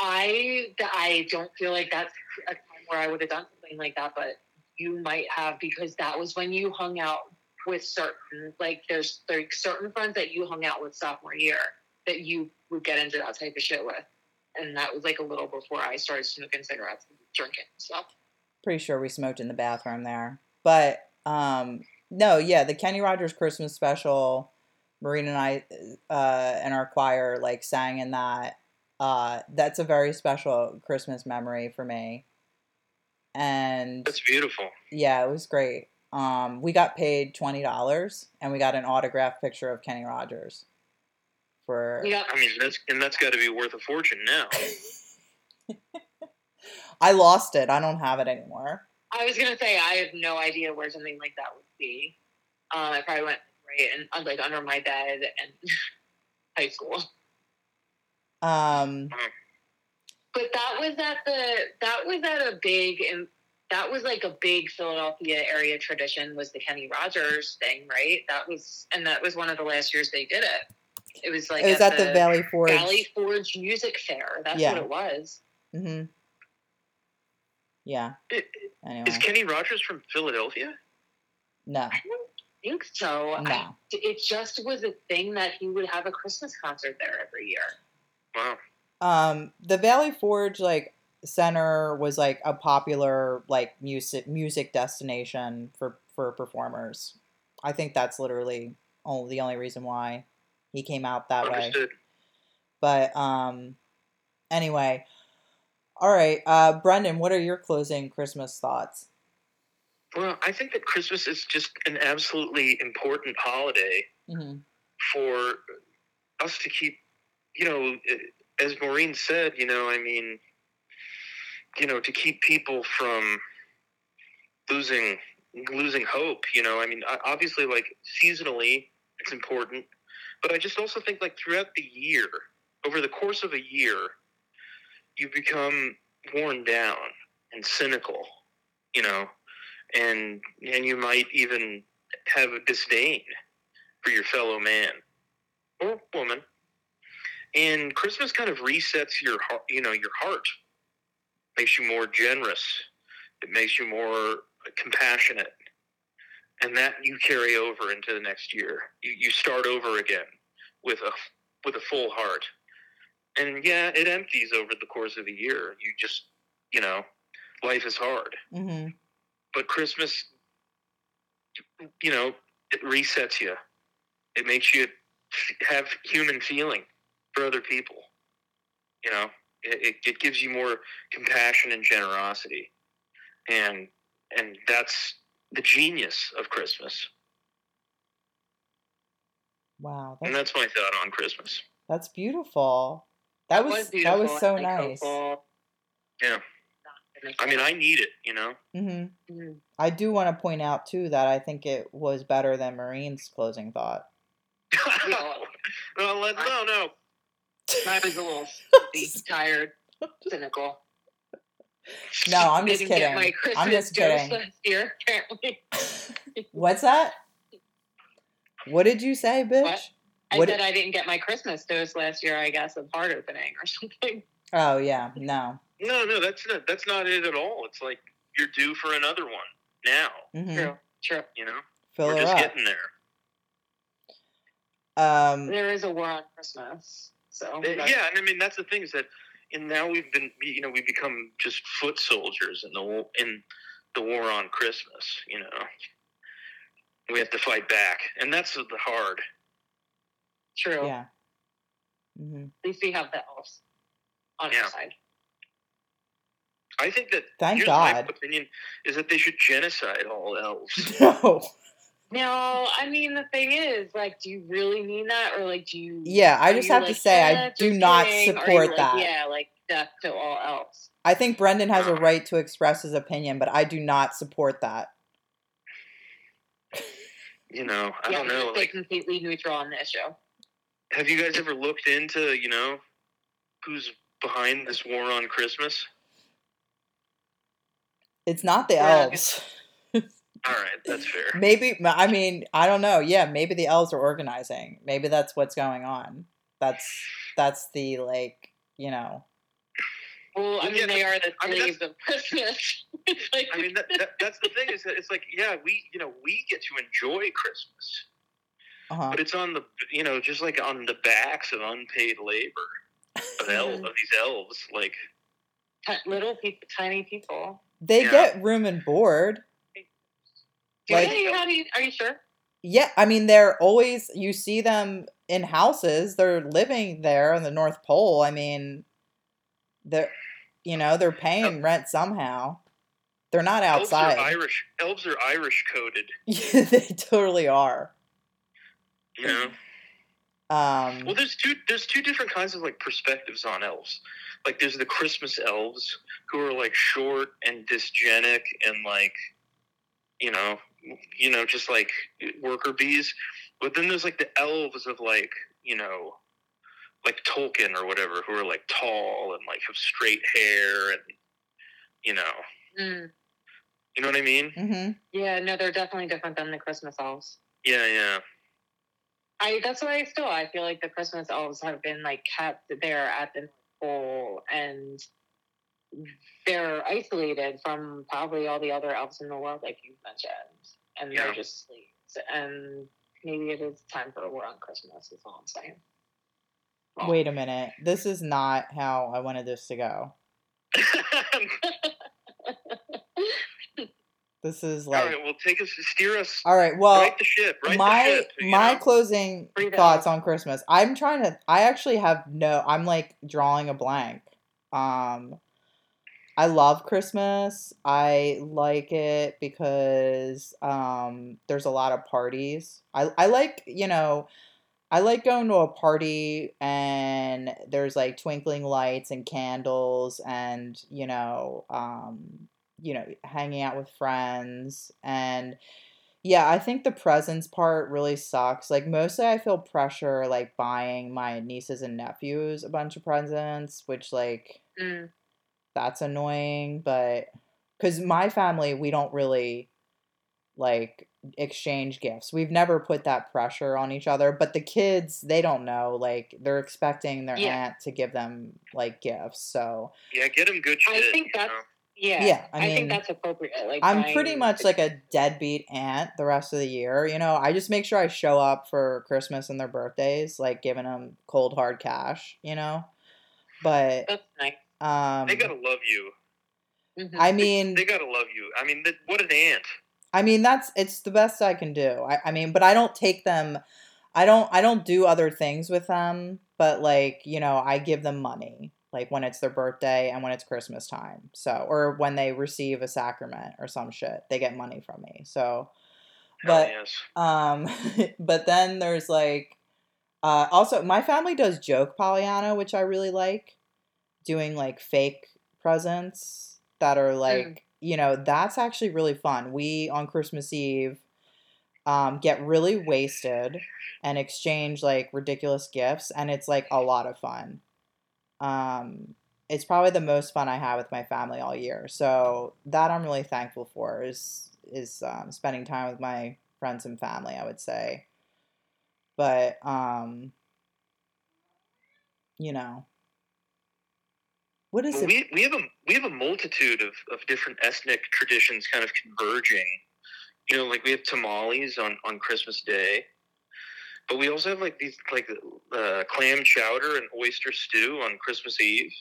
I I don't feel like that's a time where I would have done something like that, but you might have because that was when you hung out with certain like there's like certain friends that you hung out with sophomore year that you would get into that type of shit with, and that was like a little before I started smoking cigarettes and drinking and stuff. Pretty sure we smoked in the bathroom there. But um no, yeah, the Kenny Rogers Christmas special, Marina and I uh and our choir like sang in that. Uh that's a very special Christmas memory for me. And That's beautiful. yeah, it was great. Um we got paid $20 and we got an autographed picture of Kenny Rogers for We I mean, that's and that's got to be worth a fortune now. I lost it. I don't have it anymore. I was gonna say I have no idea where something like that would be. Um, I probably went right and uh, like under my bed and high school. Um But that was at the that was at a big and that was like a big Philadelphia area tradition was the Kenny Rogers thing, right? That was and that was one of the last years they did it. It was like it was at the, Valley Forge. Valley Forge Music Fair. That's Yeah. what it was. hmm Yeah. I- Anyway, Is Kenny Rogers from Philadelphia? no, I don't think so. I, no. it just was a thing that he would have a Christmas concert there every year. Wow. Um, the Valley Forge like center was like a popular like music music destination for for performers. I think that's literally only the only reason why he came out that way. But um, anyway, All right, uh, Brendan, what are your closing Christmas thoughts? Well, I think that Christmas is just an absolutely important holiday hmm for us to keep, you know, as Maureen said, you know, I mean, you know, to keep people from losing losing hope. You know, I mean, obviously, like seasonally, it's important, but I just also think like throughout the year, over the course of a year, you become worn down and cynical. You know, and and you might even have a disdain for your fellow man or woman. And Christmas kind of resets your heart, you know, your heart. Makes you more generous. It makes you more compassionate. And that you carry over into the next year. You, you start over again with a with a full heart. And yeah, it empties over the course of a year. You just, you know, life is hard. hmm But Christmas, you know, it resets you. It makes you have human feeling for other people. You know, it, it, it gives you more compassion and generosity, and and that's the genius of Christmas. Wow, And that's, that's my thought on Christmas. that's beautiful. That was that was so and, nice. hopeful. Yeah, I mean, I need it. You know. hmm Mhm. I do want to point out too that I think it was better than Maureen's closing thought. No, no, no. I was a little sleepy, tired, cynical. No, I'm just Didn't get kidding. my Christmas I'm just dose kidding. last year, apparently. What's that? What did you say, bitch? What? I What said I didn't get my Christmas dose last year, I guess, of heart opening or something. Oh yeah, no. No, no, that's not that's not it at all. It's like you're due for another one now. hmm True, true. You know, Fill we're just up. getting there. Um, There is a war on Christmas, so Uh, yeah, and I mean that's the thing is that, and now we've been, you know, we've become just foot soldiers in the war, in the war on Christmas. You know, we have to fight back, and that's the hard. true. yeah. Mm-hmm. At least we have the elves on Yeah. our side. I think that Thank here's my God. opinion is that they should genocide all elves. No. No, I mean the thing is, like, do you really mean that, or like, do you? Yeah, I just you, have to like, say I "Eh, do not kidding," or are you support like, that. Yeah, like death to all elves. I think Brendan has a right to express his opinion, but I do not support that. You know, I yeah, don't know. Stay Like, completely neutral on the issue. have you guys ever looked into, you know, who's behind this war on Christmas? It's not the Yeah. elves. All right, that's fair. Maybe I mean I don't know. Yeah, maybe the elves are organizing. Maybe that's what's going on. That's that's the like you know. Well, I mean, yeah, they are the I mean, slaves of Christmas. Like, I mean, that, that, that's the thing is that it's like, yeah, we, you know, we get to enjoy Christmas, Uh-huh. but it's on the, you know, just like on the backs of unpaid labor of, el- of these elves. Like, ti- little people, tiny people. They Yeah. get room and board. Do Like- they? How do you? Are you sure? Yeah, I mean they're always you see them in houses. They're living there in the North Pole. I mean, they're you know they're paying rent somehow. They're not elves are outside. Irish. Elves are Irish coded. Yeah, they totally are. You know. Um, Well, there's two. There's two different kinds of like perspectives on elves. Like, there's the Christmas elves who are like short and dysgenic and like, you know, you know, just like worker bees. But then there's like the elves of like, you know, like Tolkien or whatever, who are like tall and like have straight hair and, you know, Mm. you know what I mean? hmm Yeah, no, they're definitely different than the Christmas elves. Yeah, yeah. I that's why I still I feel like the Christmas elves have been like kept there at the North Pole and they're isolated from probably all the other elves in the world, like you mentioned, and Yeah. they're just slaves. And maybe it is time for a war on Christmas. Is all I'm saying. Well, Wait a minute. This is not how I wanted this to go. This is like right, well, take us, steer us, all right. Well, right the ship, right my the ship. my know? closing Free to- thoughts on Christmas. I'm trying to. I actually have no. I'm like drawing a blank. Um, I love Christmas. I like it because um, there's a lot of parties. I, I like, you know, I like going to a party and there's like twinkling lights and candles and, you know, um, you know, hanging out with friends and yeah, I think the presents part really sucks. Like mostly I feel pressure like buying my nieces and nephews a bunch of presents, which like Mm. That's annoying, but cuz my family we don't really like exchange gifts. We've never put that pressure on each other, but the kids, they don't know. Like they're expecting their Yeah. aunt to give them like gifts. So, Yeah, get them good shit. I shit. think you that's know? yeah. Yeah, I I, mean, think that's appropriate. Like I'm buying pretty much like a deadbeat aunt the rest of the year. You know, I just make sure I show up for Christmas and their birthdays, like giving them cold hard cash, you know? But that's nice. Um They gotta love you. Mhm. I mean They gotta love you. I mean, th- what an aunt. I mean that's it's the best I can do. I, I mean, but I don't take them I don't I don't do other things with them, but like, you know, I give them money like when it's their birthday and when it's Christmas time. So or when they receive a sacrament or some shit, they get money from me. So Hell but yes. um but then there's like uh also my family does joke Pollyanna, which I really like. Doing like fake presents that are like, you know, that's actually really fun. We on Christmas Eve um get really wasted and exchange like ridiculous gifts and it's like a lot of fun. Um it's probably the most fun I have with my family all year. So that I'm really thankful for is is um, spending time with my friends and family. I would say, but um, you know, what is Well, it? we we have a we have a multitude of, of different ethnic traditions kind of converging. You know, like we have tamales on, on Christmas Day, but we also have like these like uh, clam chowder and oyster stew on Christmas Eve.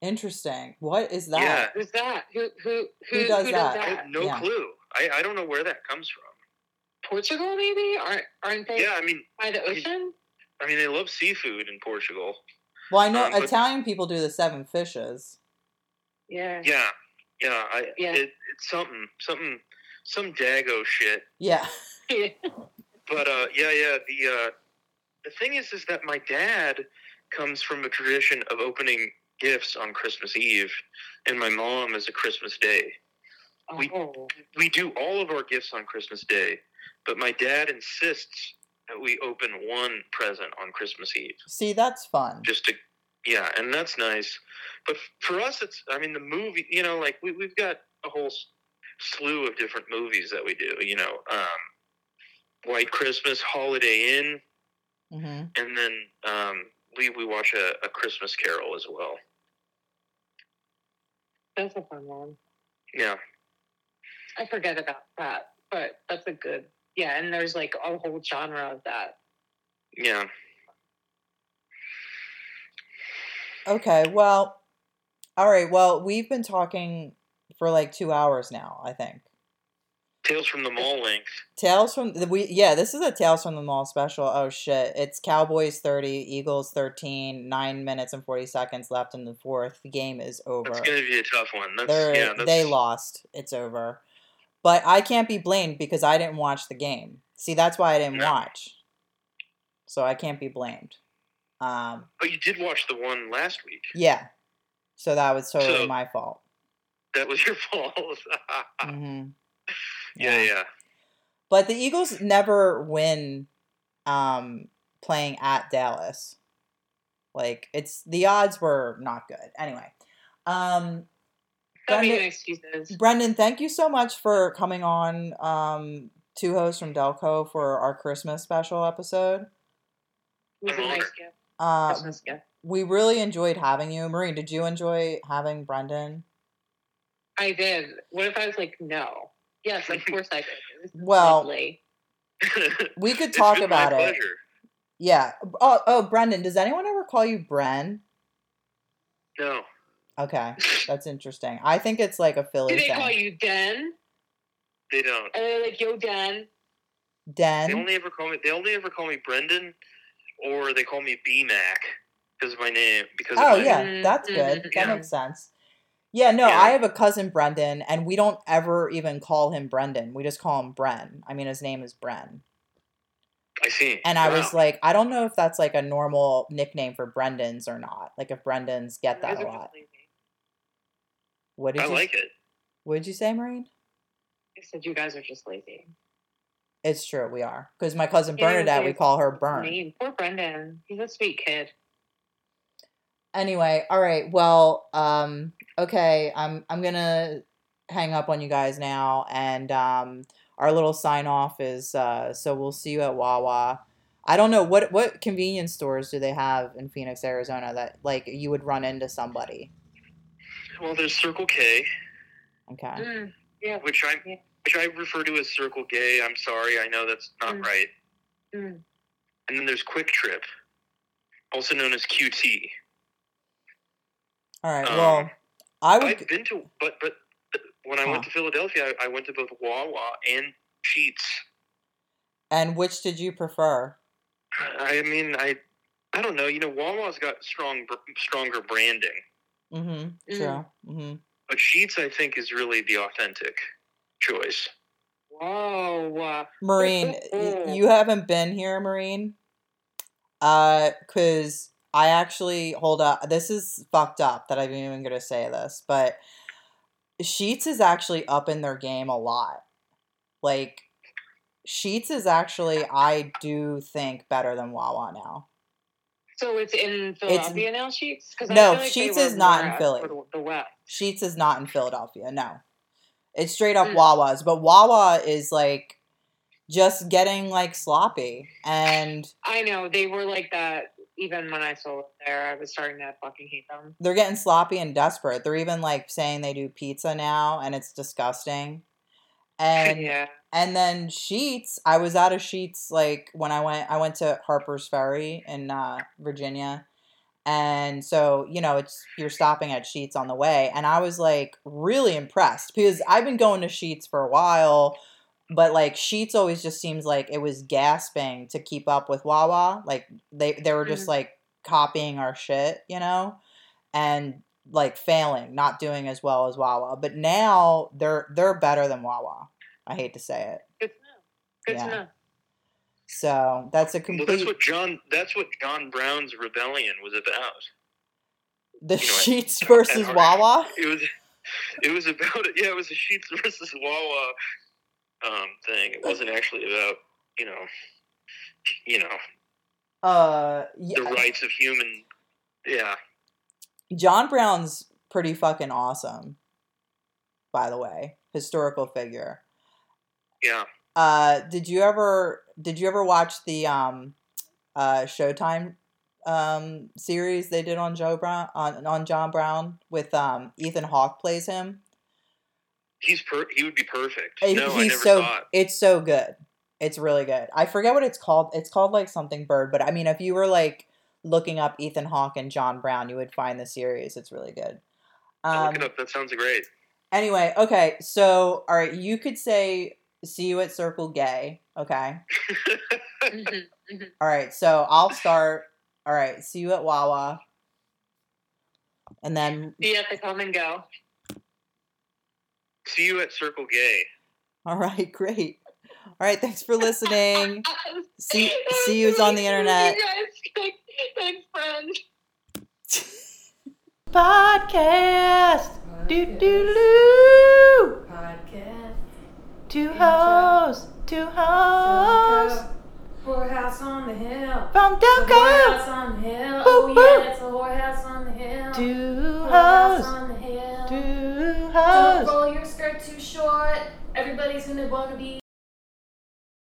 Interesting. What is that? Yeah. Who's that? Who who who, Who does that? I have no Yeah. clue. I, I don't know where that comes from. Portugal maybe? Aren't aren't they Yeah, I mean, by the I mean, ocean? I mean they love seafood in Portugal. Well, I know Um, but- Italian people do the seven fishes. Yeah. Yeah, yeah. I Yeah. It, it's something something some Dago shit. Yeah. But uh, yeah, yeah. The uh, the thing is, is that my dad comes from a tradition of opening gifts on Christmas Eve, and my mom is a Christmas Day. We- oh. We do all of our gifts on Christmas Day, but my dad insists that we open one present on Christmas Eve, See, that's fun. just to yeah, and that's nice. But for us, it's I mean the movie, you know, like we we've got a whole slew of different movies that we do. You know, um, White Christmas, Holiday Inn. hmm and then um, we we watch a, a Christmas Carol as well. That's a fun one. Yeah, I forget about that, but that's a good yeah, and there's like a whole genre of that. yeah. Okay. Well. All right. Well, we've been talking for like two hours now. I think. Tales from the Mall length. Tales from the we yeah, this is a Tales from the Mall special. Oh shit. It's Cowboys 30, Eagles 13, 9 minutes and 40 seconds left in the fourth. The game is over. That's gonna be a tough one. That's yeah. That's, they lost. It's over. But I can't be blamed because I didn't watch the game. See, that's why I didn't No. watch. So I can't be blamed. Um But you did watch the one last week. yeah. So that was totally So- my fault. That was your fault. hmm yeah, yeah. But the Eagles never win um playing at Dallas. Like it's the odds were not good. Anyway. Um Brendan- excuses. Brendan, thank you so much for coming on um two hosts from Delco for our Christmas special episode. It was a nice gift. Uh Christmas gift. we really enjoyed having you. Maureen, did you enjoy having Brendan? I did. What if I was like, no? Yes, of course I did. Well, lovely. We could talk been about my it. pleasure. Yeah. Oh, oh, Brendan, does anyone ever call you Bren? No. Okay, that's interesting. I think it's like a Philly Do they thing. call you Den? They don't. Are they're like, yo, Den? Den. They only ever call me. They only ever call me Brendan, or they call me B Mac because of my name. Because Oh of yeah, Mm, that's mm, good. That yeah. makes sense. Yeah, no, Yeah. I have a cousin Brendan, and we don't ever even call him Brendan. We just call him Bren. I mean, his name is Bren. I see. And I was like, I don't know if that's like a normal nickname for Brendans or not. Like if Brendans get that a are just lot. Lazy. What did I you like it. What did you say, Maureen? I said you guys are just lazy. It's true, we are. Because my cousin Yeah, Bernadette, we call her Bern. Mean. Poor Brendan. He's a sweet kid. Anyway, all right. Well, um, okay, I'm I'm gonna hang up on you guys now, and um, our little sign off is uh, so we'll see you at Wawa. I don't know what what convenience stores do they have in Phoenix, Arizona that like you would run into somebody. Well, there's Circle K, Okay. Mm, yeah. which I Yeah. which I refer to as Circle Gay. I'm sorry, I know that's not Mm. right. Mm. And then there's QuikTrip, also known as QT. All right. Um, Well, I would. I've been to, but but when I Huh. went to Philadelphia, I, I went to both Wawa and Sheetz. And which did you prefer? I mean, I I don't know. You know, Wawa's got strong stronger branding, Mm-hmm. Mm. True. Mm-hmm. but Sheetz I think is really the authentic choice. Whoa. uh, Maureen, you haven't been here, Maureen. Uh, cause I actually hold up. This is fucked up that I'm even gonna say this, but Sheetz is actually up in their game a lot. Like Sheetz is actually, I do think, better than Wawa now. So it's in Philadelphia now, Sheetz? Because No, Sheetz is not in Philly. The, West. Sheetz is not in Philadelphia. No, it's straight up Mm. Wawa's, but Wawa is like just getting like sloppy and. I know they were like that. Even when I lived there, I was starting to fucking hate them. they're getting sloppy and desperate. They're even like saying they do pizza now, and it's disgusting. And yeah. And then Sheetz, I was out of Sheetz like when I went. I went to Harper's Ferry in uh, Virginia, and so you know it's you're stopping at Sheetz on the way, and I was like really impressed because I've been going to Sheetz for a while. But like Sheetz always just seems like it was gasping to keep up with Wawa. Like they they were just Mhm. like copying our shit, you know, and like failing, not doing as well as Wawa. But now they're they're better than Wawa. I hate to say it. Good to know. Good Yeah. to know. So that's a complete. Well, that's what John that's what John Brown's rebellion was about. the you know, Sheetz at versus heart. Wawa. It was it was about it. yeah, it was a Sheetz versus Wawa um thing. It wasn't actually about, you know, you know, Uh, the rights of human yeah. John Brown's pretty fucking awesome. By the way, historical figure. Yeah. Uh, did you ever did you ever watch the um, uh, Showtime um series they did on Joe Brown on on John Brown with um Ethan Hawke plays him? He's per he would be perfect. He- no, I he's never so it. it's so good. It's really good. I forget what it's called. It's called like something bird, but I mean, if you were like looking up Ethan Hawke and John Brown, you would find the series. It's really good. I'll Um, look it up. That sounds great. anyway, okay. So, all right, you could say "See you at Circle Gay." Okay. Mhm, mhm. All right. So I'll start. All right. See you at Wawa. And then, See You at the come and go. See you at Circle Gay. all right, great. All right. Thanks for listening. See, see yous on the internet. You guys, thanks, friend. Podcast. Do do do. Podcast. Two hoes, two Whorehouse on the hill. from The whorehouse on the hill. Oh Boo, yeah, it's a whorehouse on the hill. Two Whorehouse on the hill. two Don't roll your skirt too short. Everybody's gonna wanna be